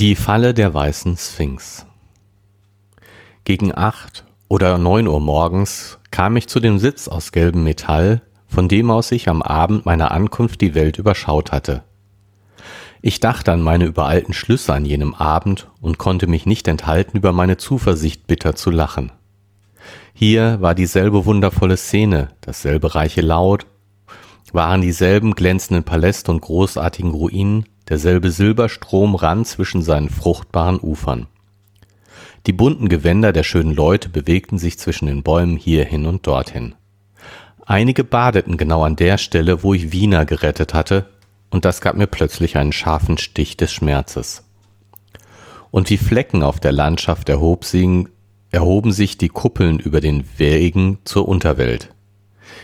Die Falle der weißen Sphinx. Gegen acht oder neun Uhr morgens kam ich zu dem Sitz aus gelbem Metall, von dem aus ich am Abend meiner Ankunft die Welt überschaut hatte. Ich dachte an meine übereilten Schlüsse an jenem Abend und konnte mich nicht enthalten, über meine Zuversicht bitter zu lachen. Hier war dieselbe wundervolle Szene, dasselbe reiche Laut, waren dieselben glänzenden Paläste und großartigen Ruinen, derselbe Silberstrom rann zwischen seinen fruchtbaren Ufern. Die bunten Gewänder der schönen Leute bewegten sich zwischen den Bäumen hierhin und dorthin. Einige badeten genau an der Stelle, wo ich Wiener gerettet hatte, und das gab mir plötzlich einen scharfen Stich des Schmerzes. Und wie Flecken auf der Landschaft erhob sie, erhoben sich die Kuppeln über den Wegen zur Unterwelt.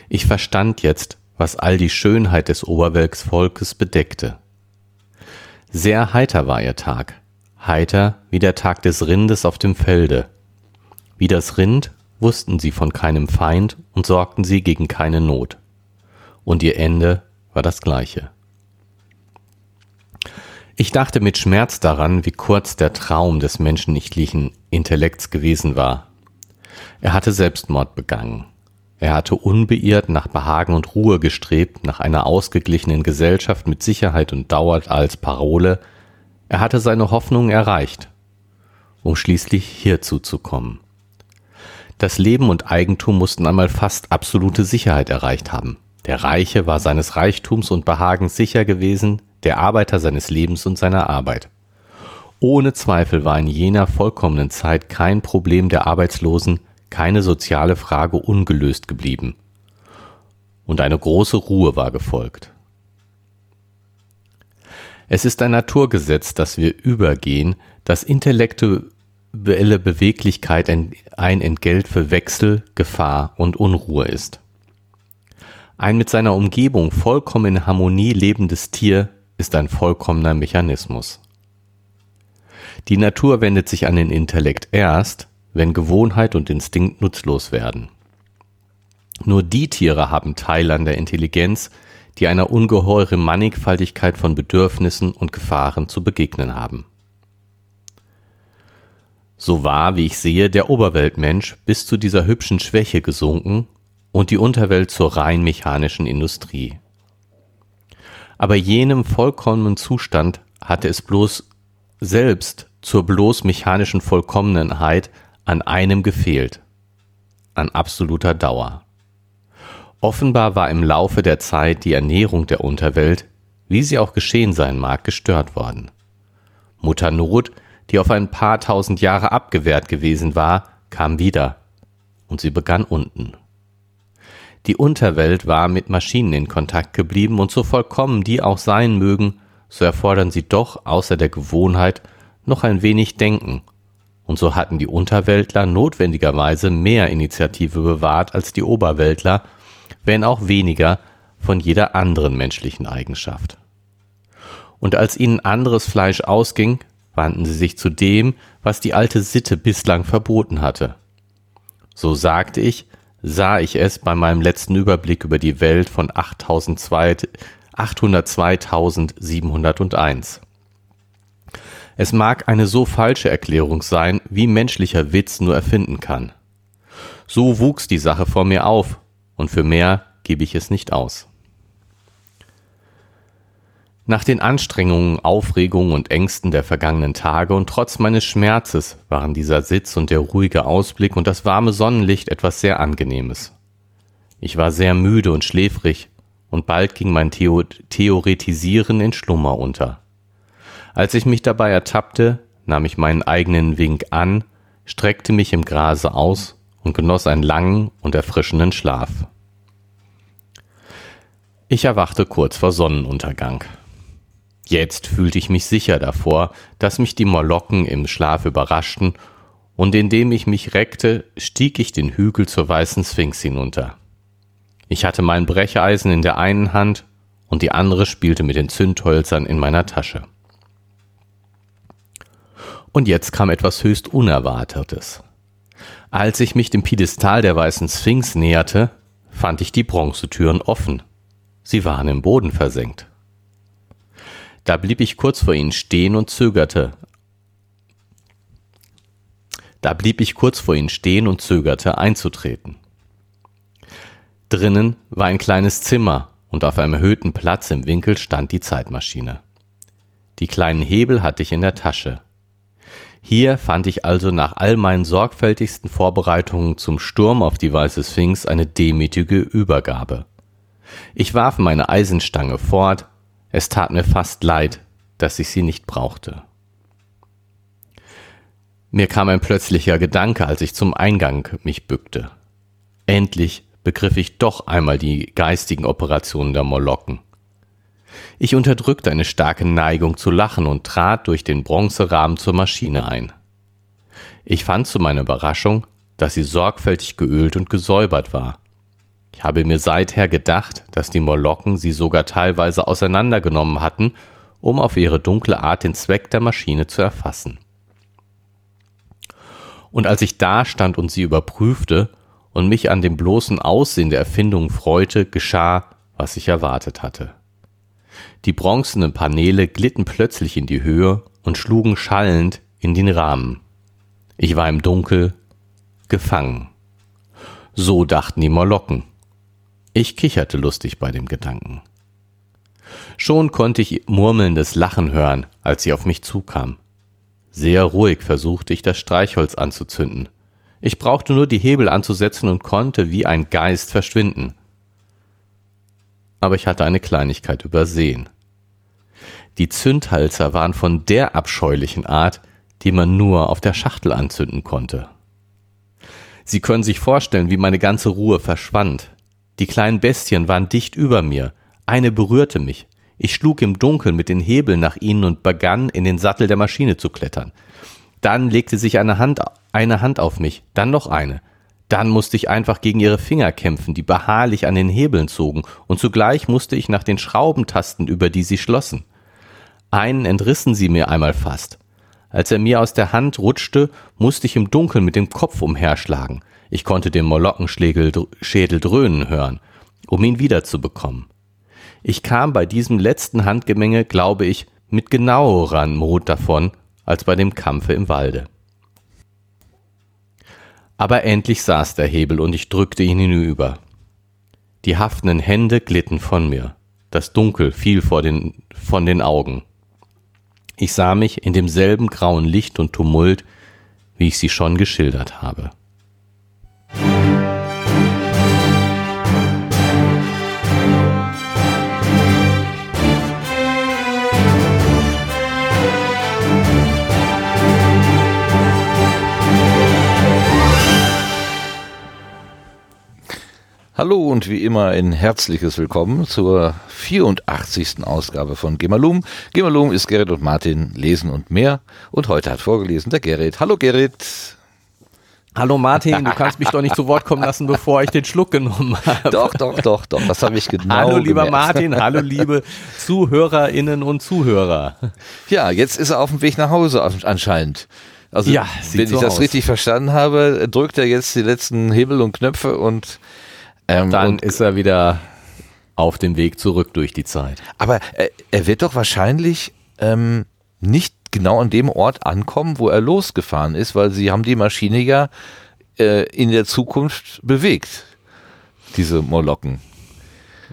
Ich verstand jetzt, was all die Schönheit des Oberwelksvolkes bedeckte. Sehr heiter war ihr Tag, heiter wie der Tag des Rindes auf dem Felde. Wie das Rind wussten sie von keinem Feind und sorgten sie gegen keine Not. Und ihr Ende war das gleiche. Ich dachte mit Schmerz daran, wie kurz der Traum des menschlichen Intellekts gewesen war. Er hatte Selbstmord begangen. Er hatte unbeirrt nach Behagen und Ruhe gestrebt, nach einer ausgeglichenen Gesellschaft mit Sicherheit und Dauer als Parole. Er hatte seine Hoffnungen erreicht, um schließlich hierzu zu kommen. Das Leben und Eigentum mussten einmal fast absolute Sicherheit erreicht haben. Der Reiche war seines Reichtums und Behagens sicher gewesen, der Arbeiter seines Lebens und seiner Arbeit. Ohne Zweifel war in jener vollkommenen Zeit kein Problem der Arbeitslosen, keine soziale Frage ungelöst geblieben. Und eine große Ruhe war gefolgt. Es ist ein Naturgesetz, dass wir übergehen, dass intellektuelle Beweglichkeit ein Entgelt für Wechsel, Gefahr und Unruhe ist. Ein mit seiner Umgebung vollkommen in Harmonie lebendes Tier ist ein vollkommener Mechanismus. Die Natur wendet sich an den Intellekt erst, wenn Gewohnheit und Instinkt nutzlos werden. Nur die Tiere haben Teil an der Intelligenz, die einer ungeheuren Mannigfaltigkeit von Bedürfnissen und Gefahren zu begegnen haben. So war, wie ich sehe, der Oberweltmensch bis zu dieser hübschen Schwäche gesunken und die Unterwelt zur rein mechanischen Industrie. Aber jenem vollkommenen Zustand hatte es bloß selbst zur bloß mechanischen Vollkommenheit an einem gefehlt, an absoluter Dauer. Offenbar war im Laufe der Zeit die Ernährung der Unterwelt, wie sie auch geschehen sein mag, gestört worden. Mutter Not, die auf ein paar tausend Jahre abgewehrt gewesen war, kam wieder, und sie begann unten. Die Unterwelt war mit Maschinen in Kontakt geblieben, und so vollkommen die auch sein mögen, so erfordern sie doch außer der Gewohnheit noch ein wenig Denken und so hatten die Unterweltler notwendigerweise mehr Initiative bewahrt als die Oberweltler, wenn auch weniger von jeder anderen menschlichen Eigenschaft. Und als ihnen anderes Fleisch ausging, wandten sie sich zu dem, was die alte Sitte bislang verboten hatte. So sagte ich, sah ich es bei meinem letzten Überblick über die Welt von 802.701. Es mag eine so falsche Erklärung sein, wie menschlicher Witz nur erfinden kann. So wuchs die Sache vor mir auf, und für mehr gebe ich es nicht aus. Nach den Anstrengungen, Aufregungen und Ängsten der vergangenen Tage und trotz meines Schmerzes waren dieser Sitz und der ruhige Ausblick und das warme Sonnenlicht etwas sehr Angenehmes. Ich war sehr müde und schläfrig, und bald ging mein Theo Theoretisieren in Schlummer unter. Als ich mich dabei ertappte, nahm ich meinen eigenen Wink an, streckte mich im Grase aus und genoss einen langen und erfrischenden Schlaf. Ich erwachte kurz vor Sonnenuntergang. Jetzt fühlte ich mich sicher davor, dass mich die Molokken im Schlaf überraschten, und indem ich mich reckte, stieg ich den Hügel zur weißen Sphinx hinunter. Ich hatte mein Brecheisen in der einen Hand und die andere spielte mit den Zündhölzern in meiner Tasche. Und jetzt kam etwas höchst Unerwartetes. Als ich mich dem Piedestal der weißen Sphinx näherte, fand ich die Bronzetüren offen. Sie waren im Boden versenkt. Da blieb ich kurz vor ihnen stehen und zögerte, Da blieb ich kurz vor ihnen stehen und zögerte einzutreten. Drinnen war ein kleines Zimmer und auf einem erhöhten Platz im Winkel stand die Zeitmaschine. Die kleinen Hebel hatte ich in der Tasche. Hier fand ich also nach all meinen sorgfältigsten Vorbereitungen zum Sturm auf die weiße Sphinx eine demütige Übergabe. Ich warf meine Eisenstange fort, es tat mir fast leid, dass ich sie nicht brauchte. Mir kam ein plötzlicher Gedanke, als ich zum Eingang mich bückte. Endlich begriff ich doch einmal die geistigen Operationen der Molokken. Ich unterdrückte eine starke Neigung zu lachen und trat durch den Bronzerahmen zur Maschine ein. Ich fand zu meiner Überraschung, dass sie sorgfältig geölt und gesäubert war. Ich habe mir seither gedacht, dass die Molokken sie sogar teilweise auseinandergenommen hatten, um auf ihre dunkle Art den Zweck der Maschine zu erfassen. Und als ich da stand und sie überprüfte und mich an dem bloßen Aussehen der Erfindung freute, geschah, was ich erwartet hatte. Die bronzenen Paneele glitten plötzlich in die Höhe und schlugen schallend in den Rahmen. Ich war im Dunkel gefangen. So dachten die Molokken. Ich kicherte lustig bei dem Gedanken. Schon konnte ich murmelndes Lachen hören, als sie auf mich zukam. Sehr ruhig versuchte ich das Streichholz anzuzünden. Ich brauchte nur die Hebel anzusetzen und konnte wie ein Geist verschwinden. Aber ich hatte eine Kleinigkeit übersehen. Die Zündhalser waren von der abscheulichen Art, die man nur auf der Schachtel anzünden konnte. Sie können sich vorstellen, wie meine ganze Ruhe verschwand. Die kleinen Bestien waren dicht über mir. Eine berührte mich. Ich schlug im Dunkeln mit den Hebeln nach ihnen und begann, in den Sattel der Maschine zu klettern. Dann legte sich eine Hand, eine Hand auf mich, dann noch eine. Dann musste ich einfach gegen ihre Finger kämpfen, die beharrlich an den Hebeln zogen, und zugleich musste ich nach den Schraubentasten, über die sie schlossen. Einen entrissen sie mir einmal fast. Als er mir aus der Hand rutschte, musste ich im Dunkeln mit dem Kopf umherschlagen. Ich konnte den Molockenschädel dröhnen hören, um ihn wiederzubekommen. Ich kam bei diesem letzten Handgemenge, glaube ich, mit genauerer Mut davon, als bei dem Kampfe im Walde. Aber endlich saß der Hebel und ich drückte ihn hinüber. Die haftenden Hände glitten von mir. Das Dunkel fiel vor den, von den Augen. Ich sah mich in demselben grauen Licht und Tumult, wie ich sie schon geschildert habe. Hallo und wie immer ein herzliches Willkommen zur 84. Ausgabe von Gemalum. Gemalum ist Gerrit und Martin lesen und mehr. Und heute hat vorgelesen der Gerrit. Hallo Gerrit. Hallo Martin, du kannst mich doch nicht zu Wort kommen lassen, bevor ich den Schluck genommen habe. Doch, doch, doch, doch, das habe ich genau Hallo lieber gemerkt. Martin, hallo liebe Zuhörerinnen und Zuhörer. Ja, jetzt ist er auf dem Weg nach Hause anscheinend. Also, Ja, wenn so ich das aus. richtig verstanden habe, drückt er jetzt die letzten Hebel und Knöpfe und ähm, Dann und, ist er wieder auf dem Weg zurück durch die Zeit. Aber er, er wird doch wahrscheinlich ähm, nicht genau an dem Ort ankommen, wo er losgefahren ist, weil sie haben die Maschine ja äh, in der Zukunft bewegt, diese Molokken.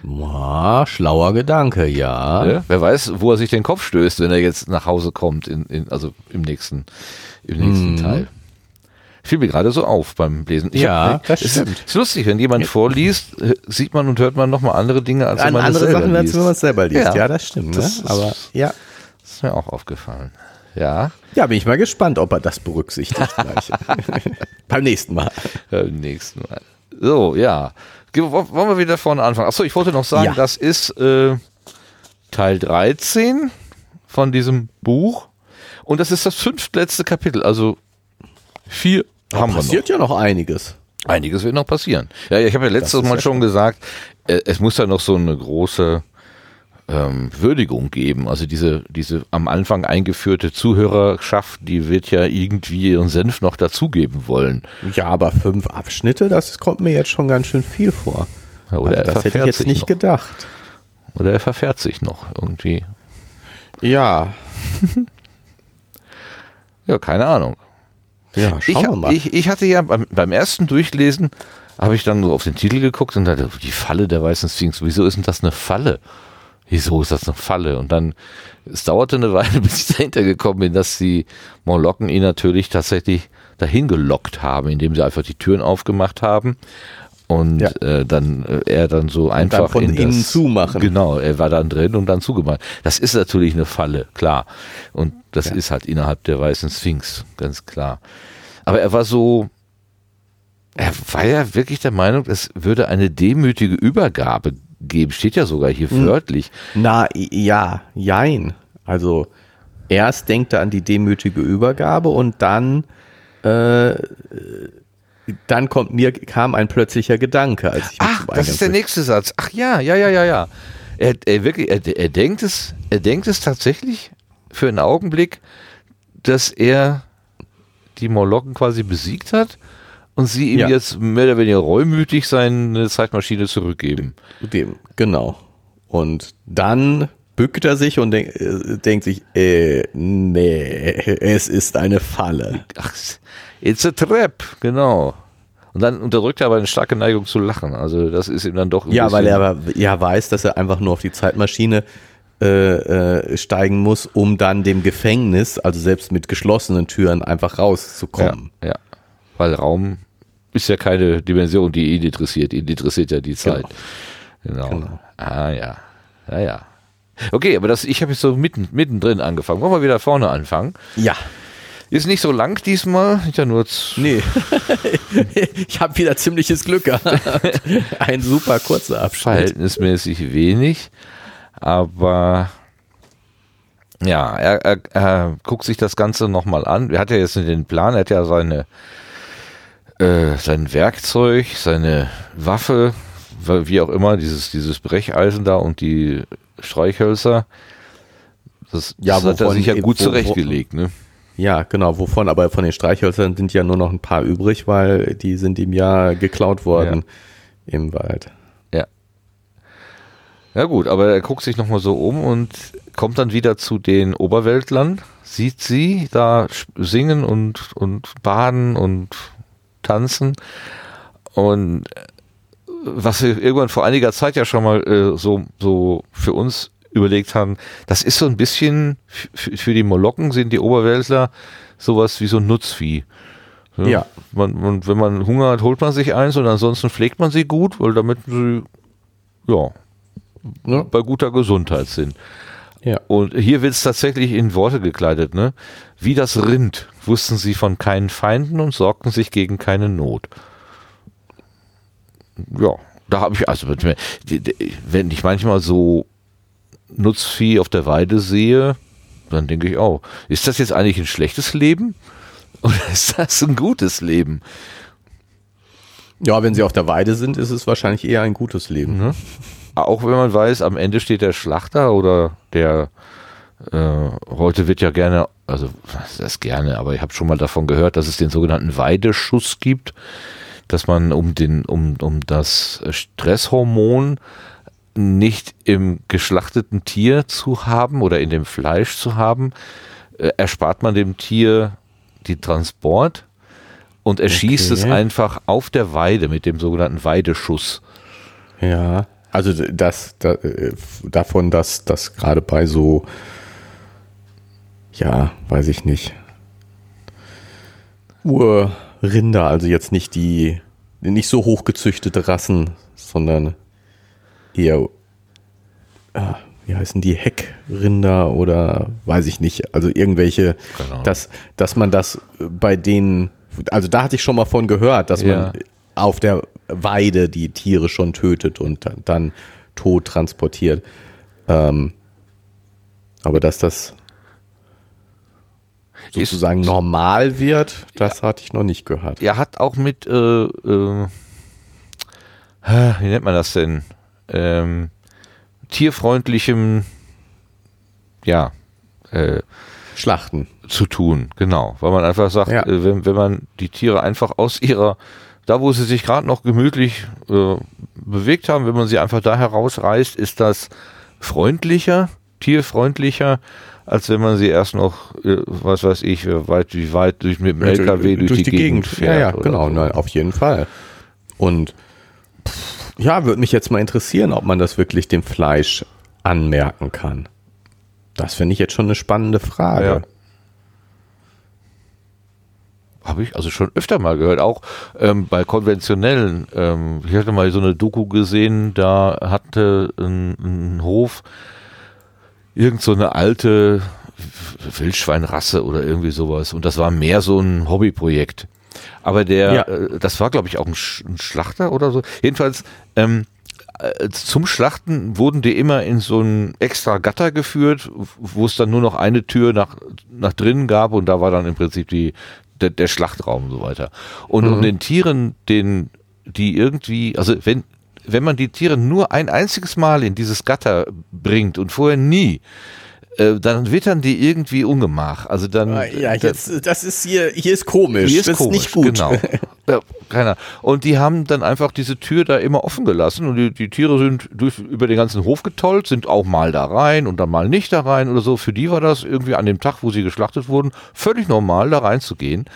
Boah, schlauer Gedanke, ja. Ja? Wer weiß, wo er sich den Kopf stößt, wenn er jetzt nach Hause kommt, in, in, also im nächsten, im nächsten Mhm. Teil. Fiel mir gerade so auf beim Lesen. Ja, hab, das es stimmt. Ist, ist lustig, wenn jemand vorliest, äh, sieht man und hört man nochmal andere Dinge, als wenn An man es andere selber Sachen, als liest. wenn man es selber liest. Ja. Ja, das stimmt. Das ne? ist- Aber ja. Ist mir auch aufgefallen. Ja. Ja, bin ich mal gespannt, ob er das berücksichtigt gleich. Beim nächsten Mal. Beim nächsten Mal. So, ja. Wollen wir wieder vorne anfangen? Achso, ich wollte noch sagen, Ja. das ist äh, Teil 13 von diesem Buch. Und das ist das fünftletzte Kapitel. Also vier haben. Passiert ja noch einiges. Einiges wird noch passieren. Ja, ich habe ja letztes Mal schon gesagt, äh, es muss ja noch so eine große ähm, Würdigung geben. Also diese, diese am Anfang eingeführte Zuhörerschaft, die wird ja irgendwie ihren Senf noch dazugeben wollen. Ja, aber fünf Abschnitte, das kommt mir jetzt schon ganz schön viel vor. Ja, Oder er also das hätte ich jetzt nicht noch. gedacht. Oder er verfährt sich noch irgendwie. Ja, Ja, keine Ahnung. Ja, ich, schauen wir mal. Ich, ich hatte ja beim, beim ersten Durchlesen, habe ich dann nur auf den Titel geguckt und dachte, die Falle der weißen Sphinx, wieso ist denn das eine Falle? Wieso ist das eine Falle? Und dann, es dauerte eine Weile, bis ich dahinter gekommen bin, dass die Morlocken ihn natürlich tatsächlich dahin gelockt haben, indem sie einfach die Türen aufgemacht haben und Ja. äh, dann äh, er dann so einfach von in innen das, zumachen. Genau, er war dann drin und dann zugemacht. Das ist natürlich eine Falle, klar. Und das Ja. ist halt innerhalb der weißen Sphinx, ganz klar. Aber er war so, er war ja wirklich der Meinung, es würde eine demütige Übergabe geben. Steht ja sogar hier Hm. wörtlich. Na, ja, jein. Also erst denkt er an die demütige Übergabe und dann, äh, dann kommt mir kam ein plötzlicher Gedanke, als ich Ach, das ist der nächste Satz. Ach ja, ja, ja, ja, ja. Er, er wirklich, er, er denkt es, er denkt es tatsächlich für einen Augenblick, dass er die Morlocken quasi besiegt hat und sie ihm Ja. jetzt mehr oder weniger reumütig seine Zeitmaschine zurückgeben. Dem, genau. Und dann bückt er sich und denk, äh, denkt sich, äh, nee, es ist eine Falle. Ach, it's a trap, genau. Und dann unterdrückt er aber eine starke Neigung zu lachen. Also das ist ihm dann doch Ja, weil er aber ja weiß, dass er einfach nur auf die Zeitmaschine äh, äh, steigen muss, um dann dem Gefängnis, also selbst mit geschlossenen Türen, einfach rauszukommen. Ja, ja. Weil Raum ist ja keine Dimension, die ihn interessiert. Ihn interessiert ja die Zeit. Genau. Genau. Ah ja. Ja, ja. Okay, aber das, ich habe jetzt so mitten, mittendrin angefangen. Wollen wir wieder vorne anfangen? Ja. Ist nicht so lang diesmal. Ja nur Nee. ich habe wieder ziemliches Glück gehabt. Ein super kurzer Abschnitt. verhältnismäßig wenig. Aber ja, er, er, er guckt sich das Ganze nochmal an. Er hat ja jetzt den Plan, er hat ja seine äh, sein Werkzeug, seine Waffe, wie auch immer, dieses, dieses Brecheisen da und die Streichhölzer. Das, Ja, das hat er sich ja gut wo- zurechtgelegt, ne? Ja, genau. Wovon aber von den Streichhölzern sind ja nur noch ein paar übrig, weil die sind ihm ja geklaut worden im Wald. Ja. Ja gut, aber er guckt sich nochmal so um und kommt dann wieder zu den Oberweltlern, sieht sie da singen und, und baden und tanzen und äh, was wir irgendwann vor einiger Zeit ja schon mal äh, so, so für uns überlegt haben, das ist so ein bisschen, für die Molokken sind die Oberweltler sowas wie so ein Nutzvieh. Ja. Man, man, wenn man Hunger hat, holt man sich eins und ansonsten pflegt man sie gut, weil damit sie ja, Ne? bei guter Gesundheit sind. Ja. Und hier wird es tatsächlich in Worte gekleidet, ne? Wie das Rind wussten sie von keinen Feinden und sorgten sich gegen keine Not. Ja, da habe ich, also wenn ich manchmal so Nutzvieh auf der Weide sehe, dann denke ich auch, ist das jetzt eigentlich ein schlechtes Leben? Oder ist das ein gutes Leben? Ja, wenn sie auf der Weide sind, ist es wahrscheinlich eher ein gutes Leben. Ne? Auch wenn man weiß, am Ende steht der Schlachter oder der äh, heute wird ja gerne, also was ist das gerne, aber ich habe schon mal davon gehört, dass es den sogenannten Weideschuss gibt, dass man um den, um, um das Stresshormon nicht im geschlachteten Tier zu haben oder in dem Fleisch zu haben, äh, erspart man dem Tier die Transport und erschießt es Okay. einfach auf der Weide mit dem sogenannten Weideschuss. Ja, also das, da, äh, davon, dass das gerade bei so, ja, weiß ich nicht, Urrinder, also jetzt nicht die, nicht so hochgezüchtete Rassen, sondern eher, ah, wie heißen die, Heckrinder oder weiß ich nicht, also irgendwelche, Genau. dass, dass man das bei denen, also da hatte ich schon mal von gehört, dass Ja. man auf der Weide die Tiere schon tötet und dann, dann tot transportiert. Ähm, aber dass das Ist- sozusagen normal wird, das hatte ich noch nicht gehört. er hat auch mit, äh, äh, wie nennt man das denn? Ähm, tierfreundlichem, ja, äh, Schlachten. zu tun, genau. Weil man einfach sagt, Ja. äh, wenn, wenn man die Tiere einfach aus ihrer, da wo sie sich gerade noch gemütlich äh, bewegt haben, wenn man sie einfach da herausreißt, ist das freundlicher, tierfreundlicher, als wenn man sie erst noch, äh, was weiß ich, weit, wie weit durch, mit dem LKW durch, durch die, die, Gegend, Gegend fährt. Ja, ja genau, so. nein, auf jeden Fall. Und ja, würde mich jetzt mal interessieren, ob man das wirklich dem Fleisch anmerken kann. Das finde ich jetzt schon eine spannende Frage. Ja. Habe ich also schon öfter mal gehört, auch ähm, bei konventionellen. Ähm, ich hatte mal so eine Doku gesehen, da hatte ein, ein Hof irgend so eine alte Wildschweinrasse oder irgendwie sowas. Und das war mehr so ein Hobbyprojekt. Aber der, ja. äh, das war glaube ich auch ein, Sch ein, Schlachter oder so. Jedenfalls, ähm, äh, zum Schlachten wurden die immer in so ein extra Gatter geführt, wo es dann nur noch eine Tür nach, nach drinnen gab und da war dann im Prinzip die, der, der Schlachtraum und so weiter. Und mhm. um den Tieren, den, die irgendwie, also wenn, wenn man die Tiere nur ein einziges Mal in dieses Gatter bringt und vorher nie, äh, dann wittern die irgendwie ungemach. Also dann. Ah, ja, jetzt, das ist hier, hier ist komisch. Hier ist das komisch, ist nicht gut. Genau. ja, keiner. Und die haben dann einfach diese Tür da immer offen gelassen und die, die Tiere sind durch, über den ganzen Hof getollt, sind auch mal da rein und dann mal nicht da rein oder so. Für die war das irgendwie an dem Tag, wo sie geschlachtet wurden, völlig normal, da reinzugehen.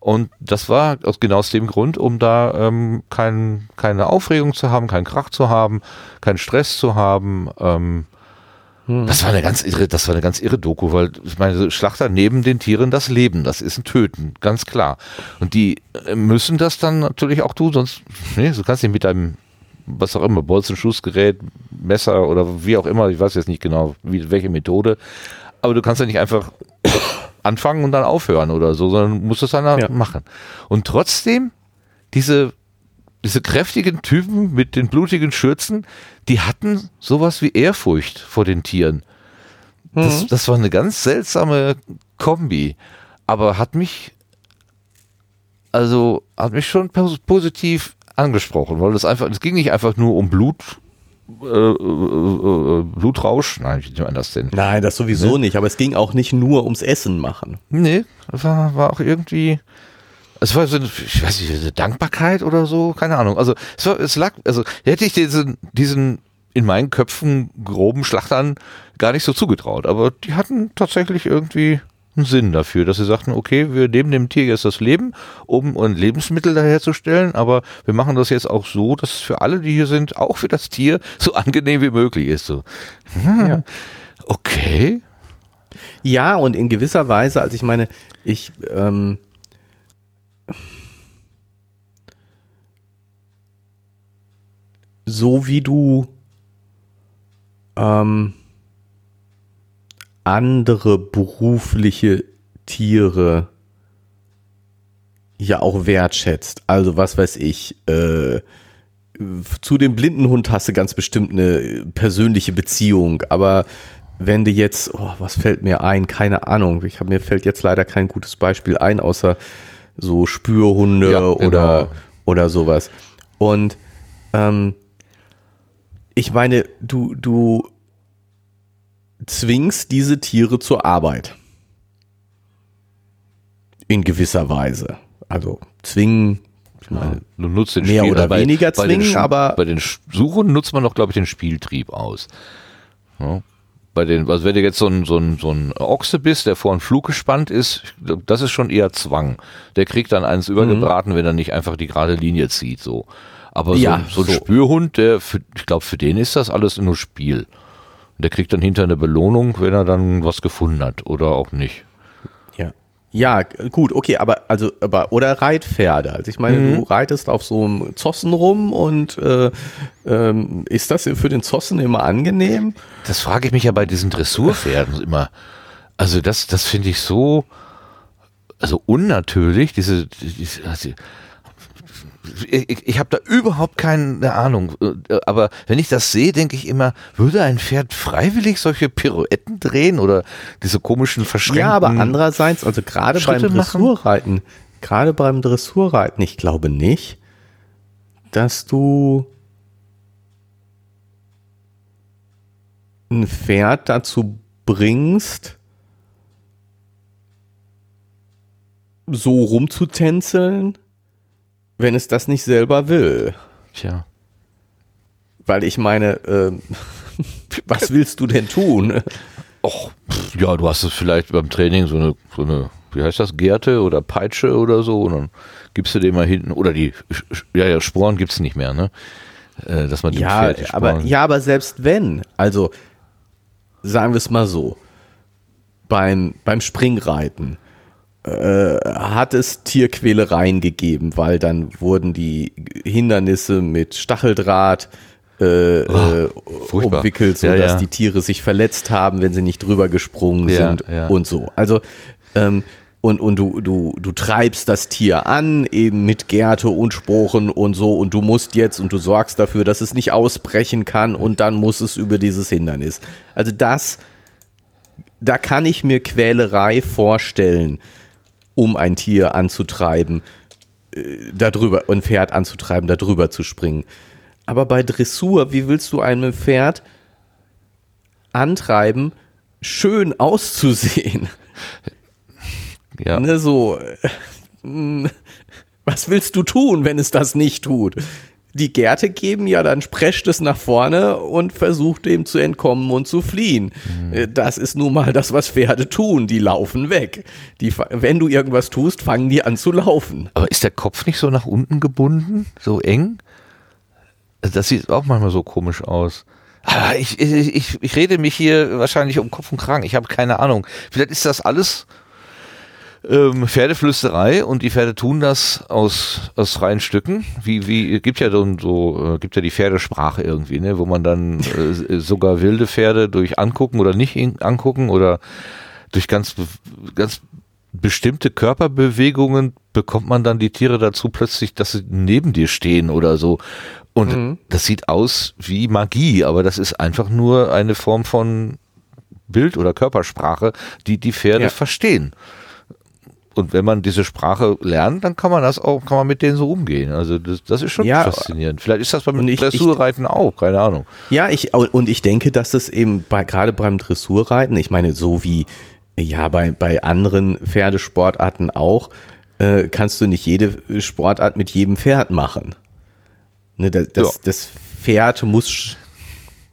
Und das war aus, genau aus dem Grund, um da ähm, kein, keine Aufregung zu haben, keinen Krach zu haben, keinen Stress zu haben. Ähm, hm. Das war eine ganz irre, das war eine ganz irre Doku, weil ich meine, Schlachter neben den Tieren das Leben, das ist ein Töten, ganz klar. Und die äh, müssen das dann natürlich auch tun, sonst, nee, du kannst nicht mit deinem, was auch immer, Bolzenschussgerät, Messer oder wie auch immer, ich weiß jetzt nicht genau, wie, welche Methode, aber du kannst ja nicht einfach anfangen und dann aufhören oder so, sondern musst es dann ja. machen. Und trotzdem, diese diese kräftigen Typen mit den blutigen Schürzen, die hatten sowas wie Ehrfurcht vor den Tieren. Das, mhm. das war eine ganz seltsame Kombi, aber hat mich, also hat mich schon positiv angesprochen, weil es einfach, es ging nicht einfach nur um Blut, äh, äh, äh, Blutrausch, nein, wie nennt man das denn? Nein, das sowieso ne? nicht, aber es ging auch nicht nur ums Essen machen. Nee, war, war auch irgendwie, es war so eine, ich weiß nicht, eine Dankbarkeit oder so, keine Ahnung. Also es, war, es lag, also hätte ich diesen, diesen in meinen Köpfen groben Schlachtern gar nicht so zugetraut. Aber die hatten tatsächlich irgendwie einen Sinn dafür, dass sie sagten, okay, wir nehmen dem Tier jetzt das Leben, um ein Lebensmittel daherzustellen, aber wir machen das jetzt auch so, dass es für alle, die hier sind, auch für das Tier so angenehm wie möglich ist. So. Hm, ja. Okay. Ja, und in gewisser Weise, also ich meine, ich ähm, so wie du ähm, andere berufliche Tiere ja auch wertschätzt. Also was weiß ich, äh, zu dem Blindenhund hast du ganz bestimmt eine persönliche Beziehung, aber wenn du jetzt, oh, was fällt mir ein? Keine Ahnung. Ich hab, mir fällt jetzt leider kein gutes Beispiel ein, außer so Spürhunde ja, genau. oder, oder sowas. Und ähm, ich meine, du, du zwingst diese Tiere zur Arbeit. In gewisser Weise. Also zwingen, ich meine, du nutzt den mehr Spiel, oder bei, weniger zwingen, bei aber. Bei den Suchen nutzt man doch, glaube ich, den Spieltrieb aus. Ja bei den, also wenn du jetzt so ein, so ein, so ein Ochse bist, der vor einen Flug gespannt ist, das ist schon eher Zwang. Der kriegt dann eins übergebraten, mhm. wenn er nicht einfach die gerade Linie zieht, so. Aber so, ja, so ein so. Spürhund, der, für, ich glaube, für den ist das alles nur Spiel. Der kriegt dann hinter eine Belohnung, wenn er dann was gefunden hat oder auch nicht. Ja, gut, okay, aber also aber oder Reitpferde. Also ich meine, mhm. du reitest auf so einem Zossen rum und äh, ähm, ist das für den Zossen immer angenehm? Das frage ich mich ja bei diesen Dressurpferden immer. Also das, das finde ich so also unnatürlich. Diese, diese also ich, ich habe da überhaupt keine Ahnung. Aber wenn ich das sehe, denke ich immer, würde ein Pferd freiwillig solche Pirouetten drehen oder diese komischen Verschränkungen? Ja, aber andererseits, also gerade beim Dressurreiten, gerade beim Dressurreiten, ich glaube nicht, dass du ein Pferd dazu bringst, so rumzutänzeln, wenn es das nicht selber will. Tja. Weil ich meine, äh, was willst du denn tun? Och, ja, du hast es vielleicht beim Training so eine, so eine, wie heißt das, Gerte oder Peitsche oder so und dann gibst du dem mal hinten, oder die, ja, ja, Sporen gibt's nicht mehr, ne? Äh, dass man dem Ja, Pferd die aber, ja, aber selbst wenn, also sagen wir es mal so, beim, beim Springreiten äh, hat es Tierquälereien gegeben, weil dann wurden die Hindernisse mit Stacheldraht äh, furchtbar. umwickelt, Ja, sodass ja. die Tiere sich verletzt haben, wenn sie nicht drüber gesprungen Ja, sind ja. und so. Also ähm, und, und du, du, du treibst das Tier an, eben mit Gärte und Sporen und so, und du musst jetzt und du sorgst dafür, dass es nicht ausbrechen kann und dann muss es über dieses Hindernis. Also das, da kann ich mir Quälerei vorstellen, um ein Tier anzutreiben, äh, darüber, ein Pferd anzutreiben, darüber zu springen. Aber bei Dressur, wie willst du einem Pferd antreiben, schön auszusehen? ja. Ne, so, äh, was willst du tun, wenn es das nicht tut? Die Gärte geben ja, dann prescht es nach vorne und versucht dem zu entkommen und zu fliehen. Äh, Das ist nun mal das, was Pferde tun. Die laufen weg. Die, wenn du irgendwas tust, fangen die an zu laufen. Aber ist der Kopf nicht so nach unten gebunden, so eng? Also Das sieht auch manchmal so komisch aus. Aber ich, ich, ich, ich rede mich hier wahrscheinlich um Kopf und Kragen. Ich habe keine Ahnung. Vielleicht ist das alles ähm, Pferdeflüsterei und die Pferde tun das aus, aus freien Stücken. Wie, wie, gibt ja so, so äh, gibt ja die Pferdesprache irgendwie, ne, wo man dann äh, sogar wilde Pferde durch angucken oder nicht angucken oder durch ganz, ganz bestimmte Körperbewegungen bekommt man dann die Tiere dazu plötzlich, dass sie neben dir stehen oder so. Und das sieht aus wie Magie, aber das ist einfach nur eine Form von Bild- oder Körpersprache, die die Pferde Ja. verstehen. Und wenn man diese Sprache lernt, dann kann man das auch, kann man mit denen so umgehen. Also das, das ist schon Ja, faszinierend. Vielleicht ist das beim ich- Dressurreiten auch, keine Ahnung. Ja, ich, und ich denke, dass es eben bei, gerade beim Dressurreiten, ich meine, so wie, ja, bei, bei anderen Pferdesportarten auch, äh, kannst du nicht jede Sportart mit jedem Pferd machen. Ne, das, das, Ja. das Pferd muss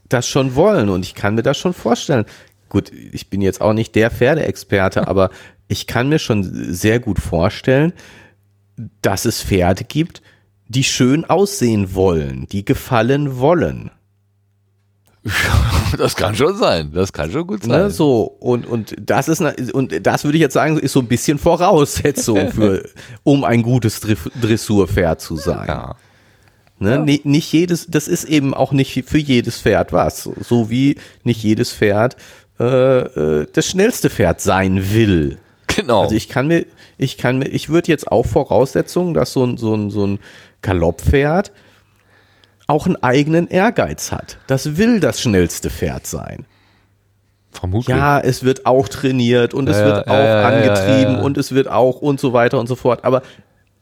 das schon wollen und ich kann mir das schon vorstellen. Gut, ich bin jetzt auch nicht der Pferdeexperte, aber ich kann mir schon sehr gut vorstellen, dass es Pferde gibt, die schön aussehen wollen, die gefallen wollen. Das kann schon sein. Das kann schon gut sein. Ne, so, und, und das ist, und das würde ich jetzt sagen, ist so ein bisschen Voraussetzung für, um ein gutes Dre- Dressurpferd zu sein. ja. Ne? ni- Nicht jedes, das ist eben auch nicht für jedes Pferd was. So- So wie nicht jedes Pferd äh, äh, das schnellste Pferd sein will. Genau. Also ich kann mir, ich kann mir, ich würde jetzt auch Voraussetzungen, dass so ein, so ein, so ein Galopppferd auch einen eigenen Ehrgeiz hat. Das will das schnellste Pferd sein. Vermutlich. Ja, es wird auch trainiert und es Ja, wird ja, auch ja, angetrieben und es wird auch und so weiter und so fort. Aber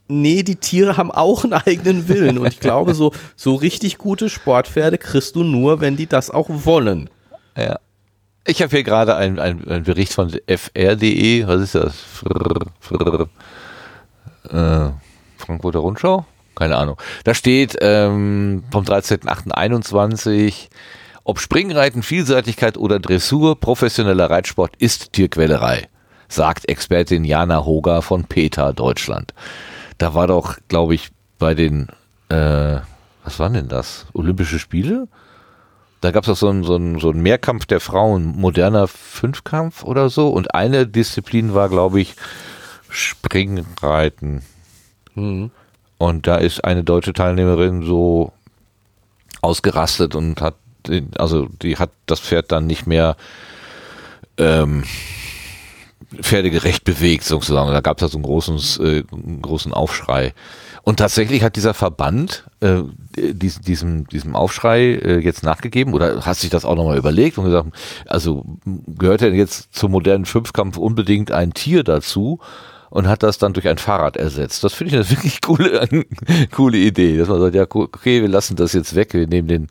nee, die Tiere haben auch einen eigenen Willen. Und ich glaube, so, so richtig gute Sportpferde kriegst du nur, wenn die das auch wollen. Ja. Ich habe hier gerade einen ein Bericht von fr.de. Was ist das? Frrr, frrr. Äh, Frankfurter Rundschau? Keine Ahnung. Da steht ähm, vom 13.08.21, ob Springreiten, Vielseitigkeit oder Dressur, professioneller Reitsport ist Tierquälerei, sagt Expertin Jana Hoger von PETA Deutschland. Da war doch, glaube ich, bei den, äh, was waren denn das? Olympische Spiele? Da gab es auch so einen, so, einen, so einen Mehrkampf der Frauen, moderner Fünfkampf oder so. Und eine Disziplin war, glaube ich, Springreiten. Und da ist eine deutsche Teilnehmerin so ausgerastet und hat, also die hat das Pferd dann nicht mehr ähm, pferdegerecht bewegt, sozusagen. Da gab es so einen großen, äh, einen großen Aufschrei. Und tatsächlich hat dieser Verband äh, dies, diesem, diesem Aufschrei äh, jetzt nachgegeben oder hat sich das auch nochmal überlegt und gesagt, also gehört denn jetzt zum modernen Fünfkampf unbedingt ein Tier dazu? Und hat das dann durch ein Fahrrad ersetzt. Das finde ich eine wirklich coole, coole Idee, dass man sagt, ja, okay, wir lassen das jetzt weg, wir nehmen den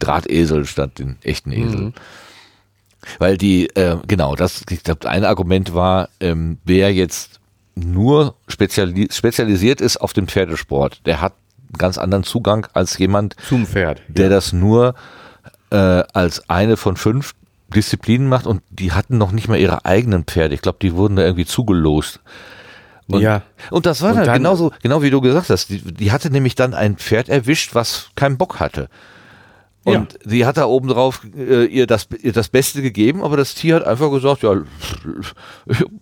Drahtesel statt den echten Esel. Weil die, äh, genau, das, ich glaube, ein Argument war, ähm, wer jetzt nur speziali spezialisiert ist auf den Pferdesport, der hat einen ganz anderen Zugang als jemand, Zum Pferd. der das nur äh, als eine von fünf Disziplinen macht und die hatten noch nicht mal ihre eigenen Pferde. Ich glaube, die wurden da irgendwie zugelost. Und, Ja. Und das war Und dann, dann- genauso, genau wie du gesagt hast. Die, die hatte nämlich dann ein Pferd erwischt, was keinen Bock hatte. Und sie hat da oben drauf äh, ihr, das, ihr das Beste gegeben, aber das Tier hat einfach gesagt, ja,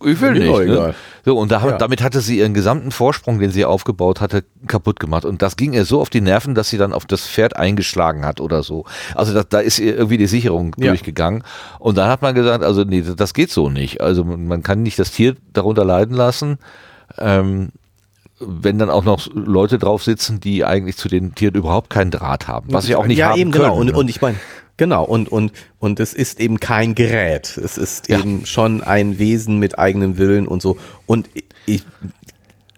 ich will nicht. Ne? So, und da, Ja. damit hatte sie ihren gesamten Vorsprung, den sie aufgebaut hatte, kaputt gemacht. Und das ging ihr so auf die Nerven, dass sie dann auf das Pferd eingeschlagen hat oder so. Also da, da ist ihr irgendwie die Sicherung Ja. durchgegangen. Und dann hat man gesagt, also nee, das geht so nicht. Also man man kann nicht das Tier darunter leiden lassen. Ähm, wenn dann auch noch Leute drauf sitzen, die eigentlich zu den Tieren überhaupt keinen Draht haben, was sie auch nicht ja, haben eben können. genau. Und, ne? und ich meine, genau, und, und, und es ist eben kein Gerät. Es ist Ja. eben schon ein Wesen mit eigenem Willen und so. Und ich,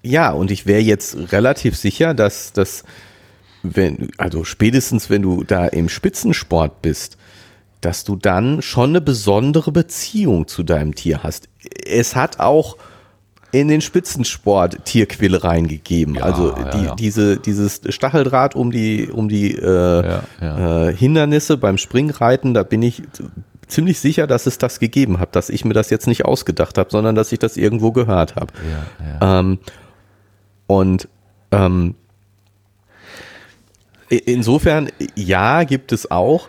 ja, und ich wäre jetzt relativ sicher, dass das, wenn, also spätestens wenn du da im Spitzensport bist, dass du dann schon eine besondere Beziehung zu deinem Tier hast. Es hat auch in den Spitzensport Tierquälereien gegeben. also ja, die, ja. diese dieses Stacheldraht um die um die äh. Äh, Hindernisse beim Springreiten, da bin ich ziemlich sicher, dass es das gegeben hat, dass ich mir das jetzt nicht ausgedacht habe, sondern dass ich das irgendwo gehört habe. Ähm, und ähm, insofern, ja, gibt es auch.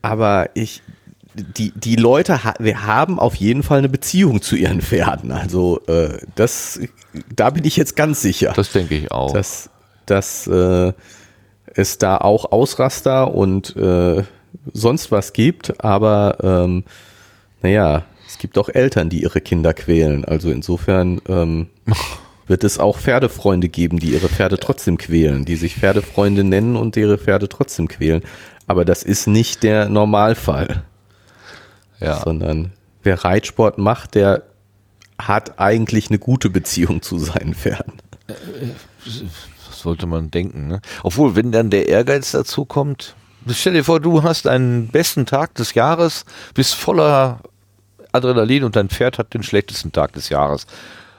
Aber ich, die, die Leute ha wir haben auf jeden Fall eine Beziehung zu ihren Pferden. Also äh, das, da bin ich jetzt ganz sicher, das denke ich auch. dass, dass äh, es da auch Ausraster und äh, sonst was gibt. Aber ähm, naja, es gibt auch Eltern, die ihre Kinder quälen. Also insofern ähm, wird es auch Pferdefreunde geben, die ihre Pferde trotzdem quälen, die sich Pferdefreunde nennen und ihre Pferde trotzdem quälen. Aber das ist nicht der Normalfall, ja. sondern wer Reitsport macht, der hat eigentlich eine gute Beziehung zu seinen Pferden. Das sollte man denken. Ne? Obwohl, wenn dann der Ehrgeiz dazu kommt, stell dir vor, du hast einen besten Tag des Jahres, bist voller Adrenalin und dein Pferd hat den schlechtesten Tag des Jahres.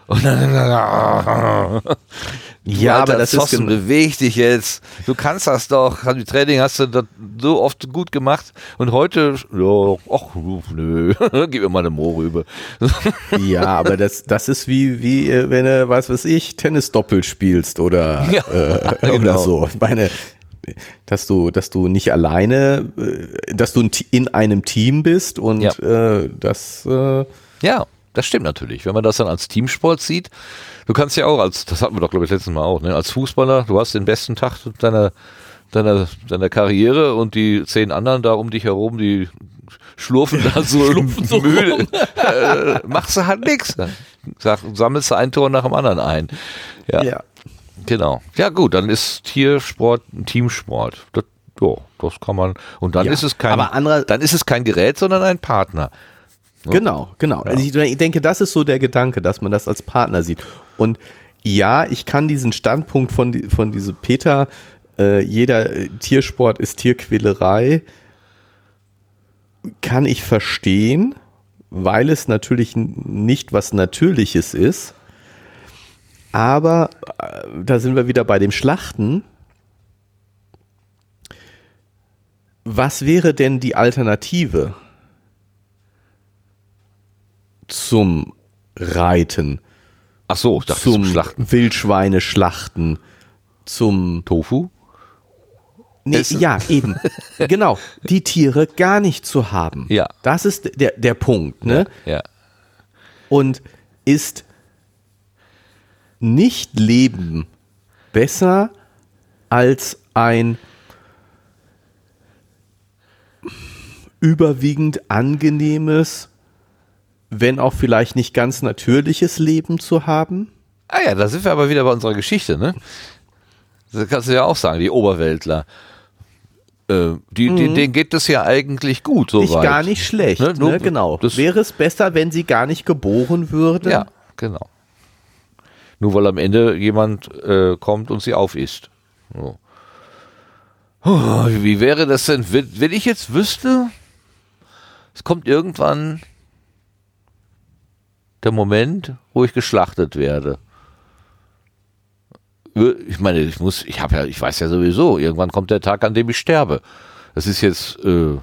Und dann, Ja, aber das ist Zossen, gen- beweg dich jetzt. Du kannst das doch. Im Training hast du das so oft gut gemacht. Und heute, ja, ach, nö, gib mir mal eine Mohrrübe. Ja, aber das, das ist wie, wie äh, wenn du, was weiß ich, Tennisdoppel spielst oder, Ja, äh, oder genau. so. Ich meine, dass du, dass du nicht alleine, äh, dass du in einem Team bist und Ja. äh, das, äh, Ja, das stimmt natürlich. Wenn man das dann als Teamsport sieht, du kannst ja auch als, das hatten wir doch glaube ich letztes Mal auch, ne? als Fußballer, du hast den besten Tag deiner, deiner, deiner Karriere und die zehn anderen da um dich herum, die schlurfen da so, so müde. rum. äh, machst du halt. Sag, sammelst du ein Tor nach dem anderen ein. Ja, genau. Ja gut, dann ist Tiersport ein Teamsport. Das, ja, das kann man. Und dann Ja, ist es kein, aber andere- dann ist es kein Gerät, sondern ein Partner. Genau, genau. Also ich, denke, das ist so der Gedanke, dass man das als Partner sieht. Und ja, ich kann diesen Standpunkt von, von diese Peter, äh, jeder äh, Tiersport ist Tierquälerei, kann ich verstehen, weil es natürlich nicht was Natürliches ist. Aber äh, da sind wir wieder bei dem Schlachten. Was wäre denn die Alternative? Zum Reiten, Ach so, ich dachte zum, zum Schlachten. Wildschweine schlachten, zum Tofu? nee, Essen? ja eben genau die Tiere gar nicht zu haben. Ja. das ist der der Punkt, ne? Ja. Und ist nicht Leben besser als ein überwiegend angenehmes, wenn auch vielleicht nicht ganz natürliches Leben zu haben? Ah ja, da sind wir aber wieder bei unserer Geschichte, ne? Das kannst du ja auch sagen, die Oberweltler. Äh, die, die, denen geht es ja eigentlich gut, so Mhm. Nicht gar nicht schlecht, Ne, ne? nur- genau. das- Wäre es besser, wenn sie gar nicht geboren würden? Ja, genau. Nur weil am Ende jemand äh, kommt und sie aufisst. So. Oh, wie wäre das denn, wenn ich jetzt wüsste, es kommt irgendwann der Moment, wo ich geschlachtet werde. Ich meine, ich muss, ich habe ja, ich weiß ja sowieso, irgendwann kommt der Tag, an dem ich sterbe. Das ist jetzt äh,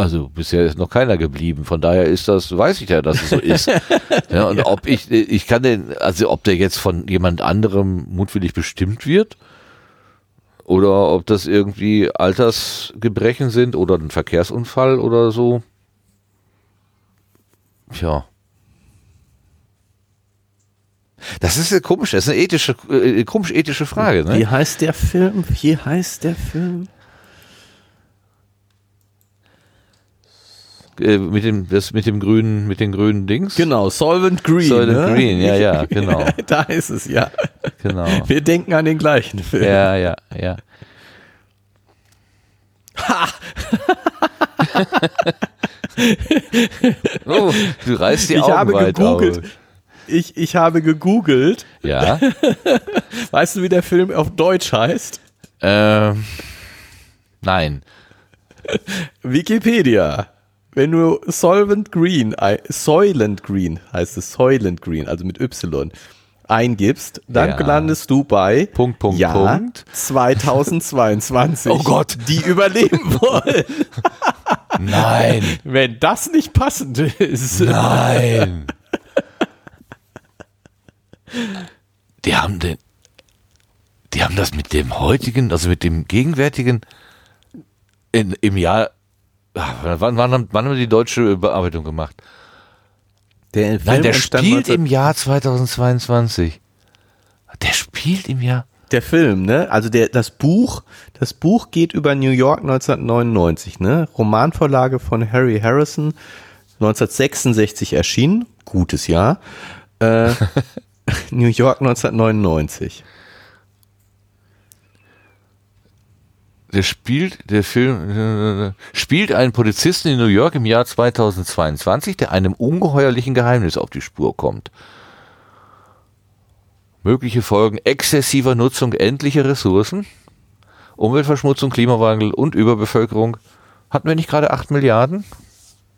Also bisher ist noch keiner geblieben. Von daher ist das, weiß ich ja, dass es so ist. ja, und ja. ob ich, ich kann den, also ob der jetzt von jemand anderem mutwillig bestimmt wird oder ob das irgendwie Altersgebrechen sind oder ein Verkehrsunfall oder so. Tja. Das ist eine komische, das ist eine ethische, äh, komisch ethische Frage. Ne? Wie heißt der Film? Wie heißt der Film? Äh, mit dem, das mit dem grünen, mit den grünen Dings. Genau, Solvent Green. Solvent ne? Green, ja, ja, genau. da ist es, ja. Genau. Wir denken an den gleichen Film. Ja, ja, ja. Ha! oh, du reißt die ich Augen habe weit gegoogelt. auf. Ich, ich habe gegoogelt. Ja. weißt du, wie der Film auf Deutsch heißt? Ähm, nein. Wikipedia. Wenn du Solvent Green, Soylent Green heißt es, Soylent Green, also mit Y, eingibst, dann Ja. landest du bei Punkt, Punkt, Jahr Punkt. 2022. Oh Gott. Die überleben wollen. Nein. Wenn das nicht passend ist. Nein. Die haben den, die haben das mit dem heutigen, also mit dem gegenwärtigen in, im Jahr, ah, wann, wann, haben- wann haben die deutsche Bearbeitung gemacht? Der Nein, der spielt 19 im Jahr 2022. Der spielt im Jahr. Der Film, ne? Also der, das Buch, das Buch geht über New York 1999, ne? Romanvorlage von Harry Harrison, 1966 erschienen, gutes Jahr. Äh, New York 1999. Der spielt, der Film äh, spielt einen Polizisten in New York im Jahr 2022, der einem ungeheuerlichen Geheimnis auf die Spur kommt. Mögliche Folgen exzessiver Nutzung endlicher Ressourcen, Umweltverschmutzung, Klimawandel und Überbevölkerung. Hatten wir nicht gerade 8 Milliarden?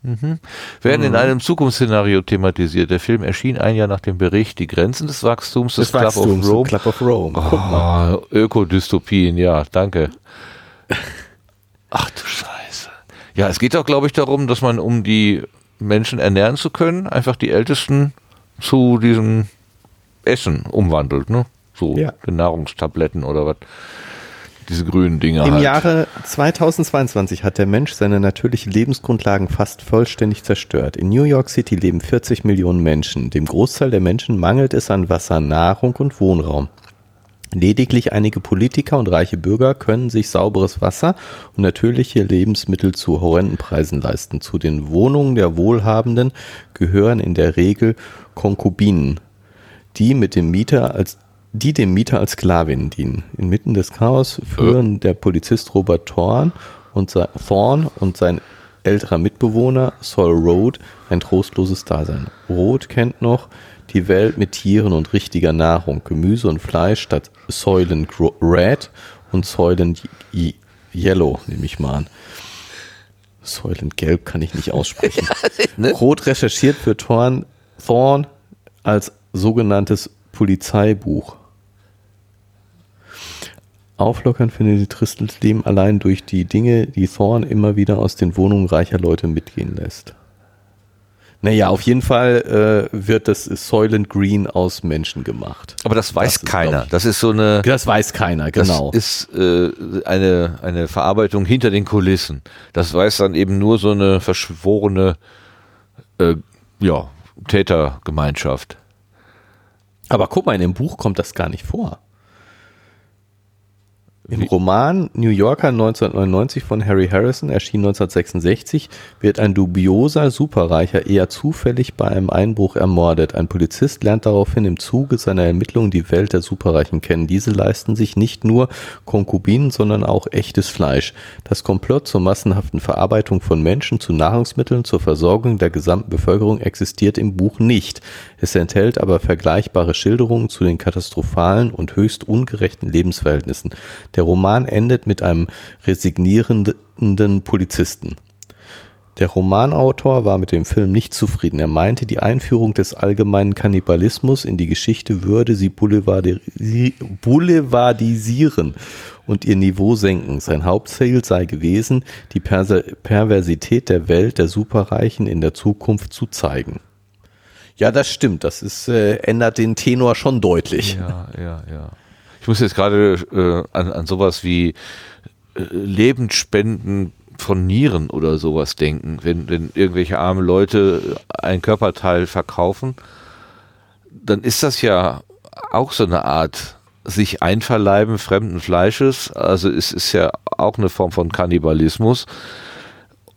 Mhm. Werden in einem Zukunftsszenario thematisiert. Der Film erschien ein Jahr nach dem Bericht Die Grenzen des Wachstums des Club Wachstums, of Rome. Club of Rome. Ah, Ökodystopien, ja, danke. Ach du Scheiße. Ja, es geht auch, glaube ich, darum, dass man, um die Menschen ernähren zu können, einfach die Ältesten zu diesem Essen umwandelt, ne? So Ja. die Nahrungstabletten oder was. Diese grünen Dinger Im halt. Jahre 2022 hat der Mensch seine natürlichen Lebensgrundlagen fast vollständig zerstört. In New York City leben 40 Millionen Menschen. Dem Großteil der Menschen mangelt es an Wasser, Nahrung und Wohnraum. Lediglich einige Politiker und reiche Bürger können sich sauberes Wasser und natürliche Lebensmittel zu horrenden Preisen leisten. Zu den Wohnungen der Wohlhabenden gehören in der Regel Konkubinen, die mit dem Mieter als die dem Mieter als Sklavinnen dienen. Inmitten des Chaos führen der Polizist Robert Thorn und sein, Thorn und sein älterer Mitbewohner Saul Road ein trostloses Dasein. Road kennt noch die Welt mit Tieren und richtiger Nahrung, Gemüse und Fleisch statt Soylent Red und Soylent Ye- Yellow, nehme ich mal an. Soylent Gelb kann ich nicht aussprechen. Roth recherchiert für Thorn, Thorn als sogenanntes Polizeibuch. Auflockern findet die tristes Leben allein durch die Dinge, die Thorn immer wieder aus den Wohnungen reicher Leute mitgehen lässt. Naja, auf jeden Fall äh, wird das Soylent Green aus Menschen gemacht. Aber das weiß Das ist, keiner. ich- Das ist so eine. Das weiß keiner, genau. Das ist äh, eine, eine Verarbeitung hinter den Kulissen. Das weiß dann eben nur so eine verschworene äh, ja, Tätergemeinschaft. Aber guck mal, in dem Buch kommt das gar nicht vor. Im Wie? Roman New Yorker 1999 von Harry Harrison, erschien 1966, wird ein dubioser Superreicher eher zufällig bei einem Einbruch ermordet. Ein Polizist lernt daraufhin im Zuge seiner Ermittlungen die Welt der Superreichen kennen. Diese leisten sich nicht nur Konkubinen, sondern auch echtes Fleisch. Das Komplott zur massenhaften Verarbeitung von Menschen zu Nahrungsmitteln zur Versorgung der gesamten Bevölkerung existiert im Buch nicht. Es enthält aber vergleichbare Schilderungen zu den katastrophalen und höchst ungerechten Lebensverhältnissen. Der Roman endet mit einem resignierenden Polizisten. Der Romanautor war mit dem Film nicht zufrieden. Er meinte, die Einführung des allgemeinen Kannibalismus in die Geschichte würde sie boulevardi- boulevardisieren und ihr Niveau senken. Sein Hauptziel sei gewesen, die Perversität der Welt der Superreichen in der Zukunft zu zeigen. Ja, das stimmt. Das ist, äh, ändert den Tenor schon deutlich. Ja, ja, ja. Ich muss jetzt gerade äh, an, an sowas wie äh, Lebensspenden von Nieren oder sowas denken, wenn, wenn irgendwelche arme Leute ein Körperteil verkaufen, dann ist das ja auch so eine Art sich einverleiben fremden Fleisches. Also es ist ja auch eine Form von Kannibalismus.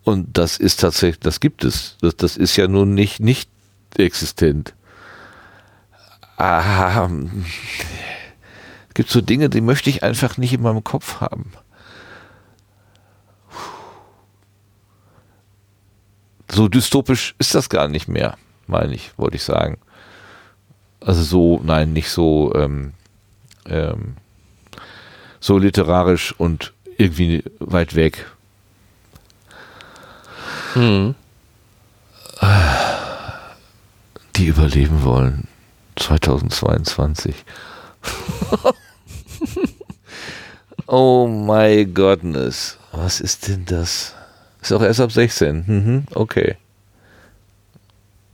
Und das ist tatsächlich, das gibt es. Das, das ist ja nun nicht, nicht existent. Ah, es gibt so Dinge, die möchte ich einfach nicht in meinem Kopf haben. So dystopisch ist das gar nicht mehr, meine ich, wollte ich sagen. Also so, nein, nicht so, ähm, ähm, so literarisch und irgendwie weit weg. Hm. Die überleben wollen. 2022. oh my goodness. Was ist denn das? Ist auch erst ab 16. Mhm, okay.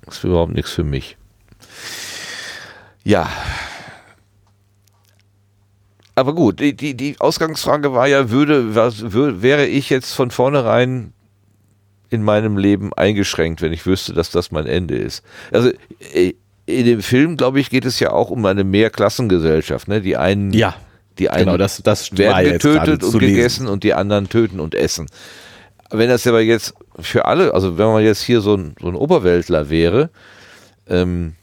ist überhaupt nichts für mich. Ja. Aber gut, die, die, die Ausgangsfrage war ja, würde, was, würde, wäre ich jetzt von vornherein in meinem Leben eingeschränkt, wenn ich wüsste, dass das mein Ende ist. Also äh, in dem Film, glaube ich, geht es ja auch um eine Mehrklassengesellschaft. Ne? Die einen, ja, die einen genau, das, das werden getötet und gegessen und die anderen töten und essen. Wenn das aber jetzt für alle, also wenn man jetzt hier so ein, so ein Oberweltler wäre, ähm,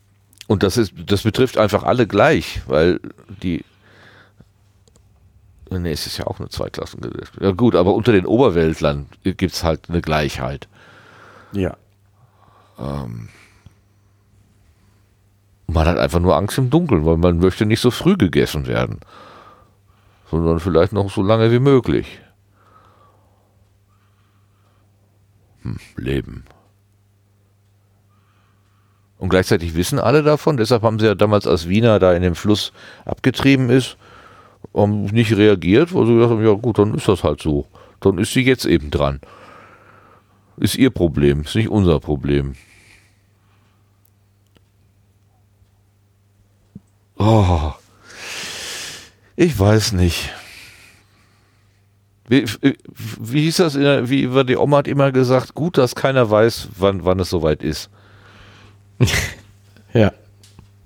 und das ist, das betrifft einfach alle gleich, weil die, nee, es ist ja auch eine Zweiklassengesellschaft. Ja gut, aber unter den Oberweltlern gibt es halt eine Gleichheit. Ja. Ähm, man hat einfach nur Angst im Dunkeln, weil man möchte nicht so früh gegessen werden, sondern vielleicht noch so lange wie möglich. Hm, Leben. Und gleichzeitig wissen alle davon, deshalb haben sie ja damals, als Wiener da in dem Fluss abgetrieben ist, nicht reagiert, weil sie gesagt haben, ja gut, dann ist das halt so. Dann ist sie jetzt eben dran. Ist ihr Problem, ist nicht unser Problem. Oh, ich weiß nicht. Wie, wie hieß das? Wie die Oma hat immer gesagt, gut, dass keiner weiß, wann, wann es soweit ist. ja.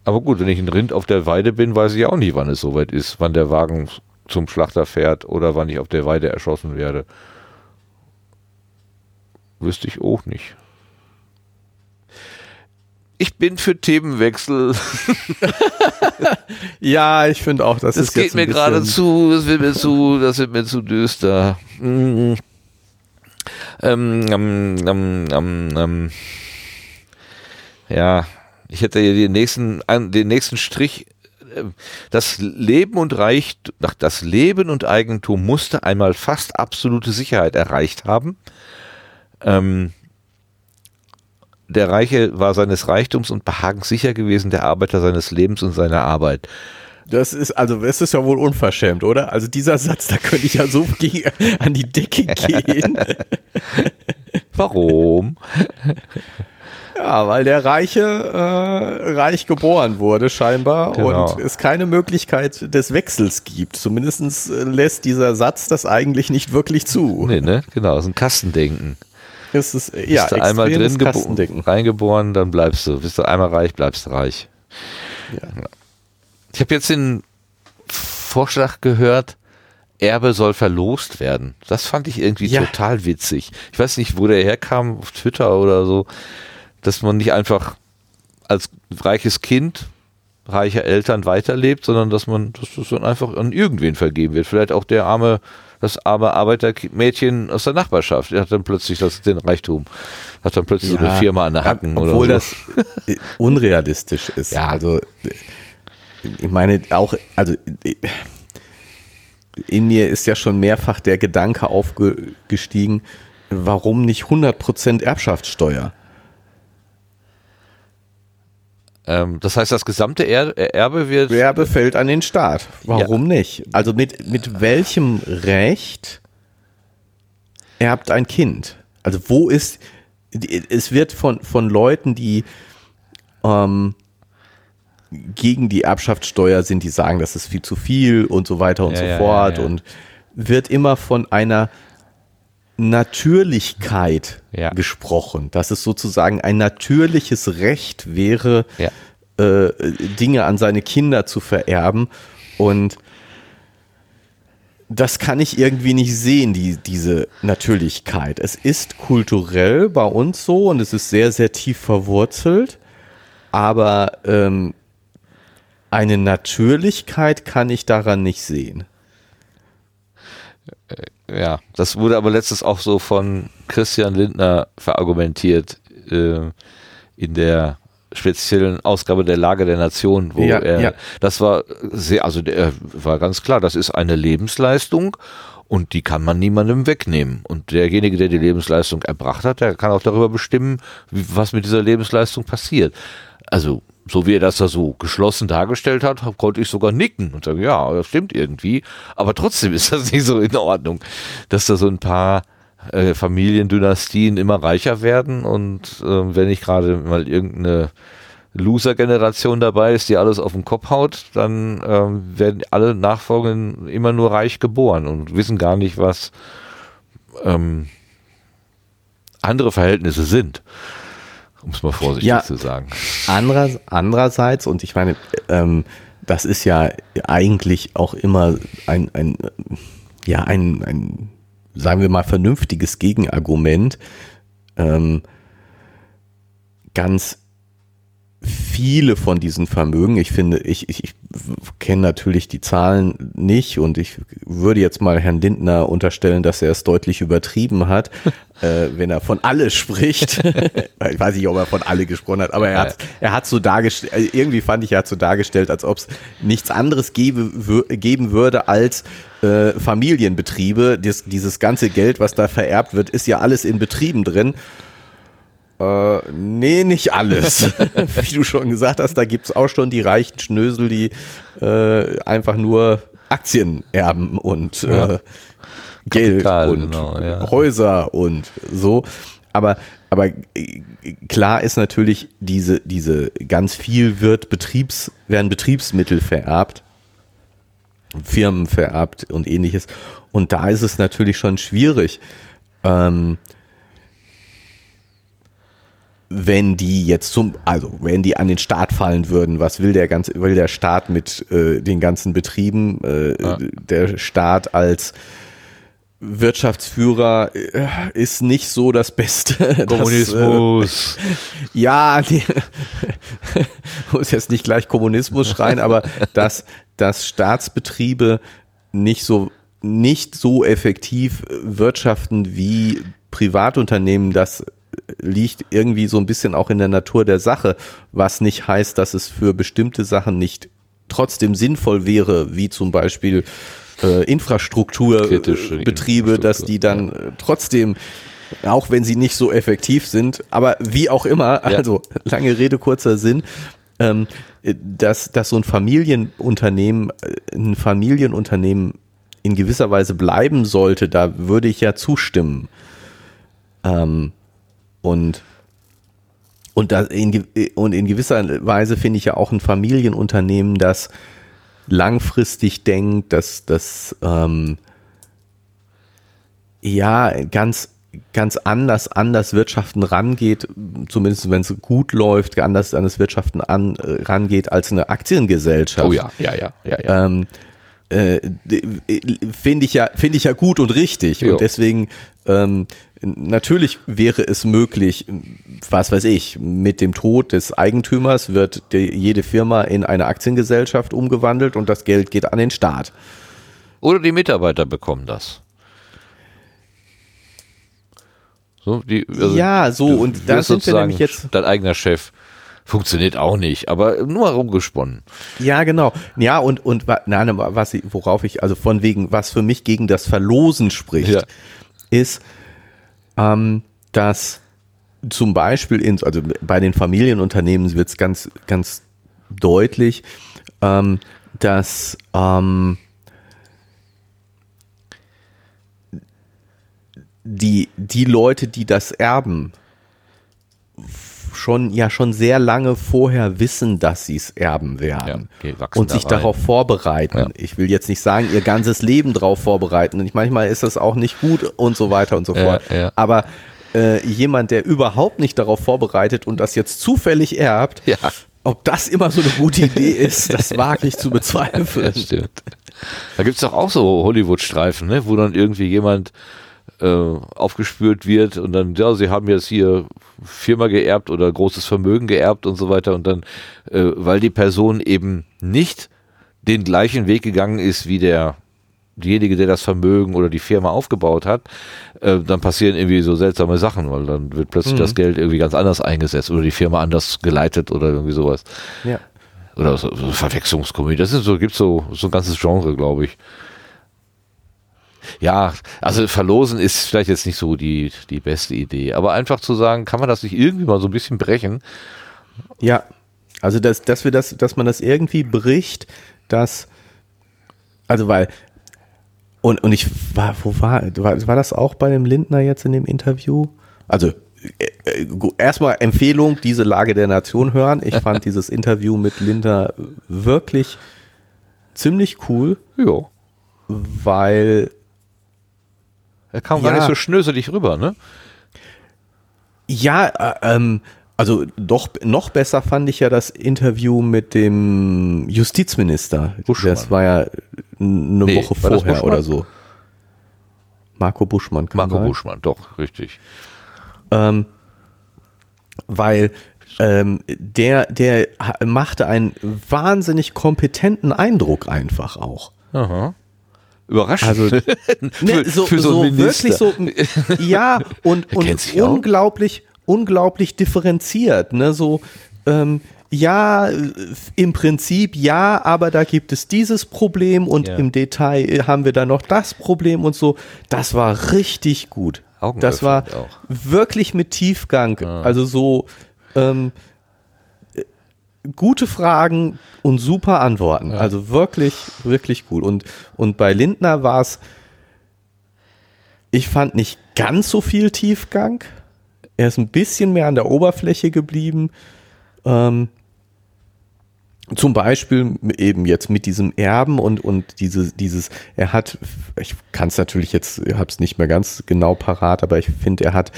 Aber gut, wenn ich ein Rind auf der Weide bin, weiß ich auch nicht, wann es soweit ist, wann der Wagen zum Schlachter fährt oder wann ich auf der Weide erschossen werde. Wüsste ich auch nicht. Ich bin für Themenwechsel. ja, ich finde auch, das, das ist geht mir gerade zu, das wird mir zu, das wird mir zu düster. Mm. Ähm, ähm, ähm, ähm, ähm. Ja, ich hätte den nächsten, den nächsten Strich. Äh, das Leben und Reich, das Leben und Eigentum musste einmal fast absolute Sicherheit erreicht haben. Ähm, der Reiche war seines Reichtums und Behagens sicher gewesen, der Arbeiter seines Lebens und seiner Arbeit. Das ist, also, es ist ja wohl unverschämt, oder? Also, dieser Satz, da könnte ich ja so gegen, an die Decke gehen. Warum? Ja, weil der Reiche äh, reich geboren wurde scheinbar genau. und es keine Möglichkeit des Wechsels gibt. Zumindest äh, lässt dieser Satz das eigentlich nicht wirklich zu. Nee, ne? Genau, ist ein Kastendenken. Es ist, ja, bist du einmal drin reingeboren, dann bleibst du. Bist du einmal reich, bleibst du reich. Ja. Ich habe jetzt den Vorschlag gehört, Erbe soll verlost werden. Das fand ich irgendwie ja. total witzig. Ich weiß nicht, wo der herkam, auf Twitter oder so dass man nicht einfach als reiches Kind reicher Eltern weiterlebt, sondern dass man, dass das dann einfach an irgendwen vergeben wird. Vielleicht auch der arme, das arme Arbeitermädchen aus der Nachbarschaft. Der hat dann plötzlich das, den Reichtum, hat dann plötzlich ja, so eine Firma an der Hacken obwohl oder so. das unrealistisch ist. Ja. Also, ich meine, auch, also, in mir ist ja schon mehrfach der Gedanke aufgestiegen, warum nicht 100% Erbschaftssteuer? Ähm, das heißt, das gesamte er Erbe wird. Erbe fällt an den Staat. Warum ja. nicht? Also mit, mit welchem Recht erbt ein Kind? Also wo ist, es wird von, von Leuten, die ähm, gegen die Erbschaftssteuer sind, die sagen, das ist viel zu viel und so weiter und ja, so ja, fort und wird immer von einer Natürlichkeit ja. gesprochen, dass es sozusagen ein natürliches Recht wäre, ja. äh, Dinge an seine Kinder zu vererben. Und das kann ich irgendwie nicht sehen, die, diese Natürlichkeit. Es ist kulturell bei uns so und es ist sehr, sehr tief verwurzelt, aber ähm, eine Natürlichkeit kann ich daran nicht sehen. Ja, das wurde aber letztes auch so von Christian Lindner verargumentiert äh, in der speziellen Ausgabe der Lage der Nation, wo ja, er, ja. das war sehr, also der war ganz klar, das ist eine Lebensleistung und die kann man niemandem wegnehmen. Und derjenige, der die Lebensleistung erbracht hat, der kann auch darüber bestimmen, was mit dieser Lebensleistung passiert. Also so wie er das da so geschlossen dargestellt hat, konnte ich sogar nicken und sagen, ja, das stimmt irgendwie. Aber trotzdem ist das nicht so in Ordnung, dass da so ein paar äh, Familiendynastien immer reicher werden und äh, wenn nicht gerade mal irgendeine Loser-Generation dabei ist, die alles auf den Kopf haut, dann ähm, werden alle Nachfolgenden immer nur reich geboren und wissen gar nicht, was ähm, andere Verhältnisse sind um es mal vorsichtig ja, zu sagen. Anderer, andererseits, und ich meine, ähm, das ist ja eigentlich auch immer ein, ein ja, ein, ein, sagen wir mal, vernünftiges Gegenargument. Ähm, ganz viele von diesen Vermögen, ich finde, ich, ich, ich kenne natürlich die Zahlen nicht und ich würde jetzt mal Herrn Lindner unterstellen, dass er es deutlich übertrieben hat, äh, wenn er von alle spricht. ich weiß nicht, ob er von alle gesprochen hat, aber er hat, er hat so dargestellt, irgendwie fand ich, er hat so dargestellt, als ob es nichts anderes gebe, geben würde als äh, Familienbetriebe. Dies, dieses ganze Geld, was da vererbt wird, ist ja alles in Betrieben drin. Äh, nee, nicht alles. Wie du schon gesagt hast, da gibt es auch schon die reichen Schnösel, die äh, einfach nur Aktien erben und ja. äh, Geld Kapital, und genau, ja. Häuser und so. Aber, aber äh, klar ist natürlich, diese, diese ganz viel wird Betriebs, werden Betriebsmittel vererbt, Firmen vererbt und ähnliches. Und da ist es natürlich schon schwierig. Ähm, wenn die jetzt zum, also wenn die an den Staat fallen würden, was will der ganze, will der Staat mit äh, den ganzen Betrieben? Äh, ja. Der Staat als Wirtschaftsführer äh, ist nicht so das Beste. Kommunismus. Das, äh, ja, die, muss jetzt nicht gleich Kommunismus schreien, aber dass, dass Staatsbetriebe nicht so nicht so effektiv wirtschaften wie Privatunternehmen das liegt irgendwie so ein bisschen auch in der Natur der Sache, was nicht heißt, dass es für bestimmte Sachen nicht trotzdem sinnvoll wäre, wie zum Beispiel äh, Infrastrukturbetriebe, dass die dann ja. trotzdem auch wenn sie nicht so effektiv sind, aber wie auch immer, also lange Rede, kurzer Sinn, ähm, dass, dass so ein Familienunternehmen, äh, ein Familienunternehmen in gewisser Weise bleiben sollte, da würde ich ja zustimmen. Ähm, und und, das in, und in gewisser Weise finde ich ja auch ein Familienunternehmen, das langfristig denkt, dass das ähm, ja ganz ganz anders an das Wirtschaften rangeht, zumindest wenn es gut läuft, anders an das Wirtschaften an, äh, rangeht als eine Aktiengesellschaft. Oh ja, ja, ja, ja. ja. Ähm, äh, finde ich ja finde ich ja gut und richtig jo. und deswegen ähm, natürlich wäre es möglich, was weiß ich, mit dem Tod des Eigentümers wird die, jede Firma in eine Aktiengesellschaft umgewandelt und das Geld geht an den Staat. Oder die Mitarbeiter bekommen das. So, die, also ja, so und da sind wir nämlich jetzt dein eigener Chef funktioniert auch nicht, aber nur herumgesponnen. Ja, genau. Ja, und, und nein, was, worauf ich, also von wegen, was für mich gegen das Verlosen spricht, ja. ist, ähm, dass zum Beispiel in, also bei den Familienunternehmen wird es ganz, ganz deutlich, ähm, dass ähm, die, die Leute, die das erben, schon ja schon sehr lange vorher wissen, dass sie es erben werden Ja, okay, und da sich rein. darauf vorbereiten. Ja. Ich will jetzt nicht sagen, ihr ganzes Leben darauf vorbereiten. Und ich, manchmal ist das auch nicht gut und so weiter und so fort. ja. Aber äh, jemand, der überhaupt nicht darauf vorbereitet und das jetzt zufällig erbt, ob das immer so eine gute Idee ist, das wage ich zu bezweifeln. Das stimmt. Da gibt es doch auch so Hollywood-Streifen, ne? wo dann irgendwie jemand äh, aufgespürt wird und dann, ja, sie haben jetzt hier Firma geerbt oder großes Vermögen geerbt und so weiter und dann, äh, weil die Person eben nicht den gleichen Weg gegangen ist wie der derjenige, der das Vermögen oder die Firma aufgebaut hat, äh, dann passieren irgendwie so seltsame Sachen, weil dann wird plötzlich das Geld irgendwie ganz anders eingesetzt oder die Firma anders geleitet oder irgendwie sowas. Ja. Oder so, so Verwechslungskomödie. Das ist so, gibt so, so ein ganzes Genre, glaube ich. Ja, also verlosen ist vielleicht jetzt nicht so die, die beste Idee, aber einfach zu sagen, kann man das nicht irgendwie mal so ein bisschen brechen? Ja, also dass, dass wir das, dass man das irgendwie bricht, dass, also weil, und, und ich war, wo war, war, war das auch bei dem Lindner jetzt in dem Interview? Also äh, äh, erstmal Empfehlung, diese Lage der Nation hören. Ich fand dieses Interview mit Lindner wirklich ziemlich cool, Ja. weil Er kam gar Ja. nicht so schnöselig rüber, ne? Ja, äh, ähm, also doch noch besser fand ich ja das Interview mit dem Justizminister. Buschmann. Das war ja eine Nee, Woche vorher oder so. Marco Buschmann kann Marco sein. Buschmann, doch, richtig. Ähm, weil ähm, der, der machte einen wahnsinnig kompetenten Eindruck einfach auch. Aha. Überraschend. Also, Ne, für, so, für so, so wirklich so, ja, und, und unglaublich, unglaublich differenziert, ne, so, ähm, ja, im Prinzip ja, aber da gibt es dieses Problem und Ja. im Detail äh, haben wir da noch das Problem und so. Das war richtig gut. Das war auch. wirklich mit Tiefgang. Also so ähm, äh, gute Fragen und super Antworten. Also wirklich, wirklich gut. Und, und bei Lindner war es, ich fand nicht ganz so viel Tiefgang. Er ist ein bisschen mehr an der Oberfläche geblieben. Ähm, zum Beispiel eben jetzt mit diesem Erben und, und dieses, dieses, er hat, ich kann es natürlich jetzt, ich habe es nicht mehr ganz genau parat, aber ich finde, er hat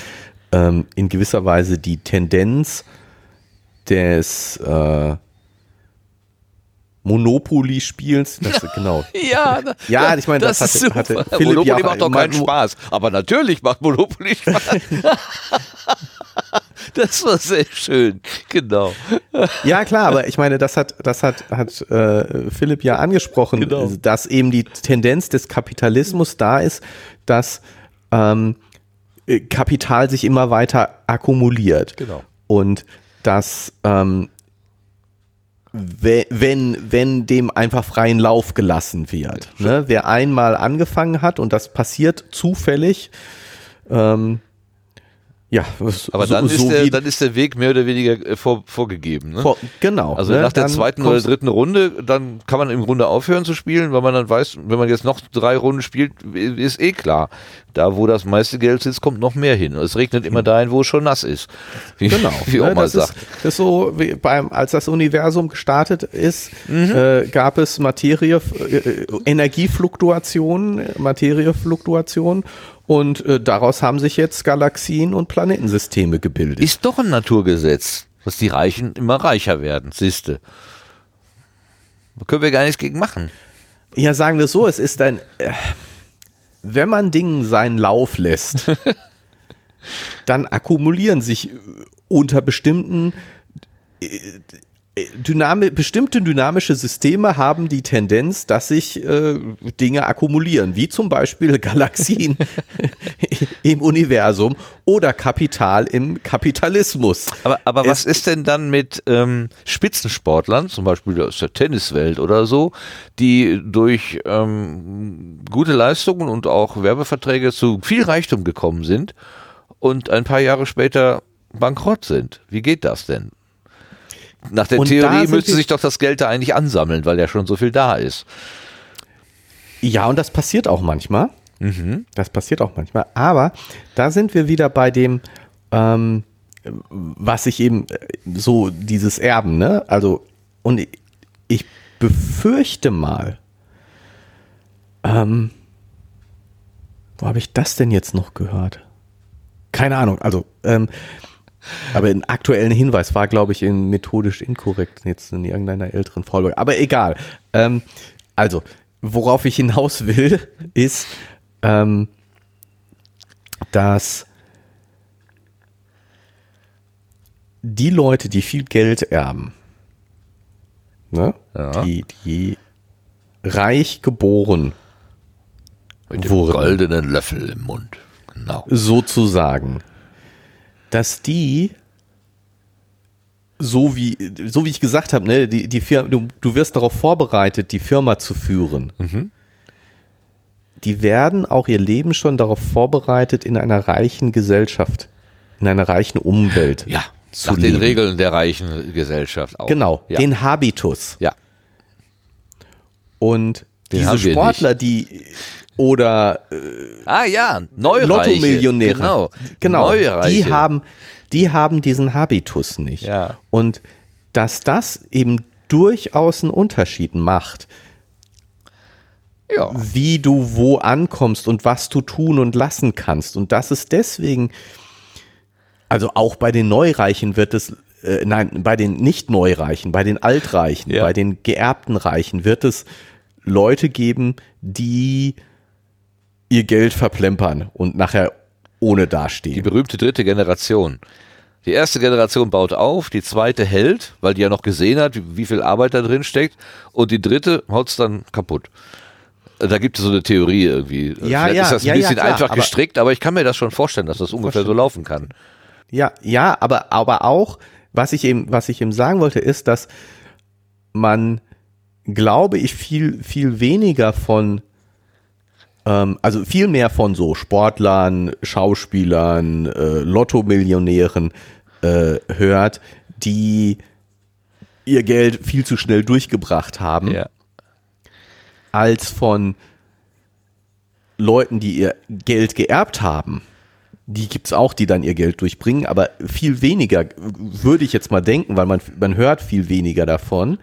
ähm, in gewisser Weise die Tendenz des äh, Monopoly-Spiels, das, genau, Ja, Ja, ich meine, das ist hatte- hatte. Philipp Monopoly ja- macht doch keinen Spaß. Aber natürlich macht Monopoly Spaß. das war sehr schön. Genau. Ja, klar, aber ich meine, das hat, das hat, hat äh, Philipp ja angesprochen, Genau. dass eben die Tendenz des Kapitalismus da ist, dass ähm, äh, Kapital sich immer weiter akkumuliert. Genau. Und dass ähm, we- wenn, wenn dem einfach freien Lauf gelassen wird. Ne? Wer einmal angefangen hat und das passiert zufällig, ähm, ja, Aber so, dann, ist so der, dann ist der Weg mehr oder weniger äh, vor, vorgegeben. Ne? vor, genau. Also ne? nach der Dann zweiten oder dritten Runde, dann kann man im Grunde aufhören zu spielen, weil man dann weiß, wenn man jetzt noch drei Runden spielt, ist eh klar. Da, wo das meiste Geld sitzt, kommt noch mehr hin. Es regnet immer dahin, wo es schon nass ist. Wie, Genau. wie ne, Oma das, sagt. ist, das ist so, wie beim, als das Universum gestartet ist, Mhm. äh, gab es Materie, äh, Energiefluktuationen, Materiefluktuationen und äh, daraus haben sich jetzt Galaxien und Planetensysteme gebildet. Ist doch ein Naturgesetz, dass die Reichen immer reicher werden, siehste. Da können wir gar nichts gegen machen. ja, sagen wir so, es ist ein, äh, wenn man Dingen seinen Lauf lässt, dann akkumulieren sich äh, unter bestimmten Dynami bestimmte dynamische Systeme haben die Tendenz, dass sich äh, Dinge akkumulieren, wie zum Beispiel Galaxien im Universum oder Kapital im Kapitalismus. Aber, aber Es- was ist denn dann mit ähm, Spitzensportlern, zum Beispiel aus der Tenniswelt oder so, die durch ähm, gute Leistungen und auch Werbeverträge zu viel Reichtum gekommen sind und ein paar Jahre später bankrott sind. Wie geht das denn? Nach der Und Theorie müsste sich doch das Geld da eigentlich ansammeln, weil ja schon so viel da ist. Ja, und das passiert auch manchmal. Mhm. Das passiert auch manchmal. Aber da sind wir wieder bei dem, ähm, was ich eben äh, so dieses Erben, ne? Also, und ich- ich befürchte mal, ähm, wo habe ich das denn jetzt noch gehört? Keine Ahnung, also, ähm, aber ein aktuellen Hinweis war, glaube ich, in methodisch inkorrekt, jetzt in irgendeiner älteren Folge. Aber egal. Ähm, also, worauf ich hinaus will, ist, ähm, dass die Leute, die viel Geld erben, ne, Ja. die, die reich geboren Mit dem Wurden. goldenen Löffel im Mund. Genau. sozusagen, dass die so wie so wie ich gesagt habe, ne, die die Firma, du, du wirst darauf vorbereitet, die Firma zu führen. Die werden auch ihr Leben schon darauf vorbereitet, in einer reichen Gesellschaft, in einer reichen Umwelt. Ja, zu nach den leben. Regeln der reichen Gesellschaft auch. Genau, Ja. den Habitus. ja. Und Den diese Sportler, die oder Ah ja, Neureiche. Lotto-Millionäre. Genau. genau. Neureiche. Die haben, die haben diesen Habitus nicht. Ja. Und dass das eben durchaus einen Unterschied macht, ja. wie du wo ankommst und was du tun und lassen kannst. Und das ist deswegen, also auch bei den Neureichen wird es, äh, nein, bei den nicht-Neureichen, bei den Altreichen, Ja. bei den geerbten Reichen wird es Leute geben, die ihr Geld verplempern und nachher ohne Die dastehen. berühmte dritte Generation. Die erste Generation baut auf, die zweite hält, weil die ja noch gesehen hat, wie, viel Arbeit da drin steckt, und die dritte haut's dann kaputt. Da gibt es so eine Theorie irgendwie. Ja, Vielleicht ja, ist das ein ja, ja, bisschen klar, einfach aber- gestrickt, aber ich kann mir das schon vorstellen, dass das ungefähr so laufen kann. Ja, ja, aber, aber auch, was ich eben, was ich eben sagen wollte, ist, dass man, glaube ich, viel, viel weniger von, ähm, also viel mehr von so Sportlern, Schauspielern, äh, Lotto-Millionären äh, hört, die ihr Geld viel zu schnell durchgebracht haben, Ja. als von Leuten, die ihr Geld geerbt haben. Die gibt's auch, die dann ihr Geld durchbringen, aber viel weniger, würde ich jetzt mal denken, weil man, man hört viel weniger davon.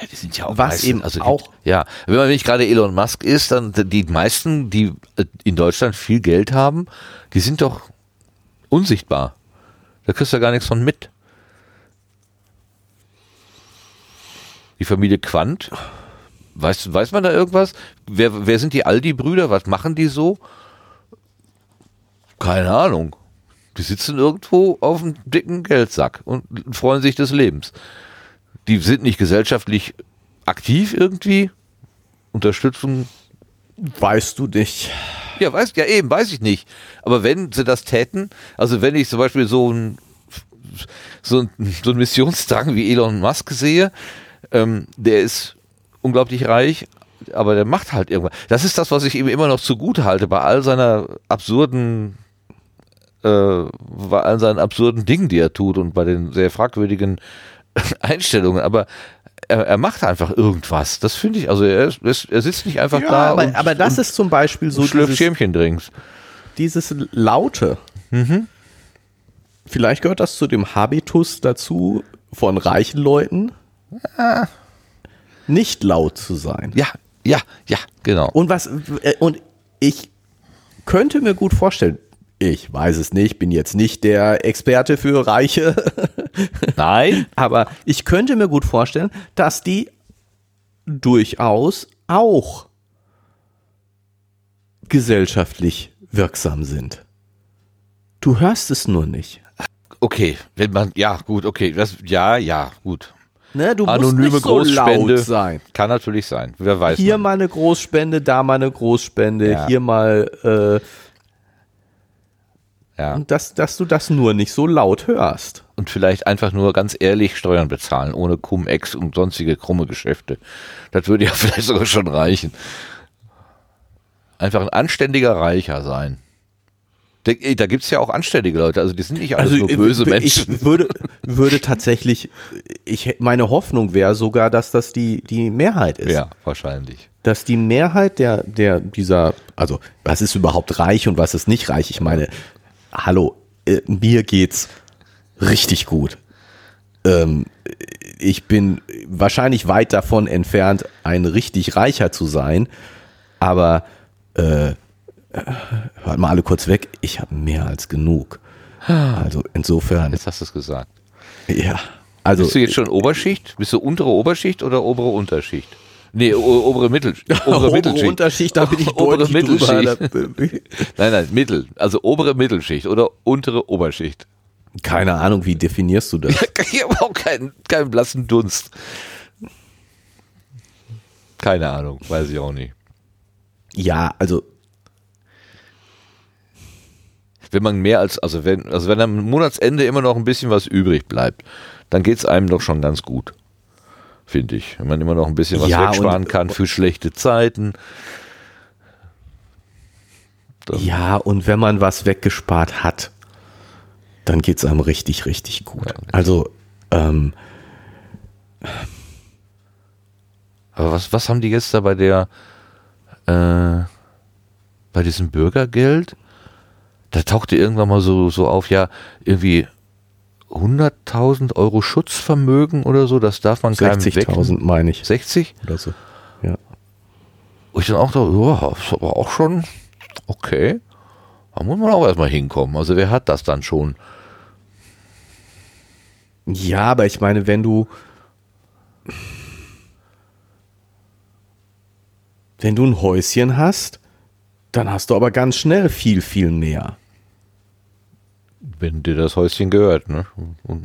Ja, die sind ja auch Was meistens, eben also auch- Ja, wenn man nicht gerade Elon Musk ist, dann die meisten, die äh, in Deutschland viel Geld haben, die sind doch unsichtbar. Da kriegst du ja gar nichts von mit. Die Familie Quandt, weiß, weiß man da irgendwas? Wer, wer sind die Aldi-Brüder? Was machen die so? Keine Ahnung. Die sitzen irgendwo auf einem dicken Geldsack und freuen sich des Lebens die sind nicht gesellschaftlich aktiv irgendwie. Unterstützung. Weißt du nicht. Ja, weiß, ja eben, weiß ich nicht. Aber wenn sie das täten, also wenn ich zum Beispiel so ein so ein, so ein Missionsdrang wie Elon Musk sehe, ähm, der ist unglaublich reich, aber der macht halt irgendwas. Das ist das, was ich ihm immer noch zugute halte bei all seiner absurden äh, bei all seinen absurden Dingen, die er tut und bei den sehr fragwürdigen Einstellungen, aber er, er macht einfach irgendwas. Das finde ich, also er, ist, er sitzt nicht einfach da aber, und, aber das und, ist zum Beispiel so schlürft dieses, Schämchendrinks. dieses Laute. Vielleicht gehört das zu dem Habitus dazu von reichen Leuten, nicht laut zu sein. Ja, ja, ja, genau. Und was, äh, und ich könnte mir gut vorstellen, ich weiß es nicht, bin jetzt nicht der Experte für Reiche, Nein, aber ich könnte mir gut vorstellen, dass die durchaus auch gesellschaftlich wirksam sind. Du hörst es nur nicht. okay, wenn man, ja, gut, okay, das, ja, ja, gut. Ne, du Anonyme musst nicht so Großspende. laut sein. Kann natürlich sein, wer weiß. Hier man. mal eine Großspende, da mal eine Großspende, Ja. hier mal, äh, ja. und dass, dass du das nur nicht so laut hörst. Und vielleicht einfach nur ganz ehrlich Steuern bezahlen, ohne Cum-Ex und sonstige krumme Geschäfte. Das würde ja vielleicht sogar schon reichen. Einfach ein anständiger Reicher sein. Da, da gibt es ja auch anständige Leute, also die sind nicht alles Also nur böse ich, Menschen. ich würde, würde tatsächlich, ich, meine Hoffnung wäre sogar, dass das die, die Mehrheit ist. ja, wahrscheinlich. Dass die Mehrheit der, der, dieser, also was ist überhaupt reich und was ist nicht reich? Ich meine, hallo, äh, mir geht's richtig gut. Ähm, ich bin wahrscheinlich weit davon entfernt, ein richtig reicher zu sein, aber äh, hört mal alle kurz weg, ich habe mehr als genug. Also insofern, Jetzt hast du es gesagt. ja. Also Bist du jetzt schon Oberschicht? Bist du untere Oberschicht oder obere Unterschicht? Nee, obere Mittel, obere, Mittelschicht. Unterschicht, da bin ich obere Mittelschicht. Nein, nein, Mittel. Also obere Mittelschicht oder untere Oberschicht. Keine Ahnung, wie definierst du das? Ich habe auch keinen, keinen blassen Dunst. Keine Ahnung, weiß ich auch nicht. Ja, also Wenn man mehr als, also wenn, also wenn am Monatsende immer noch ein bisschen was übrig bleibt, dann geht's einem doch schon ganz gut. Finde ich. Wenn man immer noch ein bisschen was Ja, wegsparen und- kann für schlechte Zeiten. Dann- ja, und wenn man was weggespart hat, dann geht's einem richtig, richtig gut. Also ähm, Aber was, was haben die jetzt da bei der, äh, bei diesem Bürgergeld? Da tauchte irgendwann mal so, so auf, ja, irgendwie 100.000 Euro Schutzvermögen oder so, das darf man keinem weg. 60.000 meine ich 60? oder so. Ja. Wo ich dann auch dachte, ja, ist aber auch schon okay. Da muss man auch erstmal hinkommen. Also wer hat das dann schon? Ja, aber ich meine, wenn du wenn du ein Häuschen hast, dann hast du aber ganz schnell viel, viel mehr. Wenn dir das Häuschen gehört, ne?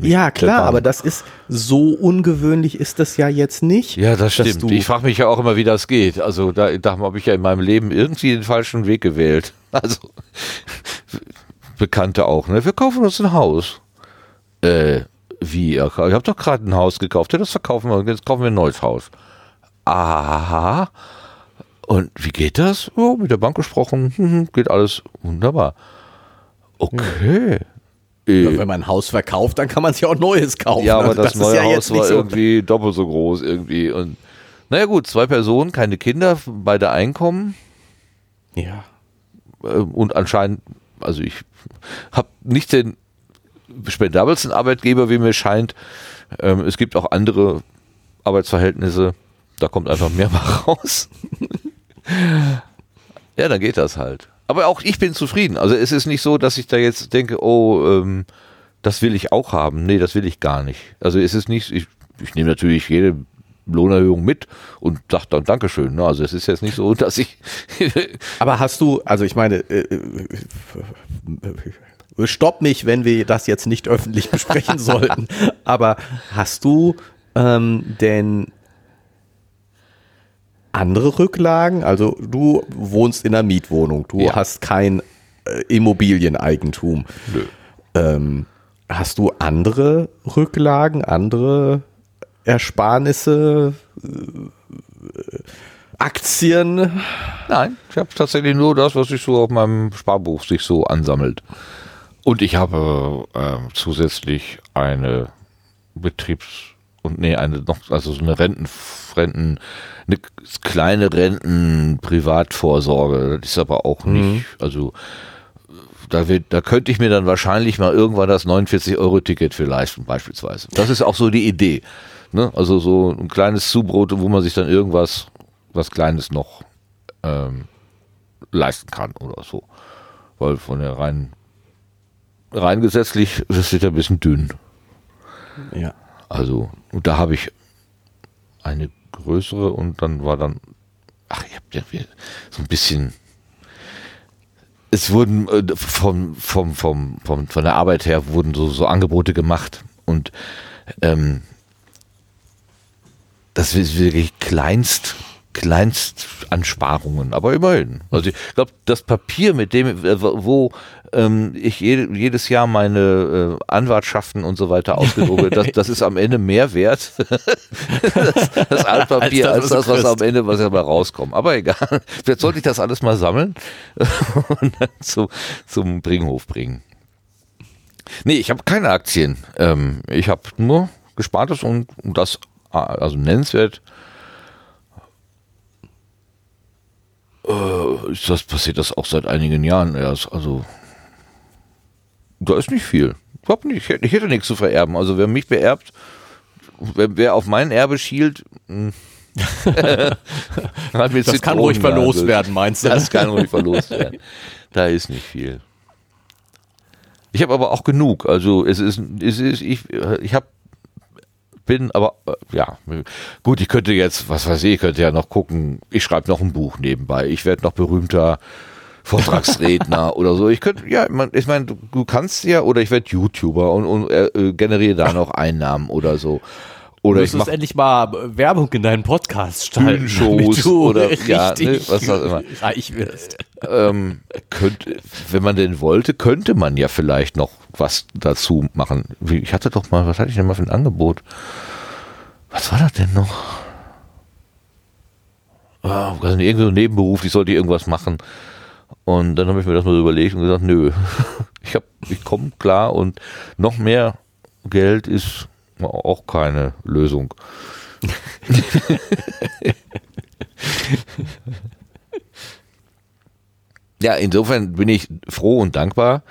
Ja, klar, aber das ist so ungewöhnlich ist das ja jetzt nicht. Ja, das stimmt. Ich frage mich ja auch immer, wie das geht. Also da, da habe ich ja in meinem Leben irgendwie den falschen Weg gewählt. Also Bekannte auch, ne? Wir kaufen uns ein Haus. Äh, wie? Ihr habt doch gerade ein Haus gekauft. Ja, das verkaufen wir. Jetzt kaufen wir ein neues Haus. Aha. Und wie geht das? Oh, mit der Bank gesprochen. Hm, geht alles wunderbar. Okay. Äh, Wenn man ein Haus verkauft, dann kann man sich auch Neues kaufen. ja, aber Also das, ist neue ja Haus war so- irgendwie doppelt so groß irgendwie. Und naja gut, zwei Personen, keine Kinder, beide Einkommen Ja. äh, und anscheinend, also ich habe nicht den spendabelsten Arbeitgeber, wie mir scheint. Ähm, es gibt auch andere Arbeitsverhältnisse, da kommt einfach mehr mal raus. ja, dann geht das halt. Aber auch ich bin zufrieden. Also es ist nicht so, dass ich da jetzt denke, oh, ähm, das will ich auch haben. Nee, das will ich gar nicht. Also es ist nicht, ich, ich nehme natürlich jede Lohnerhöhung mit und sage dann Dankeschön. Ne? Also es ist jetzt nicht so, dass ich Aber hast du, also ich meine, äh, äh, äh, stopp mich, wenn wir das jetzt nicht öffentlich besprechen sollten. Aber hast du ähm, denn andere Rücklagen? Also du wohnst in einer Mietwohnung, du Ja. hast kein äh, Immobilieneigentum. Nö. Ähm, hast du andere Rücklagen, andere Ersparnisse, äh, Aktien? Nein, ich habe tatsächlich nur das, was sich so auf meinem Sparbuch sich so ansammelt. Und ich habe äh, zusätzlich eine Betriebs- und nee, eine noch, also so eine Renten, Renten, eine kleine Renten-Privatvorsorge. Das ist aber auch nicht, also da, wird, da könnte ich mir dann wahrscheinlich mal irgendwann das 49-Euro-Ticket für leisten, beispielsweise. Das ist auch so die Idee. Ne? Also so ein kleines Zubrot, wo man sich dann irgendwas, was Kleines noch ähm, leisten kann oder so. Weil von der rein, rein gesetzlich das ist ja ein bisschen dünn. Ja. Also, und da habe ich eine größere und dann war dann, ach, ich habe ja so ein bisschen, es wurden äh, vom, vom, vom, vom, von der Arbeit her wurden so, so Angebote gemacht und ähm, das ist wirklich kleinst, Kleinstansparungen, aber immerhin. Also ich glaube, das Papier, mit dem, äh, wo ähm, ich jede, jedes Jahr meine äh, Anwartschaften und so weiter ausgedrucke, das, das ist am Ende mehr wert, das, das Altpapier, als das, was, was am Ende was dabei rauskommt. Aber egal, vielleicht sollte ich das alles mal sammeln und dann zu, zum Bringhof bringen. Nee, ich habe keine Aktien. Ähm, ich habe nur Gespartes und das, also nennenswert, äh, das passiert das auch seit einigen Jahren erst. Also da ist nicht viel. Überhaupt nicht. Ich hätte nichts zu vererben. Also wer mich beerbt, wer, wer auf mein Erbe schielt, hm. das kann ruhig verlost werden, meinst du? Das kann ruhig verlost werden. Da ist nicht viel. Ich habe aber auch genug. Also es ist, es ist ich, ich habe bin, aber äh, ja, gut, ich könnte jetzt, was weiß ich, ich könnte ja noch gucken, ich schreibe noch ein Buch nebenbei, ich werde noch berühmter Vortragsredner oder so. Ich könnte, ja, man, ich meine, du, du, kannst ja, oder ich werde YouTuber und, und äh, generiere da noch Einnahmen oder so. Oder du ich endlich mal Werbung in deinen Podcast stellen. Shows oder ja, ne, was auch immer. Reich wirst. Ähm, könnte, wenn man denn wollte, könnte man ja vielleicht noch was dazu machen. Ich hatte doch mal, was hatte ich denn mal für ein Angebot? Was war das denn noch? Ah, also irgendwie so ein Nebenberuf, ich sollte irgendwas machen. Und dann habe ich mir das mal überlegt und gesagt, nö, ich, hab, ich komme klar und noch mehr Geld ist auch keine Lösung. ja, insofern bin ich froh und dankbar,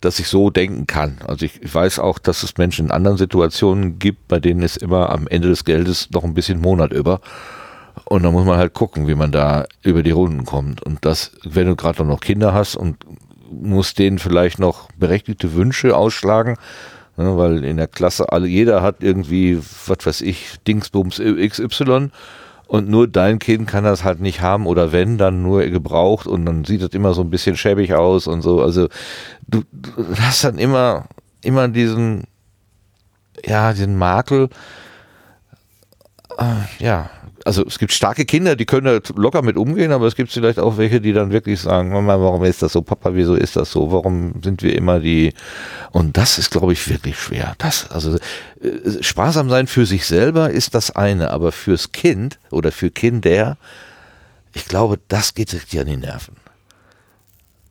dass ich so denken kann. Also ich weiß auch, dass es Menschen in anderen Situationen gibt, bei denen es immer am Ende des Geldes noch ein bisschen Monat über. Und da muss man halt gucken, wie man da über die Runden kommt. Und das, wenn du gerade noch Kinder hast und musst denen vielleicht noch berechtigte Wünsche ausschlagen, ne, weil in der Klasse alle, jeder hat irgendwie, was weiß ich, Dingsbums XY und nur dein Kind kann das halt nicht haben oder wenn, dann nur gebraucht und dann sieht das immer so ein bisschen schäbig aus und so. Also du, du hast dann immer, immer diesen, ja, diesen Makel, äh, ja, also es gibt starke Kinder, die können da locker mit umgehen, aber es gibt vielleicht auch welche, die dann wirklich sagen, Mama, warum ist das so, Papa, wieso ist das so, warum sind wir immer die und das ist, glaube ich, wirklich schwer. Das, also äh, sparsam sein für sich selber ist das eine, aber fürs Kind oder für Kinder, ich glaube, das geht richtig an die Nerven.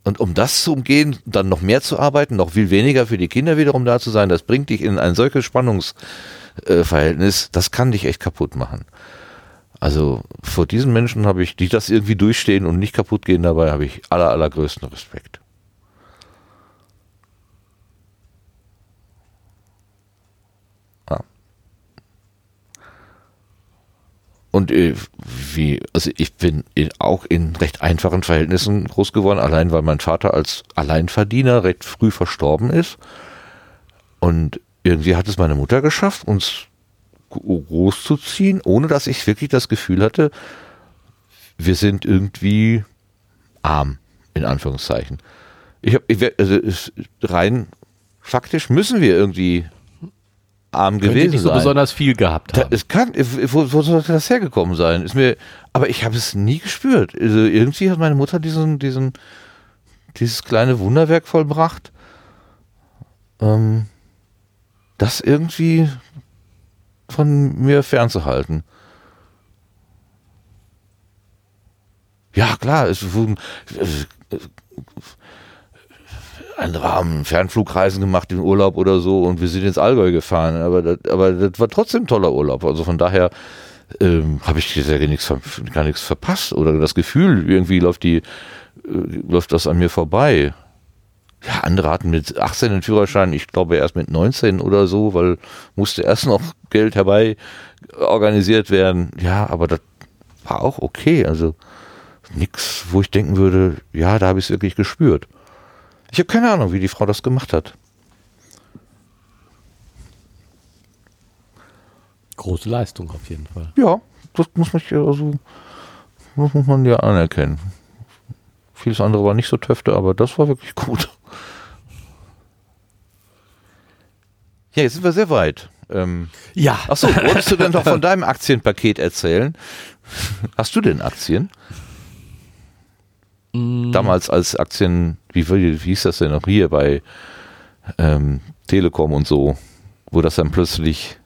Und um das zu umgehen, dann noch mehr zu arbeiten, noch viel weniger für die Kinder wiederum da zu sein, das bringt dich in ein solches Spannungsverhältnis, das kann dich echt kaputt machen. Also vor diesen Menschen habe ich, die das irgendwie durchstehen und nicht kaputt gehen dabei, habe ich aller, allergrößten Respekt. Ja. Und äh, wie, also ich bin auch in recht einfachen Verhältnissen groß geworden, allein weil mein Vater als Alleinverdiener recht früh verstorben ist. Und irgendwie hat es meine Mutter geschafft, uns großzuziehen, ohne dass ich wirklich das Gefühl hatte, wir sind irgendwie arm, in Anführungszeichen. Ich habe, also rein faktisch müssen wir irgendwie arm Könnt gewesen nicht so sein. besonders viel gehabt haben. Da, es kann, wo, wo sollte das hergekommen sein? Ist mir, aber ich habe es nie gespürt. Also irgendwie hat meine Mutter diesen, diesen, dieses kleine Wunderwerk vollbracht, ähm, das irgendwie von mir fernzuhalten. Ja, klar, es wurden äh, andere haben Fernflugreisen gemacht im Urlaub oder so und wir sind ins Allgäu gefahren, aber das, aber das war trotzdem toller Urlaub. Also von daher ähm, habe ich gar nichts, gar nichts verpasst oder das Gefühl, irgendwie läuft die, äh, läuft das an mir vorbei ja, andere hatten mit 18 einen Führerschein, ich glaube erst mit 19 oder so, weil musste erst noch Geld herbei organisiert werden. Ja, aber das war auch okay. Also nichts, wo ich denken würde, ja, da habe ich es wirklich gespürt. Ich habe keine Ahnung, wie die Frau das gemacht hat. Große Leistung auf jeden Fall. Ja, das muss man also muss man ja anerkennen. Vieles andere war nicht so töfte, aber das war wirklich gut. Ja, jetzt sind wir sehr weit. Ähm, Ja. Achso, wolltest du denn noch von deinem Aktienpaket erzählen? Hast du denn Aktien? Damals als Aktien, wie, wie, wie hieß das denn noch hier bei ähm, Telekom und so, wo das dann plötzlich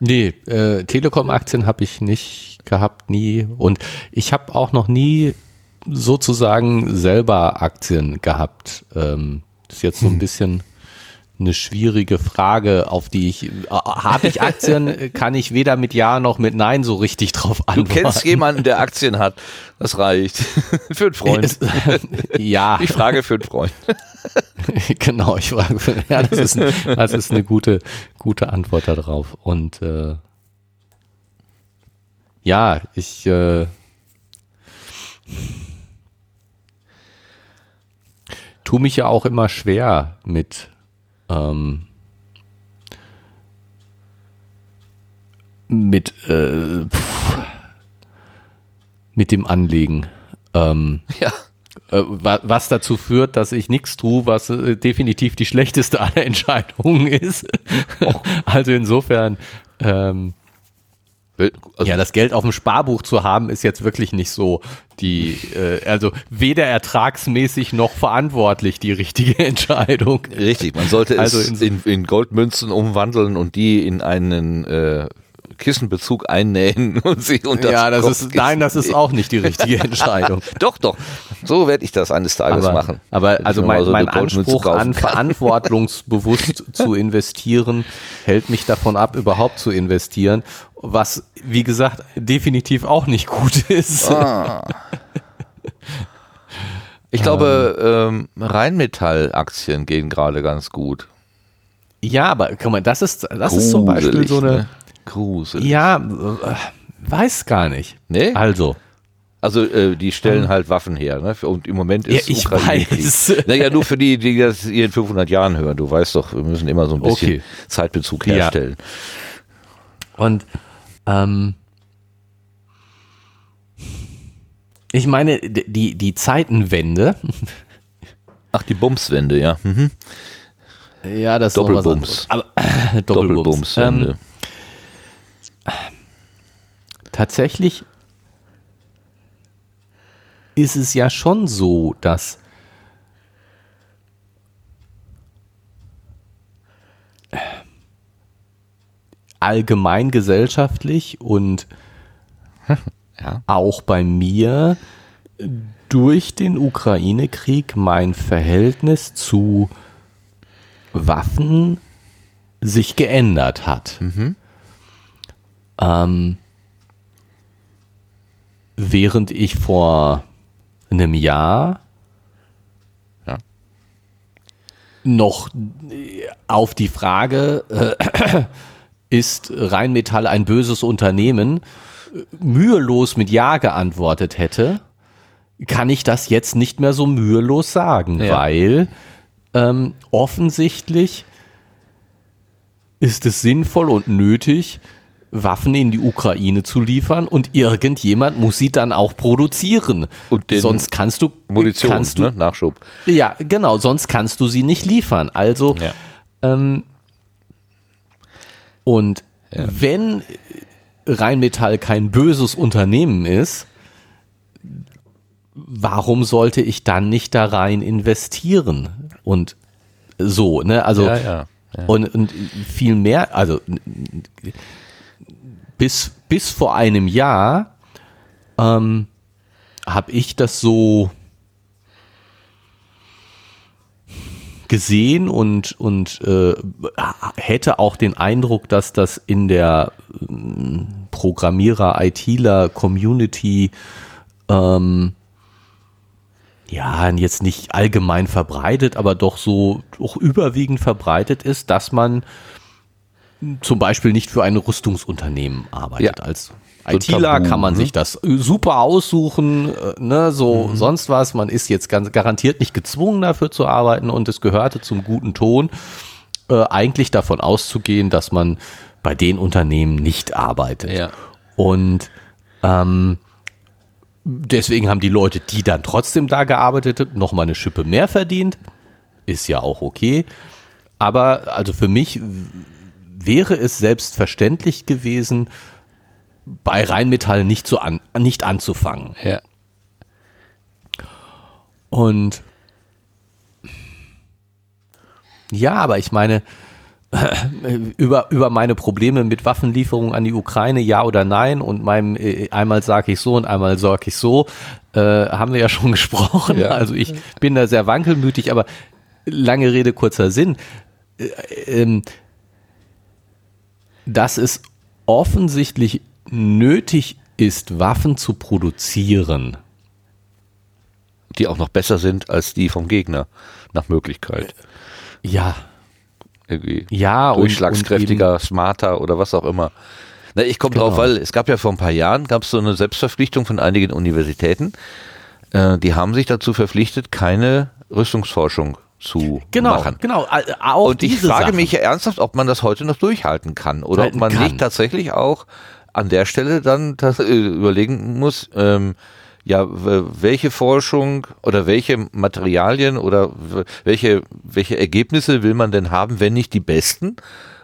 Nee, äh, Telekom-Aktien habe ich nicht gehabt, nie. Und ich habe auch noch nie sozusagen selber Aktien gehabt. Ähm, das ist jetzt so ein bisschen eine schwierige Frage, auf die ich, äh, habe ich Aktien, kann ich weder mit Ja noch mit Nein so richtig drauf Du antworten. kennst jemanden, der Aktien hat. Das reicht. für einen Freund. Es- ja, Ich frage für einen Freund. genau, ich frage, ja, das ist, ein, das ist eine gute, gute Antwort darauf. Und äh, ja, ich äh, tue mich ja auch immer schwer mit ähm, mit äh, pff, mit dem Anlegen. Ähm, Ja. äh, wa- was dazu führt, dass ich nichts tue, was äh, definitiv die schlechteste aller Entscheidungen ist. also insofern, ähm, Also, ja, das Geld auf dem Sparbuch zu haben, ist jetzt wirklich nicht so die, äh, also weder ertragsmäßig noch verantwortlich die richtige Entscheidung. Richtig, man sollte Also es in, in Goldmünzen umwandeln und die in einen äh, Kissenbezug einnähen und sie unter Ja, das ist, nein, das ist auch nicht die richtige Entscheidung. Doch, doch. So werde ich das eines Tages aber, machen. Aber also mein, so mein Anspruch an verantwortungsbewusst zu investieren hält mich davon ab, überhaupt zu investieren, was wie gesagt definitiv auch nicht gut ist. Ah. Ich glaube, ähm, Rheinmetall-Aktien gehen gerade ganz gut. Ja, aber guck mal, das ist das ist zum Beispiel so eine ne? Gruselig. ja äh, weiß gar nicht. Nee? Also Also äh, die stellen halt Waffen her, ne? Und im Moment Ja, ist ich Ukraine-Krieg. weiß. Naja, nur für die, die das hier in 500 Jahren hören. Du weißt doch, wir müssen immer so ein bisschen Okay. Zeitbezug Ja. herstellen. Und ähm, ich meine, die, die Zeitenwende, Ach, die Bumswende, ja. Mhm. ja, das ist noch was Doppelbums. Aber, Doppelbums. Doppelbumswende. Ähm, tatsächlich ist es ja schon so, dass allgemein gesellschaftlich und Ja. auch bei mir durch den Ukraine-Krieg mein Verhältnis zu Waffen sich geändert hat. Ähm, während ich vor einem Jahr Ja. noch äh, auf die Frage, äh, ist Rheinmetall ein böses Unternehmen, äh, mühelos mit Ja geantwortet hätte, kann ich das jetzt nicht mehr so mühelos sagen, Ja. weil ähm, offensichtlich ist es sinnvoll und nötig, Waffen in die Ukraine zu liefern und irgendjemand muss sie dann auch produzieren. Und sonst kannst du Munition, kannst du, ne? Nachschub. ja, genau, sonst kannst du sie nicht liefern. Also, Ja. ähm, und wenn Rheinmetall kein böses Unternehmen ist, warum sollte ich dann nicht da rein investieren? Und so, ne, also, Ja, ja. ja. und, und viel mehr, also bis, bis vor einem Jahr ähm, habe ich das so gesehen und, und äh, hätte auch den Eindruck, dass das in der ähm, Programmierer, ITler, Community ähm, ja, jetzt nicht allgemein verbreitet, aber doch so doch überwiegend verbreitet ist, dass man zum Beispiel nicht für ein Rüstungsunternehmen arbeitet. Ja. Als ITler kann man ne? sich das super aussuchen, äh, ne, so Mhm. sonst was. Man ist jetzt ganz garantiert nicht gezwungen dafür zu arbeiten und es gehörte zum guten Ton, äh, eigentlich davon auszugehen, dass man bei den Unternehmen nicht arbeitet. Ja. Und ähm, deswegen haben die Leute, die dann trotzdem da gearbeitet haben, noch mal eine Schippe mehr verdient. Ist ja auch okay. Aber also für mich wäre es selbstverständlich gewesen, bei Rheinmetall nicht, zu an, nicht anzufangen. Ja. Und ja, aber ich meine, über, über meine Probleme mit Waffenlieferungen an die Ukraine, ja oder nein, und meinem äh, einmal sage ich so und einmal sage ich so, äh, haben wir ja schon gesprochen. Ja. Also ich bin da sehr wankelmütig, aber lange Rede, kurzer Sinn. Äh, ähm, dass es offensichtlich nötig ist, Waffen zu produzieren. Die auch noch besser sind als die vom Gegner, nach Möglichkeit. Ja, Irgendwie ja. und- durchschlagskräftiger, und smarter oder was auch immer. Na, ich komme Genau. drauf, weil es gab ja vor ein paar Jahren gab es so eine Selbstverpflichtung von einigen Universitäten. Äh, die haben sich dazu verpflichtet, keine Rüstungsforschung zu genau, machen. genau. äh, Auch Und ich frage Sachen. mich ja ernsthaft, ob man das heute noch durchhalten kann oder Halten ob man kann. nicht tatsächlich auch an der Stelle dann das, äh, überlegen muss, ähm, ja, welche Forschung oder welche Materialien oder welche, welche Ergebnisse will man denn haben, wenn nicht die besten?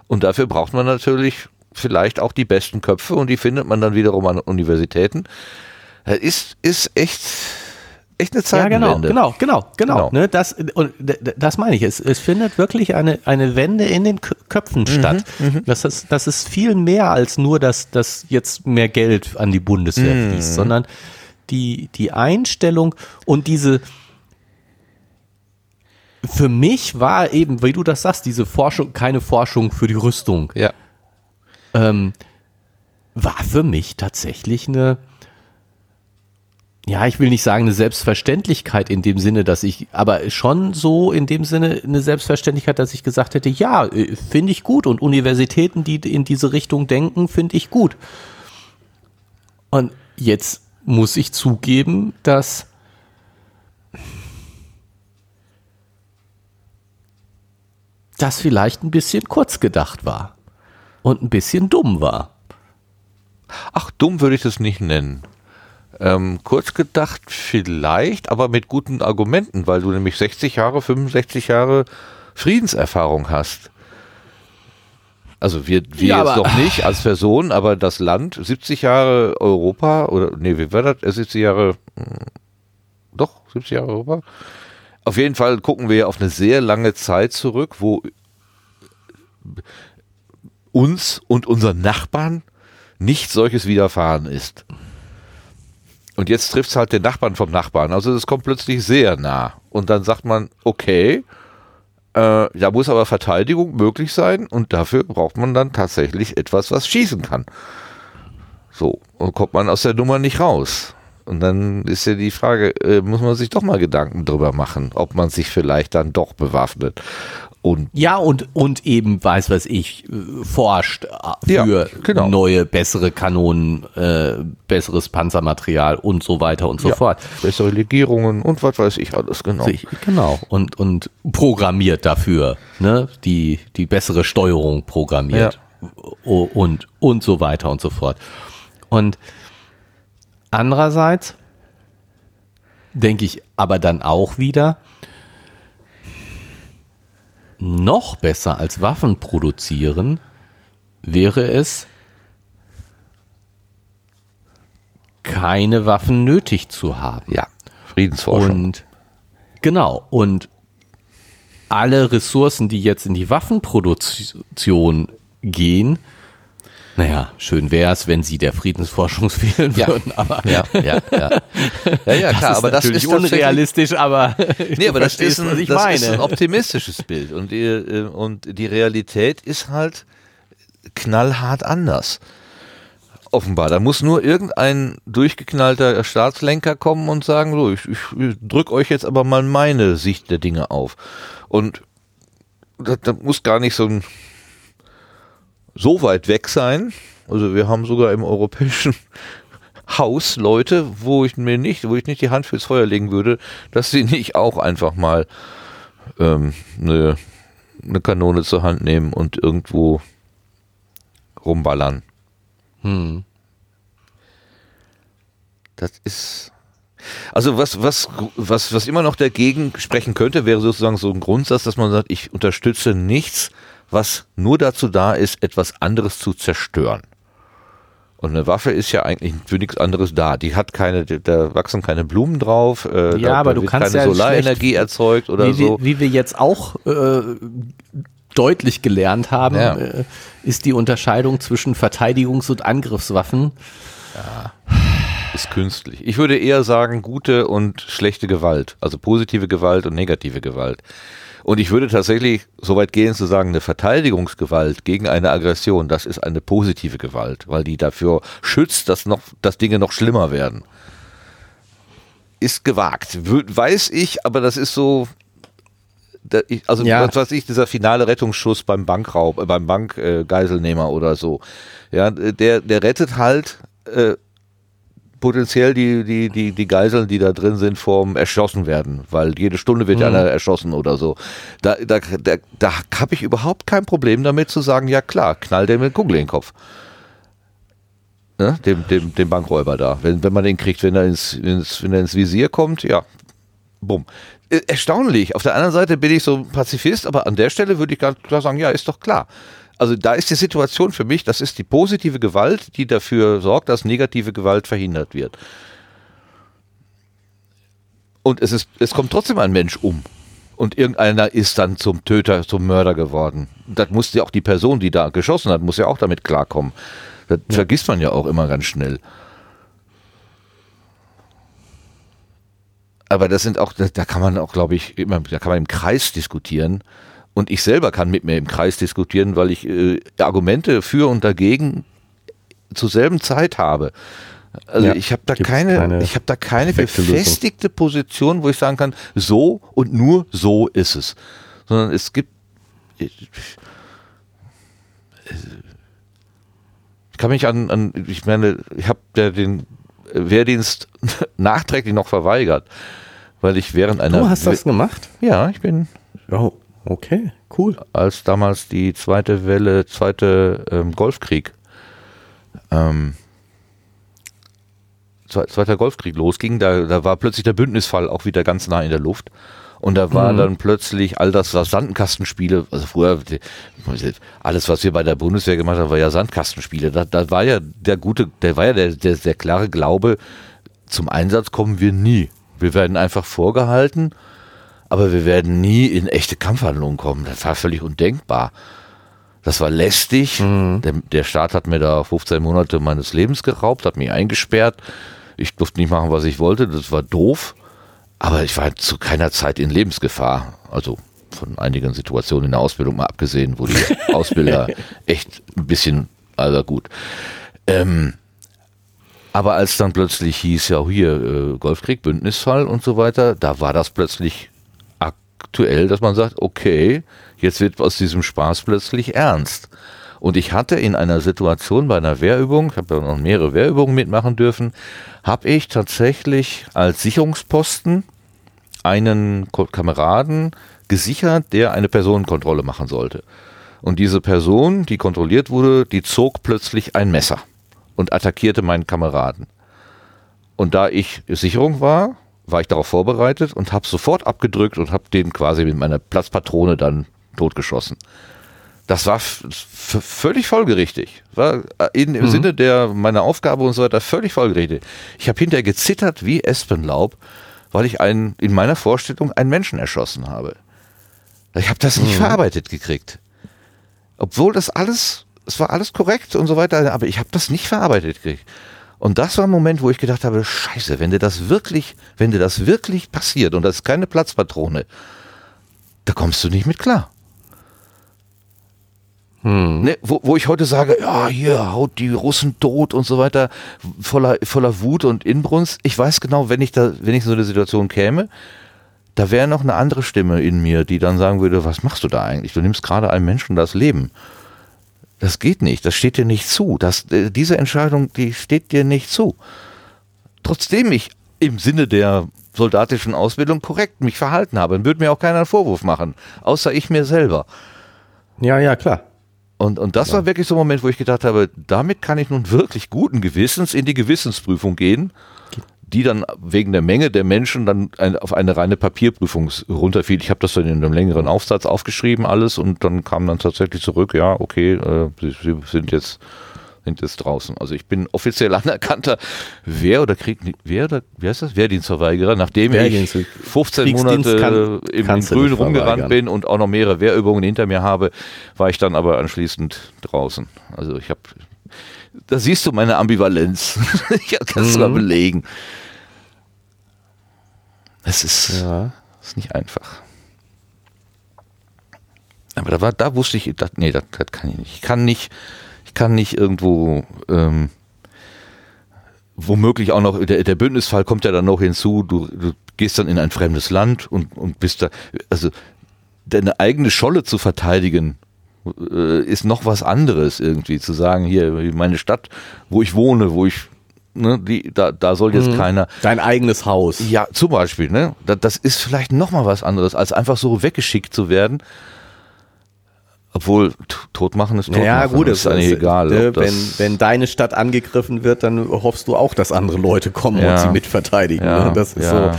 Und dafür braucht man natürlich vielleicht auch die besten Köpfe und die findet man dann wiederum an Universitäten. Das Ist, ist echt, echt eine Ja, genau, Zeitenwende. genau, genau, genau. Genau. Ne, das, und das meine ich. Es, es findet wirklich eine, eine Wende in den Kö- Köpfen statt. Das, ist, das ist viel mehr als nur, dass, dass jetzt mehr Geld an die Bundeswehr fließt, sondern die, die Einstellung und diese, für mich war eben, wie du das sagst, diese Forschung, keine Forschung für die Rüstung, Ja. ähm, war für mich tatsächlich eine, ja, ich will nicht sagen eine Selbstverständlichkeit in dem Sinne, dass ich, aber schon so in dem Sinne eine Selbstverständlichkeit, dass ich gesagt hätte, ja, äh, finde ich gut und Universitäten, die in diese Richtung denken, finde ich gut. Und jetzt muss ich zugeben, dass das vielleicht ein bisschen kurz gedacht war und ein bisschen dumm war. Ach, dumm würde ich das nicht nennen. Ähm, kurz gedacht vielleicht, aber mit guten Argumenten, weil du nämlich 60 Jahre, 65 Jahre Friedenserfahrung hast. Also wir, wir Ja, jetzt noch nicht als Person, aber das Land, 70 Jahre Europa, oder nee, wie war das? Äh, 70 Jahre, hm, doch, 70 Jahre Europa? Auf jeden Fall gucken wir auf eine sehr lange Zeit zurück, wo uns und unseren Nachbarn nicht solches widerfahren ist. Und jetzt trifft es halt den Nachbarn vom Nachbarn. Also es kommt plötzlich sehr nah. Und dann sagt man, okay, äh, da muss aber Verteidigung möglich sein und dafür braucht man dann tatsächlich etwas, was schießen kann. So, und kommt man aus der Nummer nicht raus. Und dann ist ja die Frage, äh, muss man sich doch mal Gedanken drüber machen, ob man sich vielleicht dann doch bewaffnet. Und Ja, und, und eben, weiß was ich, äh, forscht äh, Ja, für genau. neue, bessere Kanonen, äh, besseres Panzermaterial und so weiter und so ja, fort. bessere Legierungen und was weiß ich alles genau. Genau. Und, und programmiert dafür, ne? Die, die bessere Steuerung programmiert. O- Und, und so weiter und so fort. Und andererseits denke ich aber dann auch wieder, noch besser als Waffen produzieren wäre es, keine Waffen nötig zu haben. Ja, Friedensforschung. Und genau, und alle Ressourcen, die jetzt in die Waffenproduktion gehen, naja, schön wäre es, wenn sie der Friedensforschung fehlen Ja. würden, aber ja, ja, ja. Ja, ja, klar, das aber das ist unrealistisch, aber Nee, aber das ist, ein, das ist ein optimistisches Bild und die, äh, und die Realität ist halt knallhart anders. Offenbar. Da muss nur irgendein durchgeknallter Staatslenker kommen und sagen, so, ich, ich drück euch jetzt aber mal meine Sicht der Dinge auf. Und das, das muss gar nicht so ein so weit weg sein. Also wir haben sogar im europäischen Haus Leute, wo ich mir nicht, wo ich nicht die Hand fürs Feuer legen würde, dass sie nicht auch einfach mal ähm, eine, eine Kanone zur Hand nehmen und irgendwo rumballern. Hm. Das ist also was, was, was, was immer noch dagegen sprechen könnte, wäre sozusagen so ein Grundsatz, dass man sagt, ich unterstütze nichts, was nur dazu da ist, etwas anderes zu zerstören. Und eine Waffe ist ja eigentlich für nichts anderes da. Die hat keine, da wachsen keine Blumen drauf. Äh, ja, da, aber da du kannst keine ja Solarenergie erzeugt oder wie, so. Wie, wie wir jetzt auch äh, deutlich gelernt haben, ja. äh, ist die Unterscheidung zwischen Verteidigungs- und Angriffswaffen. Ja, ist künstlich. Ich würde eher sagen, gute und schlechte Gewalt. Also positive Gewalt und negative Gewalt. Und ich würde tatsächlich so weit gehen zu sagen, eine Verteidigungsgewalt gegen eine Aggression, das ist eine positive Gewalt, weil die dafür schützt, dass noch, dass Dinge noch schlimmer werden. Ist gewagt, weiß ich, aber das ist so, also ja. was weiß ich, dieser finale Rettungsschuss beim Bankraub, äh, beim Bankgeiselnehmer äh, oder so, ja, der, der rettet halt äh, potenziell die, die, die, die Geiseln, die da drin sind, vorm erschossen werden, weil jede Stunde wird mhm. einer erschossen oder so. Da, da, da, da habe ich überhaupt kein Problem damit zu sagen, ja klar, knall dem mit Kugel in den Kopf. Ne? Dem, dem, dem Bankräuber da. Wenn, wenn man den kriegt, wenn er ins, ins, wenn er ins Visier kommt, ja, bumm. Äh, erstaunlich. Auf der anderen Seite bin ich so Pazifist, aber an der Stelle würde ich ganz klar sagen, ja, ist doch klar also da ist die Situation für mich, das ist die positive Gewalt, die dafür sorgt, dass negative Gewalt verhindert wird. Und es ist, es kommt trotzdem ein Mensch um. Und irgendeiner ist dann zum Töter, zum Mörder geworden. Das muss ja auch die Person, die da geschossen hat, muss ja auch damit klarkommen. Das ja. vergisst man ja auch immer ganz schnell. Aber das sind auch, da kann man auch, glaube ich, immer, da kann man im Kreis diskutieren. Und ich selber kann mit mir im Kreis diskutieren, weil ich äh, Argumente für und dagegen zur selben Zeit habe. Also ja, ich habe da keine, keine, ich habe da keine befestigte Lösung. Position, wo ich sagen kann, so und nur so ist es. Sondern es gibt, ich, kann mich an, an ich meine, ich habe den Wehrdienst nachträglich noch verweigert, weil ich während einer. Du hast das gemacht? Ja, ich bin. Oh. Okay, cool. Als damals die zweite Welle, zweite ähm, Golfkrieg, ähm, zweiter Golfkrieg losging, da, da war plötzlich der Bündnisfall auch wieder ganz nah in der Luft. Und da war mhm. dann plötzlich all das, was Sandkastenspiele, also früher, alles, was wir bei der Bundeswehr gemacht haben, war ja Sandkastenspiele. Da, da war ja der gute, der war ja der, der, der klare Glaube, zum Einsatz kommen wir nie. Wir werden einfach vorgehalten aber wir werden nie in echte Kampfhandlungen kommen. Das war völlig undenkbar. Das war lästig. Mhm. Der, der, Staat hat mir da 15 Monate meines Lebens geraubt, hat mich eingesperrt. Ich durfte nicht machen, was ich wollte. Das war doof. Aber ich war zu keiner Zeit in Lebensgefahr. Also von einigen Situationen in der Ausbildung mal abgesehen, wo die Ausbilder echt ein bisschen, also gut. Ähm, aber als dann plötzlich hieß, ja hier, äh, Golfkrieg, Bündnisfall und so weiter, da war das plötzlich aktuell, dass man sagt, okay, jetzt wird aus diesem Spaß plötzlich ernst. Und ich hatte in einer Situation bei einer Wehrübung, ich habe ja noch mehrere Wehrübungen mitmachen dürfen, habe ich tatsächlich als Sicherungsposten einen Kameraden gesichert, der eine Personenkontrolle machen sollte. Und diese Person, die kontrolliert wurde, die zog plötzlich ein Messer und attackierte meinen Kameraden. Und da ich Sicherung war, war ich darauf vorbereitet und habe sofort abgedrückt und habe den quasi mit meiner Platzpatrone dann totgeschossen. Das war völlig folgerichtig. War äh, in, im mhm. Sinne der meiner Aufgabe und so weiter völlig folgerichtig. Ich habe hinterher gezittert wie Espenlaub, weil ich einen, in meiner Vorstellung einen Menschen erschossen habe. Ich habe das nicht mhm. verarbeitet gekriegt. Obwohl das alles, es war alles korrekt und so weiter, aber ich habe das nicht verarbeitet gekriegt. Und das war ein Moment, wo ich gedacht habe, scheiße, wenn dir das wirklich, wenn dir das wirklich passiert und das ist keine Platzpatrone, da kommst du nicht mit klar. Hm. Ne, wo, wo ich heute sage, ja, hier haut die Russen tot und so weiter, voller, voller Wut und Inbrunst. Ich weiß genau, wenn ich da, wenn ich in so eine Situation käme, da wäre noch eine andere Stimme in mir, die dann sagen würde, was machst du da eigentlich? Du nimmst gerade einem Menschen das Leben. Das geht nicht, das steht dir nicht zu. Das, äh, diese Entscheidung, die steht dir nicht zu. Trotzdem ich im Sinne der soldatischen Ausbildung korrekt mich verhalten habe, dann würde mir auch keiner einen Vorwurf machen, außer ich mir selber. Ja, ja, klar. Und, und das ja. war wirklich so ein Moment, wo ich gedacht habe, damit kann ich nun wirklich guten Gewissens in die Gewissensprüfung gehen. Die dann wegen der Menge der Menschen dann ein, auf eine reine Papierprüfung runterfiel. Ich habe das dann in einem längeren Aufsatz aufgeschrieben alles und dann kam dann tatsächlich zurück, ja, okay, äh, sie, sie sind jetzt sind jetzt draußen. Also ich bin offiziell anerkannter Wehr- oder Krieg, Wehr oder, wie heißt das? Wehrdienstverweigerer, nachdem ich 15 Monate kann, im, im Grün rumgerannt bin und auch noch mehrere Wehrübungen hinter mir habe, war ich dann aber anschließend draußen. Also ich habe, da siehst du meine Ambivalenz. ich kann es mhm. mal belegen. Es ist, ja. ist nicht einfach. Aber da war, da wusste ich, das, nee, das, das kann ich nicht. Ich kann nicht, ich kann nicht irgendwo, ähm, womöglich auch noch, der, der Bündnisfall kommt ja dann noch hinzu, du, du gehst dann in ein fremdes Land und, und bist da, also deine eigene Scholle zu verteidigen, äh, ist noch was anderes irgendwie, zu sagen, hier, meine Stadt, wo ich wohne, wo ich Ne, die, da, da soll jetzt mhm. keiner. Dein eigenes Haus. Ja, zum Beispiel, ne? Das, das ist vielleicht noch mal was anderes, als einfach so weggeschickt zu werden obwohl, tot machen ist tot Ja, gut, ist eigentlich egal. Äh, wenn, wenn deine Stadt angegriffen wird, dann hoffst du auch, dass andere Leute kommen ja. und sie mitverteidigen. Ja, ne? Das ist ja. so,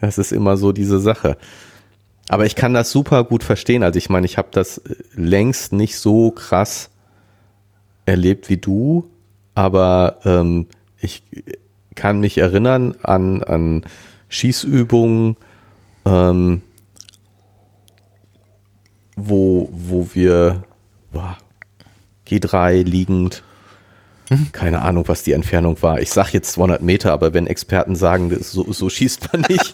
das ist immer so diese Sache. Aber ich kann das super gut verstehen. Also ich meine, ich habe das längst nicht so krass erlebt wie du, aber ähm, ich kann mich erinnern an, an Schießübungen, ähm, wo, wo wir boah, G3 liegend, mhm. keine Ahnung, was die Entfernung war. Ich sag jetzt 200 Meter, aber wenn Experten sagen, so, so schießt man nicht,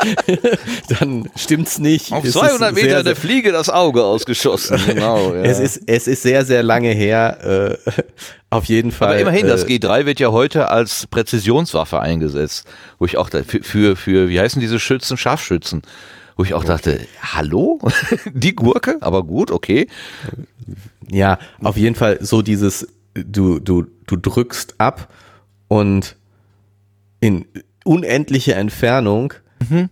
dann stimmt's nicht. Auf 200 Meter sehr, der Fliege das Auge ausgeschossen. Genau. Ja. Es ist es ist sehr sehr lange her. Äh, auf jeden Fall. Aber immerhin, äh, das G3 wird ja heute als Präzisionswaffe eingesetzt, wo ich auch da, für, für für wie heißen diese Schützen Scharfschützen wo ich auch dachte, hallo? Die Gurke? Aber gut, okay. Ja, auf jeden Fall so dieses, du, du, du drückst ab und in unendliche Entfernung mhm.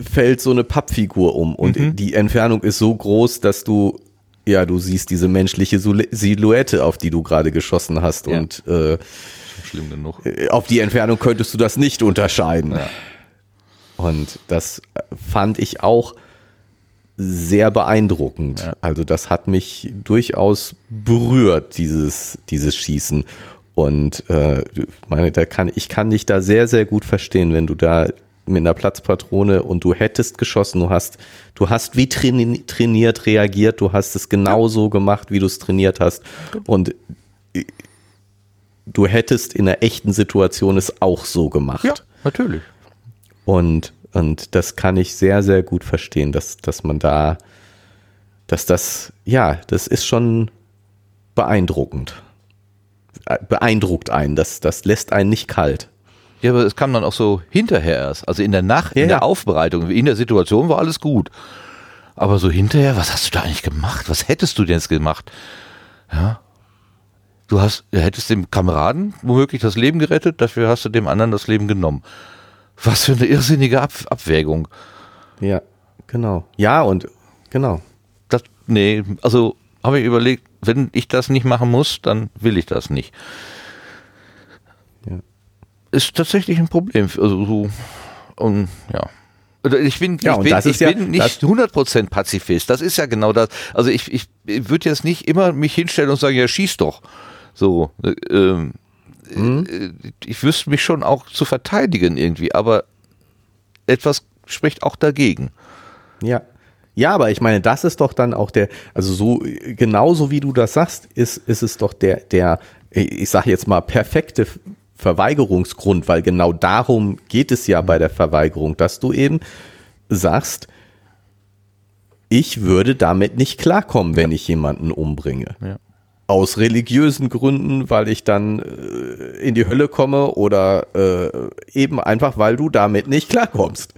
fällt so eine Pappfigur um und mhm. die Entfernung ist so groß, dass du ja, du siehst diese menschliche Silhouette, auf die du gerade geschossen hast ja. und äh, schlimm genug. Äh, auf die Entfernung könntest du das nicht unterscheiden. Ja. Und das fand ich auch sehr beeindruckend. Ja. Also das hat mich durchaus berührt, dieses, dieses Schießen. Und äh, meine, da kann, ich kann dich da sehr, sehr gut verstehen, wenn du da mit einer Platzpatrone und du hättest geschossen, du hast, du hast wie traini trainiert reagiert, du hast es genauso gemacht, wie du es trainiert hast. Und äh, du hättest in einer echten Situation es auch so gemacht. Ja, natürlich. Und, und das kann ich sehr, sehr gut verstehen, dass, dass man da, dass das, ja, das ist schon beeindruckend. Äh, beeindruckt einen, das, das lässt einen nicht kalt. Ja, aber es kam dann auch so hinterher erst. Also in der Nacht, ja, in der Aufbereitung, in der Situation war alles gut. Aber so hinterher, was hast du da eigentlich gemacht? Was hättest du denn jetzt gemacht? Ja. Du hast, du hättest dem Kameraden womöglich das Leben gerettet, dafür hast du dem anderen das Leben genommen. Was für eine irrsinnige Ab Abwägung. Ja, genau. Ja, und genau. Das, nee, also habe ich überlegt, wenn ich das nicht machen muss, dann will ich das nicht. Ja. Ist tatsächlich ein Problem. Also so, und ja. Ich bin, ja, ich bin, ich ja, bin nicht 100% Pazifist. Das ist ja genau das. Also ich, ich, ich würde jetzt nicht immer mich hinstellen und sagen, ja, schieß doch. So, äh, ähm, mhm. ich wüsste mich schon auch zu verteidigen irgendwie, aber etwas spricht auch dagegen. Ja. Ja, aber ich meine, das ist doch dann auch der, also so, genauso wie du das sagst, ist, ist es doch der, der, ich sage jetzt mal, perfekte Verweigerungsgrund, weil genau darum geht es ja bei der Verweigerung, dass du eben sagst, ich würde damit nicht klarkommen, wenn ich jemanden umbringe. Ja aus religiösen Gründen, weil ich dann äh, in die Hölle komme oder äh, eben einfach, weil du damit nicht klarkommst.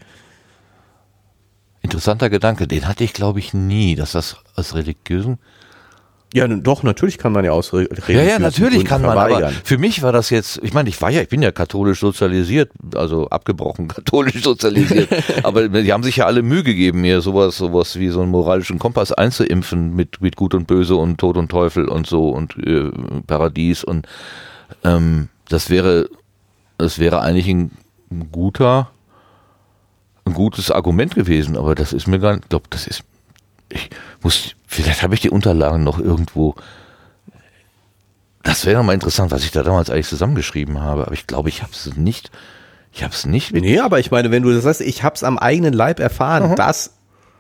Interessanter Gedanke, den hatte ich glaube ich nie, dass das aus religiösen ja, doch, natürlich kann man ja aus Re Ja, ja, natürlich kann man, aber für mich war das jetzt, ich meine, ich war ja, ich bin ja katholisch sozialisiert, also abgebrochen katholisch sozialisiert, aber die haben sich ja alle Mühe gegeben, mir sowas, sowas wie so einen moralischen Kompass einzuimpfen mit, mit Gut und Böse und Tod und Teufel und so und äh, Paradies und ähm, das wäre, das wäre eigentlich ein ein guter, ein gutes Argument gewesen, aber das ist mir gar nicht, ich glaube, das ist, ich muss, vielleicht habe ich die Unterlagen noch irgendwo. Das wäre mal interessant, was ich da damals eigentlich zusammengeschrieben habe, aber ich glaube, ich habe es nicht, ich habe es nicht. Nee, aber ich meine, wenn du das sagst, ich habe es am eigenen Leib erfahren, Mhm. dass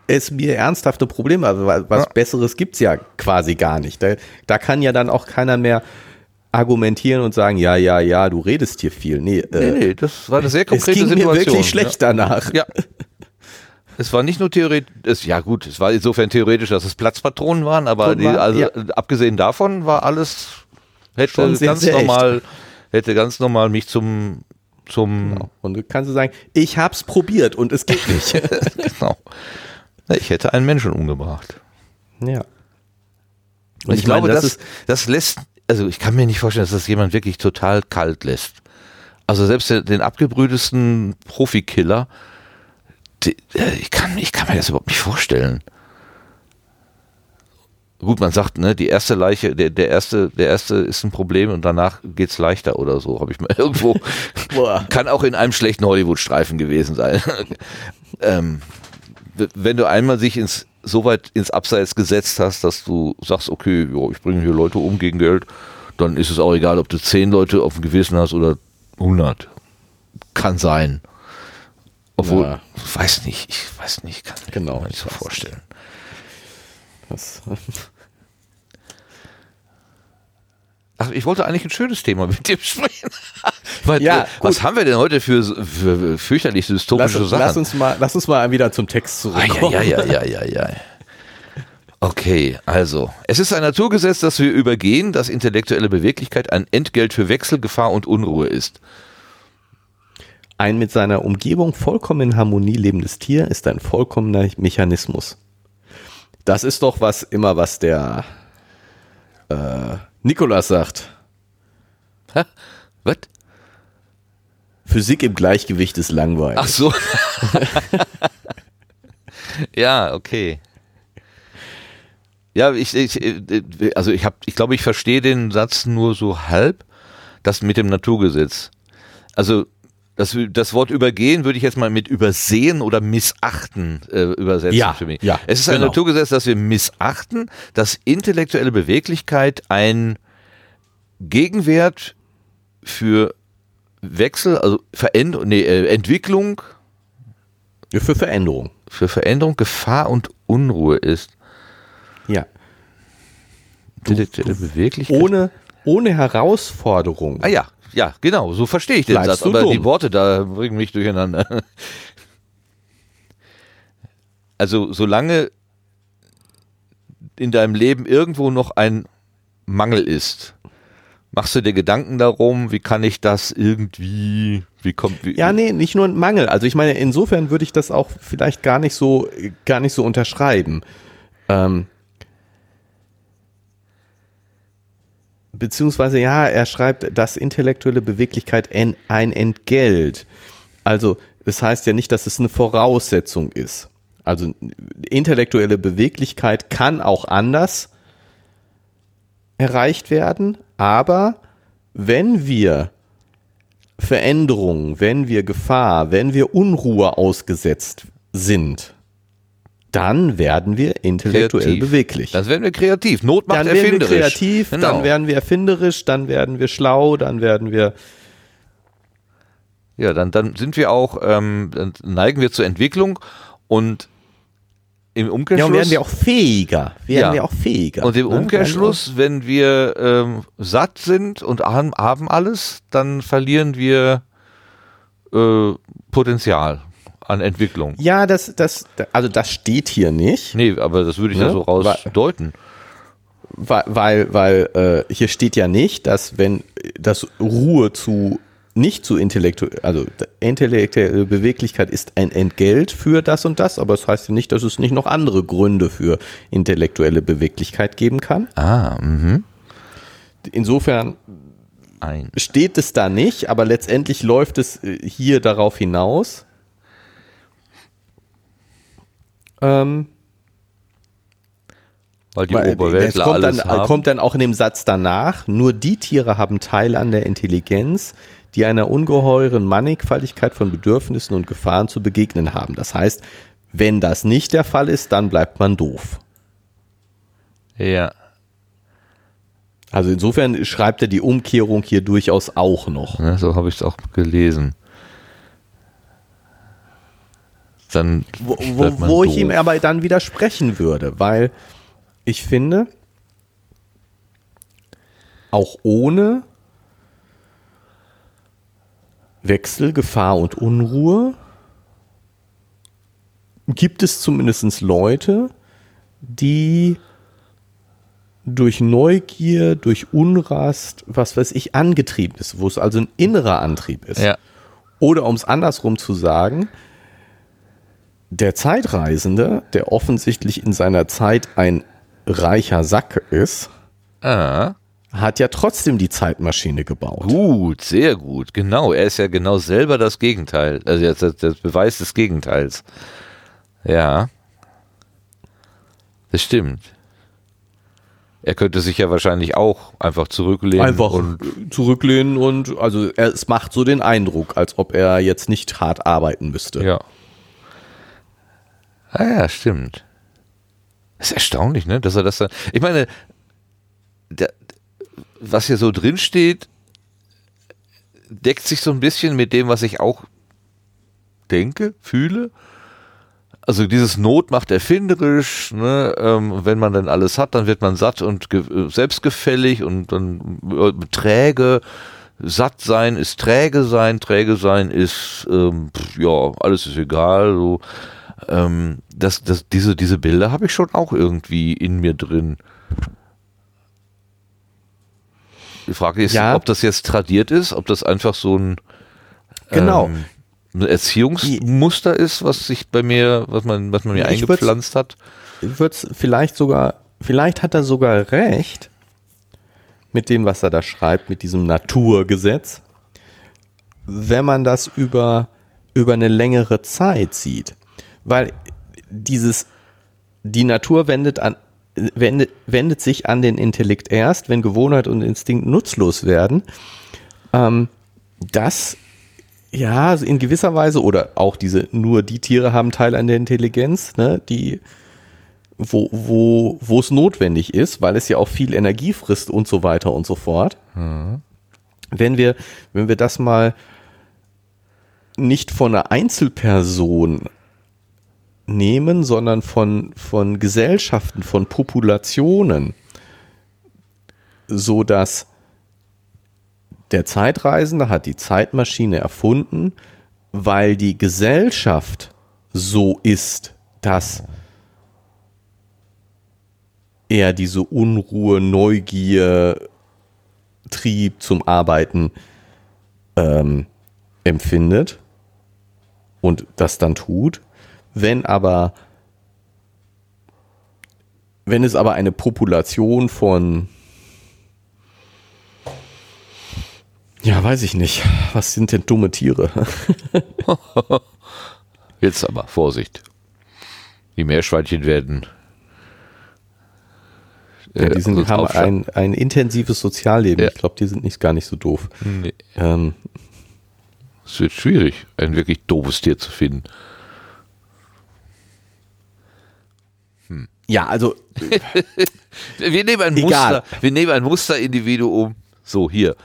es mir ernsthafte Probleme, also was Ja. Besseres gibt's ja quasi gar nicht. Da, da kann ja dann auch keiner mehr argumentieren und sagen, ja, ja, ja, du redest hier viel. Nee, Nee, äh, nee, das war eine sehr es konkrete ging mir Situation. wirklich schlecht danach. Ja. Es war nicht nur theoretisch, ja gut, es war insofern theoretisch, dass es Platzpatronen waren, aber die, also ja. abgesehen davon war alles hätte Schon ganz sehr echt. normal hätte ganz normal mich zum zum Und du kannst du sagen, ich hab's probiert und es geht nicht. genau. Na, Ich hätte einen Menschen umgebracht. ja. Und ich, ich meine, glaube, das das, das lässt, also ich kann mir nicht vorstellen, dass das jemand wirklich total kalt lässt. Also selbst den, abgebrühtesten Profikiller, äh, ich, kann, ich kann mir das überhaupt nicht vorstellen. Gut, man sagt, ne, die erste Leiche, der, der erste, der erste ist ein Problem und danach geht's leichter oder so, habe ich mal irgendwo. Kann auch in einem schlechten Hollywood-Streifen gewesen sein. ähm, wenn du einmal sich ins so weit ins Abseits gesetzt hast, dass du sagst, okay, jo, ich bringe hier Leute um gegen Geld, dann ist es auch egal, ob du zehn Leute auf dem Gewissen hast oder 100. Kann sein. Obwohl, Ja. weiß nicht, ich weiß nicht, kann Genau, mir nicht ich so vorstellen. Das, Ach, ich wollte eigentlich ein schönes Thema mit dir besprechen. Weil, Ja, äh, was haben wir denn heute für, für fürchterlich lass, dystopische Sachen? lass, uns mal, lass uns mal wieder zum Text Ah, zurückkommen. ja, ja, ja, ja, ja, ja. Okay, also, es ist ein Naturgesetz, das wir übergehen, dass intellektuelle Beweglichkeit ein Entgelt für Wechsel, Gefahr und Unruhe ist. Ein mit seiner Umgebung vollkommen in Harmonie lebendes Tier ist ein vollkommener Mechanismus. Das ist doch was immer, was der äh, Nikolas sagt. Was? Physik im Gleichgewicht ist langweilig. Ach so. ja, okay. Ja, ich, ich also ich habe, ich glaube, ich verstehe den Satz nur so halb, das mit dem Naturgesetz. Also das, das Wort übergehen würde ich jetzt mal mit übersehen oder missachten äh, übersetzen Ja, für mich. ja, es ist ein genau. Naturgesetz, dass wir missachten, dass intellektuelle Beweglichkeit ein Gegenwert für Wechsel, also Veränderung, nee, äh, Entwicklung, Ja, Für Veränderung. für Veränderung, Gefahr und Unruhe ist. Ja. Intellektuelle Beweglichkeit. Ohne, ohne Herausforderung. ah ja, ja, genau, so verstehe ich den Bleibst Satz, aber dumm. die Worte da bringen mich durcheinander. Also solange in deinem Leben irgendwo noch ein Mangel ist, machst du dir Gedanken darum, wie kann ich das irgendwie, wie kommt, wie, Ja, nee, nicht nur ein Mangel. Also ich meine, insofern würde ich das auch vielleicht gar nicht so, gar nicht so unterschreiben. Ähm, beziehungsweise ja, er schreibt, dass intellektuelle Beweglichkeit ein Entgelt. Also das heißt ja nicht, dass es eine Voraussetzung ist. Also intellektuelle Beweglichkeit kann auch anders erreicht werden, aber wenn wir Veränderungen, wenn wir Gefahr, wenn wir Unruhe ausgesetzt sind, dann werden wir intellektuell Kreativ. beweglich. Dann werden wir kreativ. Not macht dann werden wir erfinderisch. kreativ, Genau. dann werden wir erfinderisch, dann werden wir schlau, dann werden wir Ja, dann, dann sind wir auch, ähm, dann neigen wir zur Entwicklung und im ja, Umkehrschluss. und werden wir auch fähiger, werden Ja. wir auch fähiger. und im ne? Umkehrschluss, wenn wir ähm, satt sind und haben, haben alles, dann verlieren wir äh, Potenzial an Entwicklung. Ja, das, das, also das steht hier nicht, Nee, aber das würde ich Ne? ja so rausdeuten. weil, weil, weil äh, hier steht ja nicht, dass wenn das Ruhe zu nicht zu intellektuell, also intellektuelle Beweglichkeit ist ein Entgelt für das und das, aber es das heißt ja nicht, dass es nicht noch andere Gründe für intellektuelle Beweglichkeit geben kann. Ah, mhm. Insofern Ein. steht es da nicht, aber letztendlich läuft es äh, hier darauf hinaus. Ähm, Weil die weil, das Oberweltler kommt dann, alles haben. kommt dann auch in dem Satz danach, nur die Tiere haben Teil an der Intelligenz, die einer ungeheuren Mannigfaltigkeit von Bedürfnissen und Gefahren zu begegnen haben. Das heißt, wenn das nicht der Fall ist, dann bleibt man doof. Ja. Also insofern schreibt er die Umkehrung hier durchaus auch noch. ja so habe ich es auch gelesen. Dann Wo, wo, wo ich ihm aber dann widersprechen würde, weil ich finde, auch ohne Wechsel, Gefahr und Unruhe gibt es zumindest Leute, die durch Neugier, durch Unrast, was weiß ich, angetrieben ist, wo es also ein innerer Antrieb ist. Ja. Oder um es andersrum zu sagen, der Zeitreisende, der offensichtlich in seiner Zeit ein reicher Sack ist, Ah, hat ja trotzdem die Zeitmaschine gebaut. gut, sehr gut. Genau, er ist ja genau selber das Gegenteil. Also das, das Beweis des Gegenteils. Ja. Das stimmt. Er könnte sich ja wahrscheinlich auch einfach zurücklehnen Einfach und zurücklehnen und also er, es macht so den Eindruck, als ob er jetzt nicht hart arbeiten müsste. Ja. Ah ja, stimmt. Das ist erstaunlich, ne? Dass er das dann. Ich meine, der, was hier so drin steht, deckt sich so ein bisschen mit dem, was ich auch denke, fühle. Also dieses Not macht erfinderisch, ne? ähm, wenn man dann alles hat, dann wird man satt und ge selbstgefällig und dann äh, träge. Satt sein ist träge sein, träge sein ist, ähm, pf, ja, alles ist egal. So. Ähm, das, das, diese, diese Bilder habe ich schon auch irgendwie in mir drin. Die Frage ist, Ja. ob das jetzt tradiert ist, ob das einfach so ein Genau. ähm, ein Erziehungsmuster ist, was sich bei mir, was man, was man mir Ich eingepflanzt hat. Wird's vielleicht sogar, vielleicht hat er sogar recht mit dem, was er da schreibt, mit diesem Naturgesetz, wenn man das über, über eine längere Zeit sieht. Weil dieses, die Natur wendet an, wendet, wendet sich an den Intellekt erst, wenn Gewohnheit und Instinkt nutzlos werden. Ähm, das ja, in gewisser Weise oder auch diese nur die Tiere haben Teil an der Intelligenz, ne, die wo wo wo es notwendig ist, weil es ja auch viel Energie frisst und so weiter und so fort. Wenn wir wenn wir das mal nicht von einer Einzelperson nehmen, sondern von von Gesellschaften, von Populationen, so dass der Zeitreisende hat die Zeitmaschine erfunden, weil die Gesellschaft so ist, dass er diese Unruhe, Neugier, Trieb zum Arbeiten ähm, empfindet und das dann tut. Wenn aber, wenn es aber eine Population von Ja, weiß ich nicht. Was sind denn dumme Tiere? Jetzt aber, Vorsicht. Die Meerschweinchen werden. Ja, die sind, uns haben ein, ein intensives Sozialleben. Ja. Ich glaube, die sind nicht gar nicht so doof. Nee, Ähm, es wird schwierig, ein wirklich doofes Tier zu finden. Ja, also Wir nehmen ein Egal. Muster, wir nehmen ein Musterindividuum, so hier.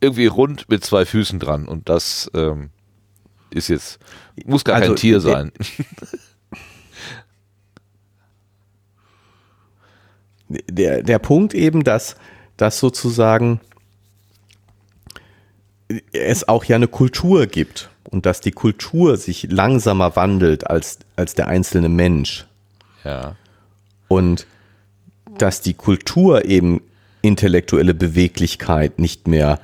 Irgendwie rund mit zwei Füßen dran und das ähm, ist jetzt, muss gar Also, kein Tier äh, sein. der, der Punkt eben, dass, dass sozusagen es auch ja eine Kultur gibt und dass die Kultur sich langsamer wandelt als, als der einzelne Mensch. Ja. Und dass die Kultur eben intellektuelle Beweglichkeit nicht mehr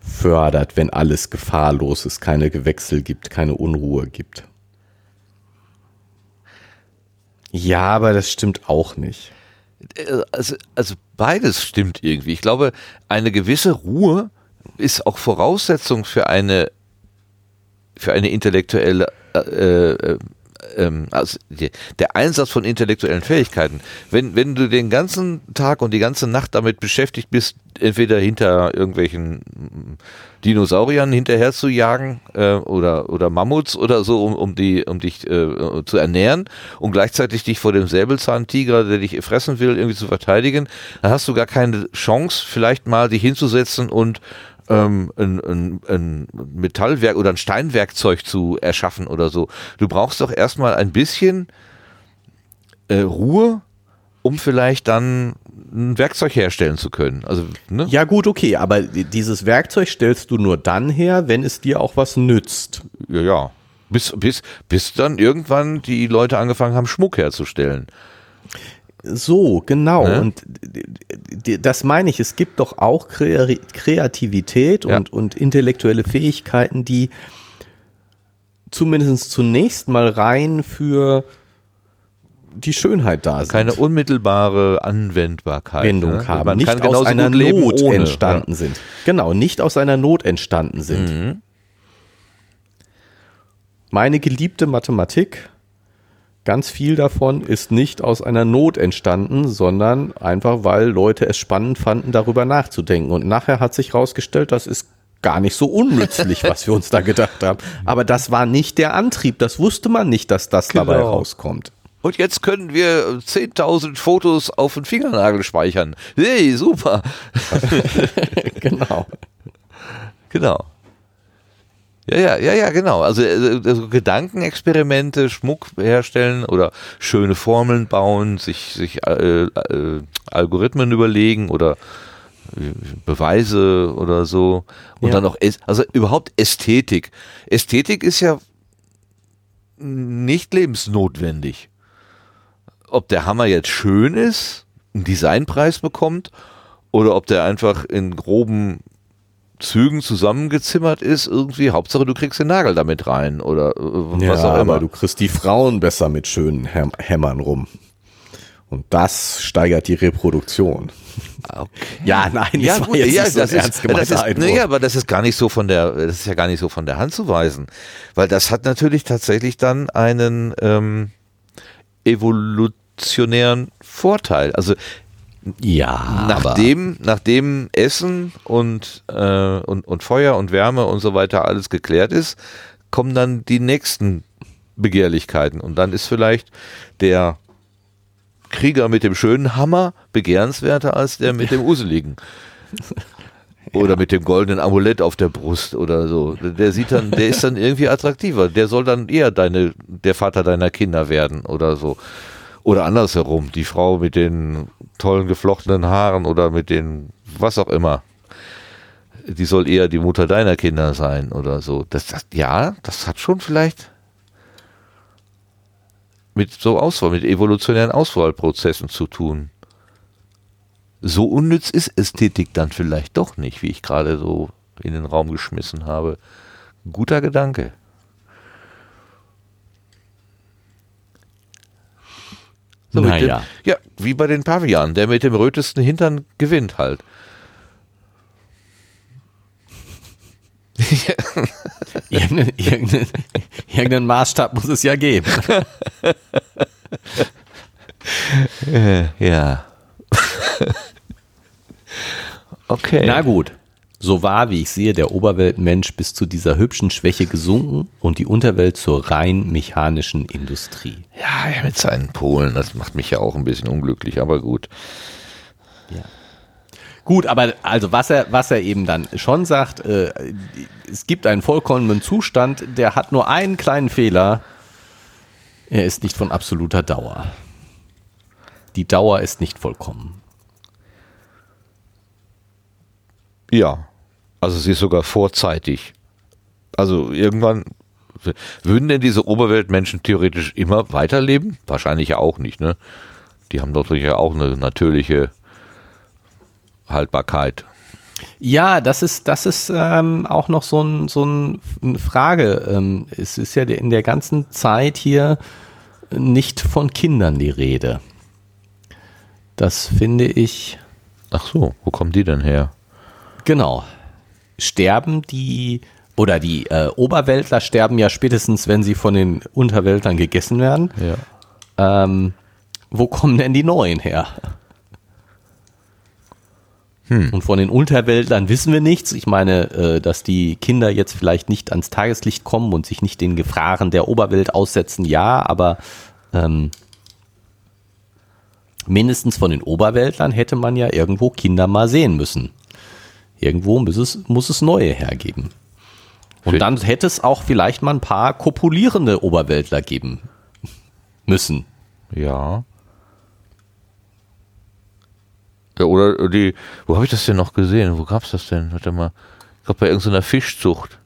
fördert, wenn alles gefahrlos ist, keine Gewechsel gibt, keine Unruhe gibt. Ja, aber das stimmt auch nicht. Also, also beides stimmt irgendwie. Ich glaube, eine gewisse Ruhe ist auch Voraussetzung für eine für eine intellektuelle äh, äh, ähm, also der Einsatz von intellektuellen Fähigkeiten, wenn, wenn du den ganzen Tag und die ganze Nacht damit beschäftigt bist, entweder hinter irgendwelchen Dinosauriern hinterher zu jagen äh, oder, oder Mammuts oder so, um, um, die, um dich äh, zu ernähren und gleichzeitig dich vor dem Säbelzahntiger, der dich fressen will, irgendwie zu verteidigen, dann hast du gar keine Chance, vielleicht mal dich hinzusetzen und ähm, ein, ein, ein Metallwerk oder ein Steinwerkzeug zu erschaffen oder so. Du brauchst doch erstmal ein bisschen äh, Ruhe, um vielleicht dann ein Werkzeug herstellen zu können. Also, ne? Ja, gut, okay, aber dieses Werkzeug stellst du nur dann her, wenn es dir auch was nützt. Ja, ja. Bis, bis, bis dann irgendwann die Leute angefangen haben, Schmuck herzustellen. So, genau. Ne? Und das meine ich, es gibt doch auch Kreativität und, ja. und intellektuelle Fähigkeiten, die zumindest zunächst mal rein für die Schönheit da sind. Keine unmittelbare Anwendbarkeit. Wendung ne? haben. Man nicht aus einer Not ohne. entstanden ja. sind. Genau, nicht aus einer Not entstanden sind. Mhm. Meine geliebte Mathematik Ganz viel davon ist nicht aus einer Not entstanden, sondern einfach, weil Leute es spannend fanden, darüber nachzudenken. Und nachher hat sich herausgestellt, das ist gar nicht so unnützlich, was wir uns da gedacht haben. Aber das war nicht der Antrieb. Das wusste man nicht, dass das genau. dabei rauskommt. Und jetzt können wir 10.000 Fotos auf den Fingernagel speichern. Hey, super. genau. Genau. Ja, ja, ja, ja, genau. Also, also Gedankenexperimente, Schmuck herstellen oder schöne Formeln bauen, sich, sich äh, äh, Algorithmen überlegen oder äh, Beweise oder so. Und ja. dann auch, also überhaupt Ästhetik. Ästhetik ist ja nicht lebensnotwendig. Ob der Hammer jetzt schön ist, einen Designpreis bekommt oder ob der einfach in groben Zügen zusammengezimmert ist, irgendwie, Hauptsache du kriegst den Nagel damit rein oder äh, was ja, auch immer. Aber du kriegst die Frauen besser mit schönen Häm Hämmern rum. Und das steigert die Reproduktion. Okay. Ja, nein, das ja, war jetzt ja, so das ist, das ist, nee, aber das ist gar nicht so von der, das ist ja gar nicht so von der Hand zu weisen, weil das hat natürlich tatsächlich dann einen ähm, evolutionären Vorteil. Also ja. Nachdem, nachdem Essen und, äh, und, und Feuer und Wärme und so weiter alles geklärt ist, kommen dann die nächsten Begehrlichkeiten. Und dann ist vielleicht der Krieger mit dem schönen Hammer begehrenswerter als der mit dem useligen. Oder ja. mit dem goldenen Amulett auf der Brust oder so. Der sieht dann, der ist dann irgendwie attraktiver. Der soll dann eher deine, der Vater deiner Kinder werden oder so. Oder andersherum, die Frau mit den tollen geflochtenen Haaren oder mit den, was auch immer. Die soll eher die Mutter deiner Kinder sein oder so. Das, das, ja, das hat schon vielleicht mit so Auswahl, mit evolutionären Auswahlprozessen zu tun. So unnütz ist Ästhetik dann vielleicht doch nicht, wie ich gerade so in den Raum geschmissen habe. Guter Gedanke. So naja. Dem, ja, wie bei den Pavianen. Der mit dem rötesten Hintern gewinnt halt. irgendeinen, irgendeinen, irgendeinen Maßstab muss es ja geben. ja. okay. Na gut. So war, wie ich sehe, der Oberweltmensch bis zu dieser hübschen Schwäche gesunken und die Unterwelt zur rein mechanischen Industrie. Ja, mit seinen Polen, das macht mich ja auch ein bisschen unglücklich, aber gut. Ja. Gut, aber also was er, was er eben dann schon sagt, äh, es gibt einen vollkommenen Zustand, der hat nur einen kleinen Fehler. Er ist nicht von absoluter Dauer. Die Dauer ist nicht vollkommen. Ja, also sie ist sogar vorzeitig. Also irgendwann würden denn diese Oberweltmenschen theoretisch immer weiterleben? Wahrscheinlich ja auch nicht, ne? Die haben doch ja auch eine natürliche Haltbarkeit. Ja, das ist, das ist ähm, auch noch so, ein, so ein, eine Frage. Ähm, es ist ja in der ganzen Zeit hier nicht von Kindern die Rede. Das finde ich. Ach so, wo kommen die denn her? Genau sterben die Oder die äh, Oberweltler sterben ja spätestens, wenn sie von den Unterweltlern gegessen werden. Ja. Ähm, wo kommen denn die Neuen her? Und von den Unterweltlern wissen wir nichts. Ich meine, äh, dass die Kinder jetzt vielleicht nicht ans Tageslicht kommen und sich nicht den Gefahren der Oberwelt aussetzen, ja, aber ähm, mindestens von den Oberweltlern hätte man ja irgendwo Kinder mal sehen müssen. Irgendwo muss es, muss es neue hergeben. Und dann hätte es auch vielleicht mal ein paar kopulierende Oberweltler geben müssen. Ja. Ja, oder die, wo habe ich das denn noch gesehen? Wo gab's das denn? Warte mal. Ich glaube bei irgendeiner Fischzucht.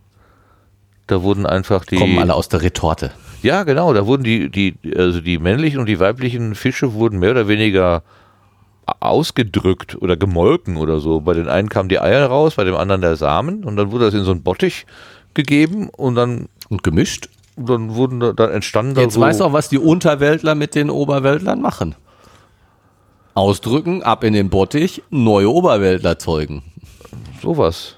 Da wurden einfach die. Kommen alle aus der Retorte. Ja, genau, da wurden die, die, also die männlichen und die weiblichen Fische wurden mehr oder weniger ausgedrückt oder gemolken oder so. Bei den einen kamen die Eier raus, bei dem anderen der Samen und dann wurde das in so einen Bottich gegeben und dann, Und gemischt. dann wurden da, dann entstanden da Jetzt so. weißt du auch, was die Unterweltler mit den Oberweltlern machen. Ausdrücken, ab in den Bottich, neue Oberweltler zeugen. sowas.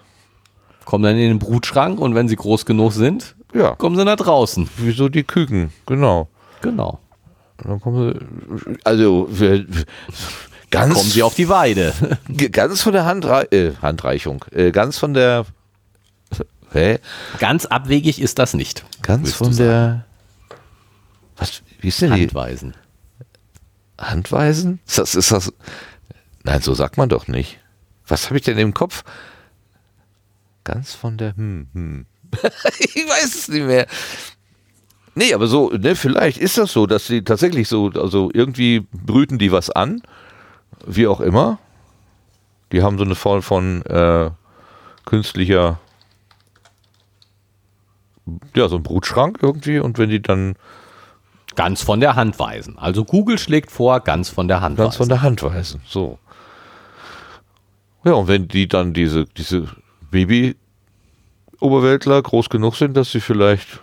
Kommen dann in den Brutschrank und wenn sie groß genug sind, Ja. kommen sie nach draußen. Wieso die Küken? Genau. Genau. Dann kommen sie, also ganz, Kommen sie auf die Weide. ganz von der Handrei äh, Handreichung, äh, ganz von der, hä? Ganz abwegig ist das nicht. Ganz von der, was, wie ist denn die Handweisen. Handweisen? Ist das, ist das, nein, so sagt man doch nicht. Was habe ich denn im Kopf? Ganz von der, hm, hm. ich weiß es nicht mehr. Nee, aber so, ne, vielleicht ist das so, dass sie tatsächlich so, also irgendwie brüten die was an, wie auch immer. Die haben so eine Form von äh, künstlicher, ja, so ein Brutschrank irgendwie und wenn die dann Ganz von der Handweisen. Also Google schlägt vor, ganz von der Handweisen. Ganz von der Hand weisen. So. Ja, und wenn die dann diese, diese Baby-Oberweltler groß genug sind, dass sie vielleicht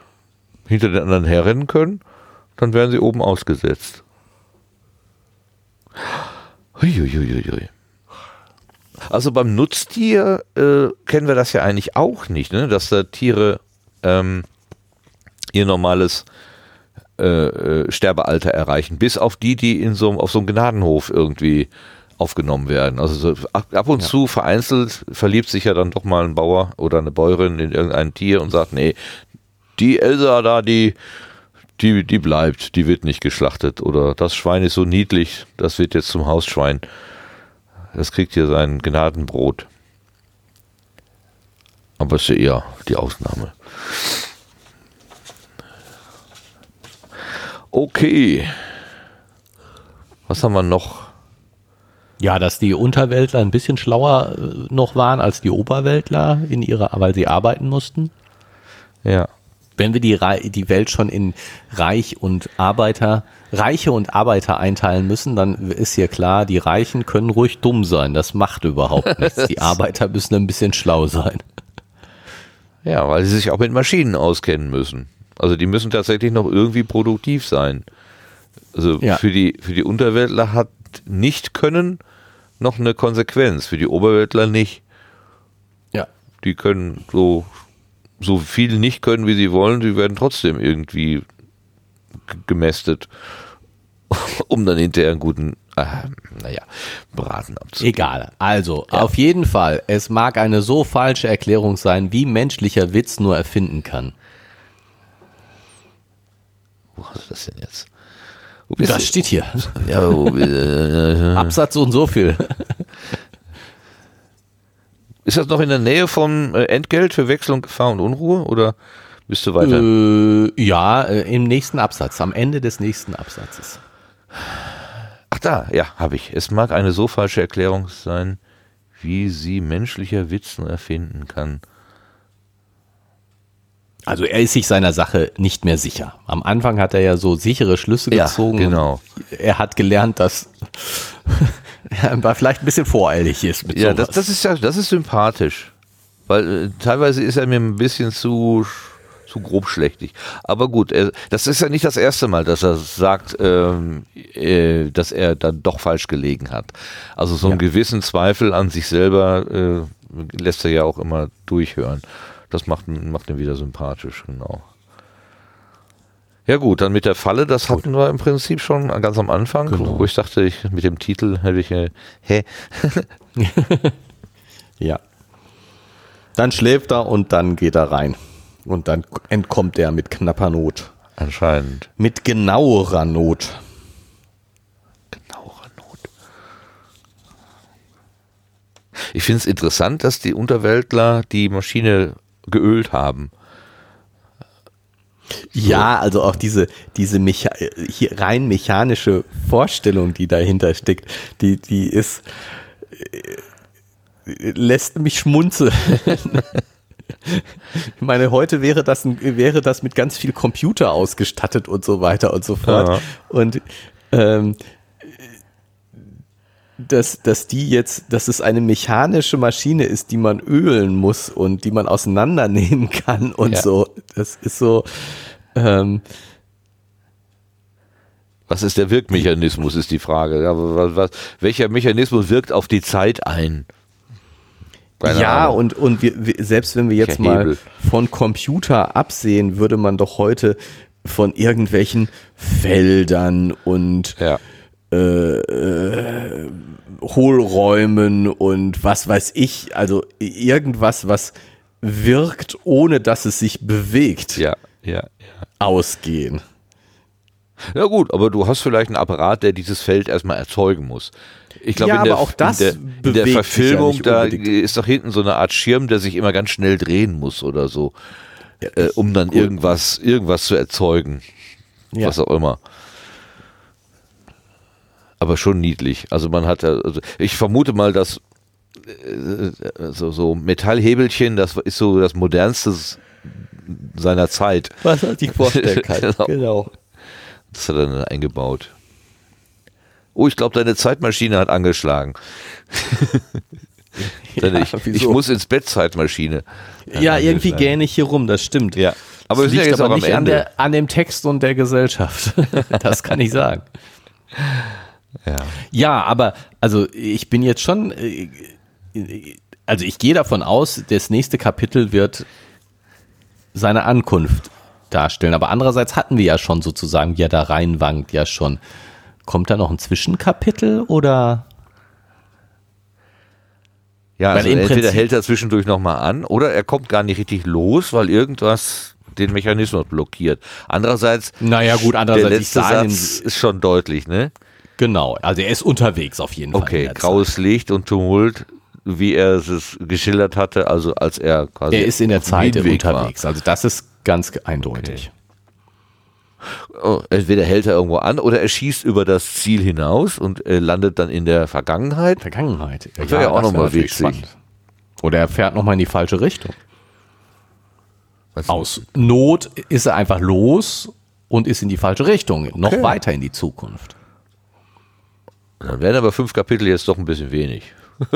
hinter den anderen herrennen können, dann werden sie oben ausgesetzt. Huiuiuiui. Also beim Nutztier äh, kennen wir das ja eigentlich auch nicht, ne? dass da Tiere ähm, ihr normales äh, äh, Sterbealter erreichen, bis auf die, die in so, auf so einem Gnadenhof irgendwie aufgenommen werden. Also so ab, ab und zu vereinzelt verliebt sich ja dann doch mal ein Bauer oder eine Bäuerin in irgendein Tier und sagt, nee, die Elsa da, die, die, die bleibt, die wird nicht geschlachtet. Oder das Schwein ist so niedlich, das wird jetzt zum Hausschwein. Das kriegt hier sein Gnadenbrot. Aber ist ja eher die Ausnahme. Okay. Was haben wir noch? Ja, dass die Unterweltler ein bisschen schlauer äh, noch waren als die Oberweltler in ihrer, weil sie arbeiten mussten. Ja. Wenn wir die, die Welt schon in Reich und Arbeiter, Reiche und Arbeiter einteilen müssen, dann ist hier klar, die Reichen können ruhig dumm sein. Das macht überhaupt nichts. Die Arbeiter müssen ein bisschen schlau sein. Ja, weil sie sich auch mit Maschinen auskennen müssen. Also die müssen tatsächlich noch irgendwie produktiv sein. Also Ja. für, die, für die Unterweltler hat nicht können noch eine Konsequenz, für die Oberweltler nicht. Ja. Die können so, so viel nicht können, wie sie wollen, sie werden trotzdem irgendwie gemästet, um dann hinterher einen guten, äh, naja, Braten abzugeben. Egal. Also, auf jeden Fall, es mag eine so falsche Erklärung sein, wie menschlicher Witz nur erfinden kann. Wo hast du das denn jetzt? Das du? steht hier. Ja, äh, Absatz und so viel. Ist das noch in der Nähe vom äh, Entgelt für Wechsel und Gefahr und Unruhe oder bist du weiter? Äh, ja, äh, im nächsten Absatz, am Ende des nächsten Absatzes. Ach da, ja, habe ich. Es mag eine so falsche Erklärung sein, wie sie menschlicher Witz nur erfinden kann. Also er ist sich seiner Sache nicht mehr sicher. Am Anfang hat er ja so sichere Schlüsse Ja, gezogen. genau. Und Er hat gelernt, dass er vielleicht ein bisschen voreilig ist mit Ja, das, sowas. das ist ja, das ist sympathisch. Weil äh, teilweise ist er mir ein bisschen zu, zu grobschlächtig. Aber gut, er, das ist ja nicht das erste Mal, dass er sagt, ähm, äh, dass er dann doch falsch gelegen hat. Also so einen Ja. gewissen Zweifel an sich selber äh, lässt er ja auch immer durchhören. Das macht, macht ihn wieder sympathisch, genau. Ja gut, dann mit der Falle, das hatten wir im Prinzip schon ganz am Anfang, Genau. wo ich dachte, ich, mit dem Titel hätte ich, äh, hä? Ja. Dann schläft er und dann geht er rein. Und dann entkommt er mit knapper Not. Anscheinend. Mit genauerer Not. Genauere Not. Ich finde es interessant, dass die Unterweltler die Maschine geölt haben. Ja, also auch diese, diese Mecha hier rein mechanische Vorstellung, die dahinter steckt, die, die ist, äh, lässt mich schmunzeln. Ich meine, heute wäre das, wäre das mit ganz viel Computer ausgestattet und so weiter und so fort. Ja. Und ähm, dass, dass die jetzt, dass es eine mechanische Maschine ist, die man ölen muss und die man auseinandernehmen kann und Ja. so. Das ist so, ähm, Was ist der Wirkmechanismus, ist die Frage. Was, was, welcher Mechanismus wirkt auf die Zeit ein? Keine ja, Ahnung. und, und wir, wir, selbst wenn wir jetzt mal Hebel? von Computer absehen, würde man doch heute von irgendwelchen Feldern und Ja. Hohlräumen und was weiß ich, also irgendwas, was wirkt, ohne dass es sich bewegt, Ja, ja, ja. ausgehen. Ja gut, aber du hast vielleicht einen Apparat, der dieses Feld erstmal erzeugen muss. Ich glaube, Ja, in, der- auch das in der, in der ja Verfilmung, nicht da ist doch hinten so eine Art Schirm, der sich immer ganz schnell drehen muss oder so, äh, um dann gut. irgendwas, irgendwas zu erzeugen. Ja. Was auch immer. Aber schon niedlich. Also man hat, also ich vermute mal, dass äh, so, so Metallhebelchen, das ist so das modernste seiner Zeit. Was man sich vorstellen kann. Genau. genau. Das hat er dann eingebaut. Oh, ich glaube, deine Zeitmaschine hat angeschlagen. Ja, ich, ich muss ins Bett Zeitmaschine. Ja, irgendwie gähne ich hier rum, das stimmt. Ja. Aber Das sind ja liegt jetzt aber auch am nicht an, Ende. der, an dem Text und der Gesellschaft. das kann ich sagen. Ja. Ja, aber also ich bin jetzt schon, äh, also ich gehe davon aus, das nächste Kapitel wird seine Ankunft darstellen. Aber andererseits hatten wir ja schon sozusagen, wie er da reinwankt, ja schon. Kommt da noch ein Zwischenkapitel oder? Ja, also entweder hält er zwischendurch nochmal an oder er kommt gar nicht richtig los, weil irgendwas den Mechanismus blockiert. Andererseits, Naja, gut, der andererseits, ich letzte Satz ist schon deutlich, ne? Genau, also er ist unterwegs auf jeden Fall. in Okay, graues Licht und Tumult, wie er es geschildert hatte, also als er quasi. Zeit. Er ist in der Zeit Hinweg war. unterwegs, also das ist ganz eindeutig. Oh, entweder hält er irgendwo an oder er schießt über das Ziel hinaus und äh, landet dann in der Vergangenheit. Vergangenheit. Das wäre ja auch das noch wär mal natürlich witzig. spannend. Oder er fährt nochmal in die falsche Richtung. Was- Aus Not ist er einfach los und ist in die falsche Richtung, noch Okay. weiter in die Zukunft. Dann wären aber fünf Kapitel jetzt doch ein bisschen wenig.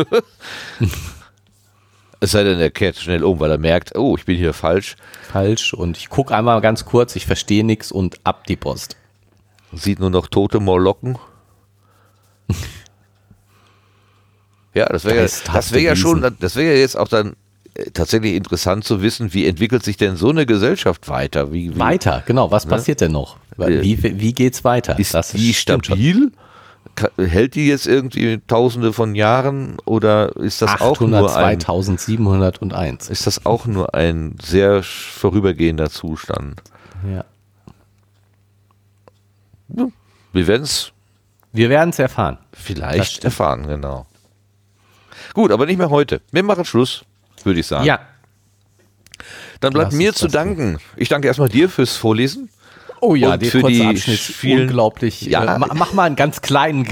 es sei denn, er kehrt schnell um, weil er merkt, oh, ich bin hier falsch. Falsch und ich gucke einmal ganz kurz, ich verstehe nichts und ab die Post. Sieht nur noch tote Morlocken. ja, das wäre ja, das wäre ja schon, das wäre ja jetzt auch dann äh, tatsächlich interessant zu wissen, wie entwickelt sich denn so eine Gesellschaft weiter? Wie, wie Weiter, genau, was passiert denn noch? Äh, Wie, wie geht's weiter? ist Das die stimmt schon. Hält die jetzt irgendwie tausende von Jahren oder ist das auch 800, nur ein 2701. ist das auch nur ein sehr vorübergehender Zustand? Ja. Wir werden es Wir werden es erfahren. Vielleicht erfahren, genau. Gut, aber nicht mehr heute. Wir machen Schluss, würde ich sagen. Ja. Dann bleibt lass mir zu danken. Ich danke erstmal dir fürs Vorlesen. Oh ja, Und der für kurze die Abschnitt vielen- unglaublich. Ja. äh, ma- mach mal einen ganz kleinen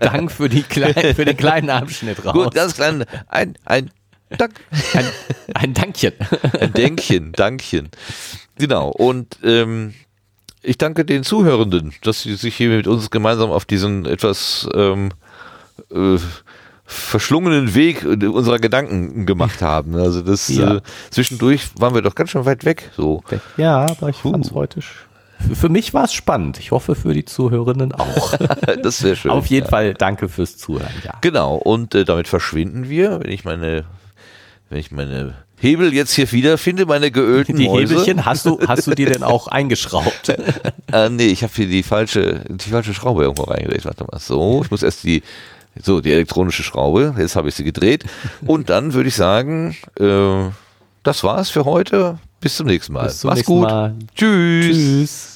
Dank für, die klein, für den kleinen Abschnitt raus. Gut, ganz klein. Ein, ein Dank. Ein, ein Dankchen. Ein Denkchen, Dankchen. Genau. Und ähm, ich danke den Zuhörenden, dass sie sich hier mit uns gemeinsam auf diesen etwas ähm, äh, verschlungenen Weg unserer Gedanken gemacht haben. Also das Ja. äh, zwischendurch waren wir doch ganz schön weit weg. So. Ja, aber ich fand's heute. sch- Für, mich war es spannend. Ich hoffe für die Zuhörenden auch. Das wäre schön. Auf jeden ja. Fall danke fürs Zuhören. Ja. Genau. Und äh, damit verschwinden wir, wenn ich meine wenn ich meine Hebel jetzt hier wiederfinde, meine geölten Die Mäuse. Hebelchen hast du, hast du dir denn auch eingeschraubt? Äh, nee, ich habe hier die falsche, die falsche Schraube irgendwo reingelegt. Warte mal, so, ich muss erst die, so, die elektronische Schraube, jetzt habe ich sie gedreht. Und dann würde ich sagen, äh, das war's für heute. Bis zum nächsten Mal. Bis zum Mach's nächsten gut. Mal. Tschüss. Tschüss.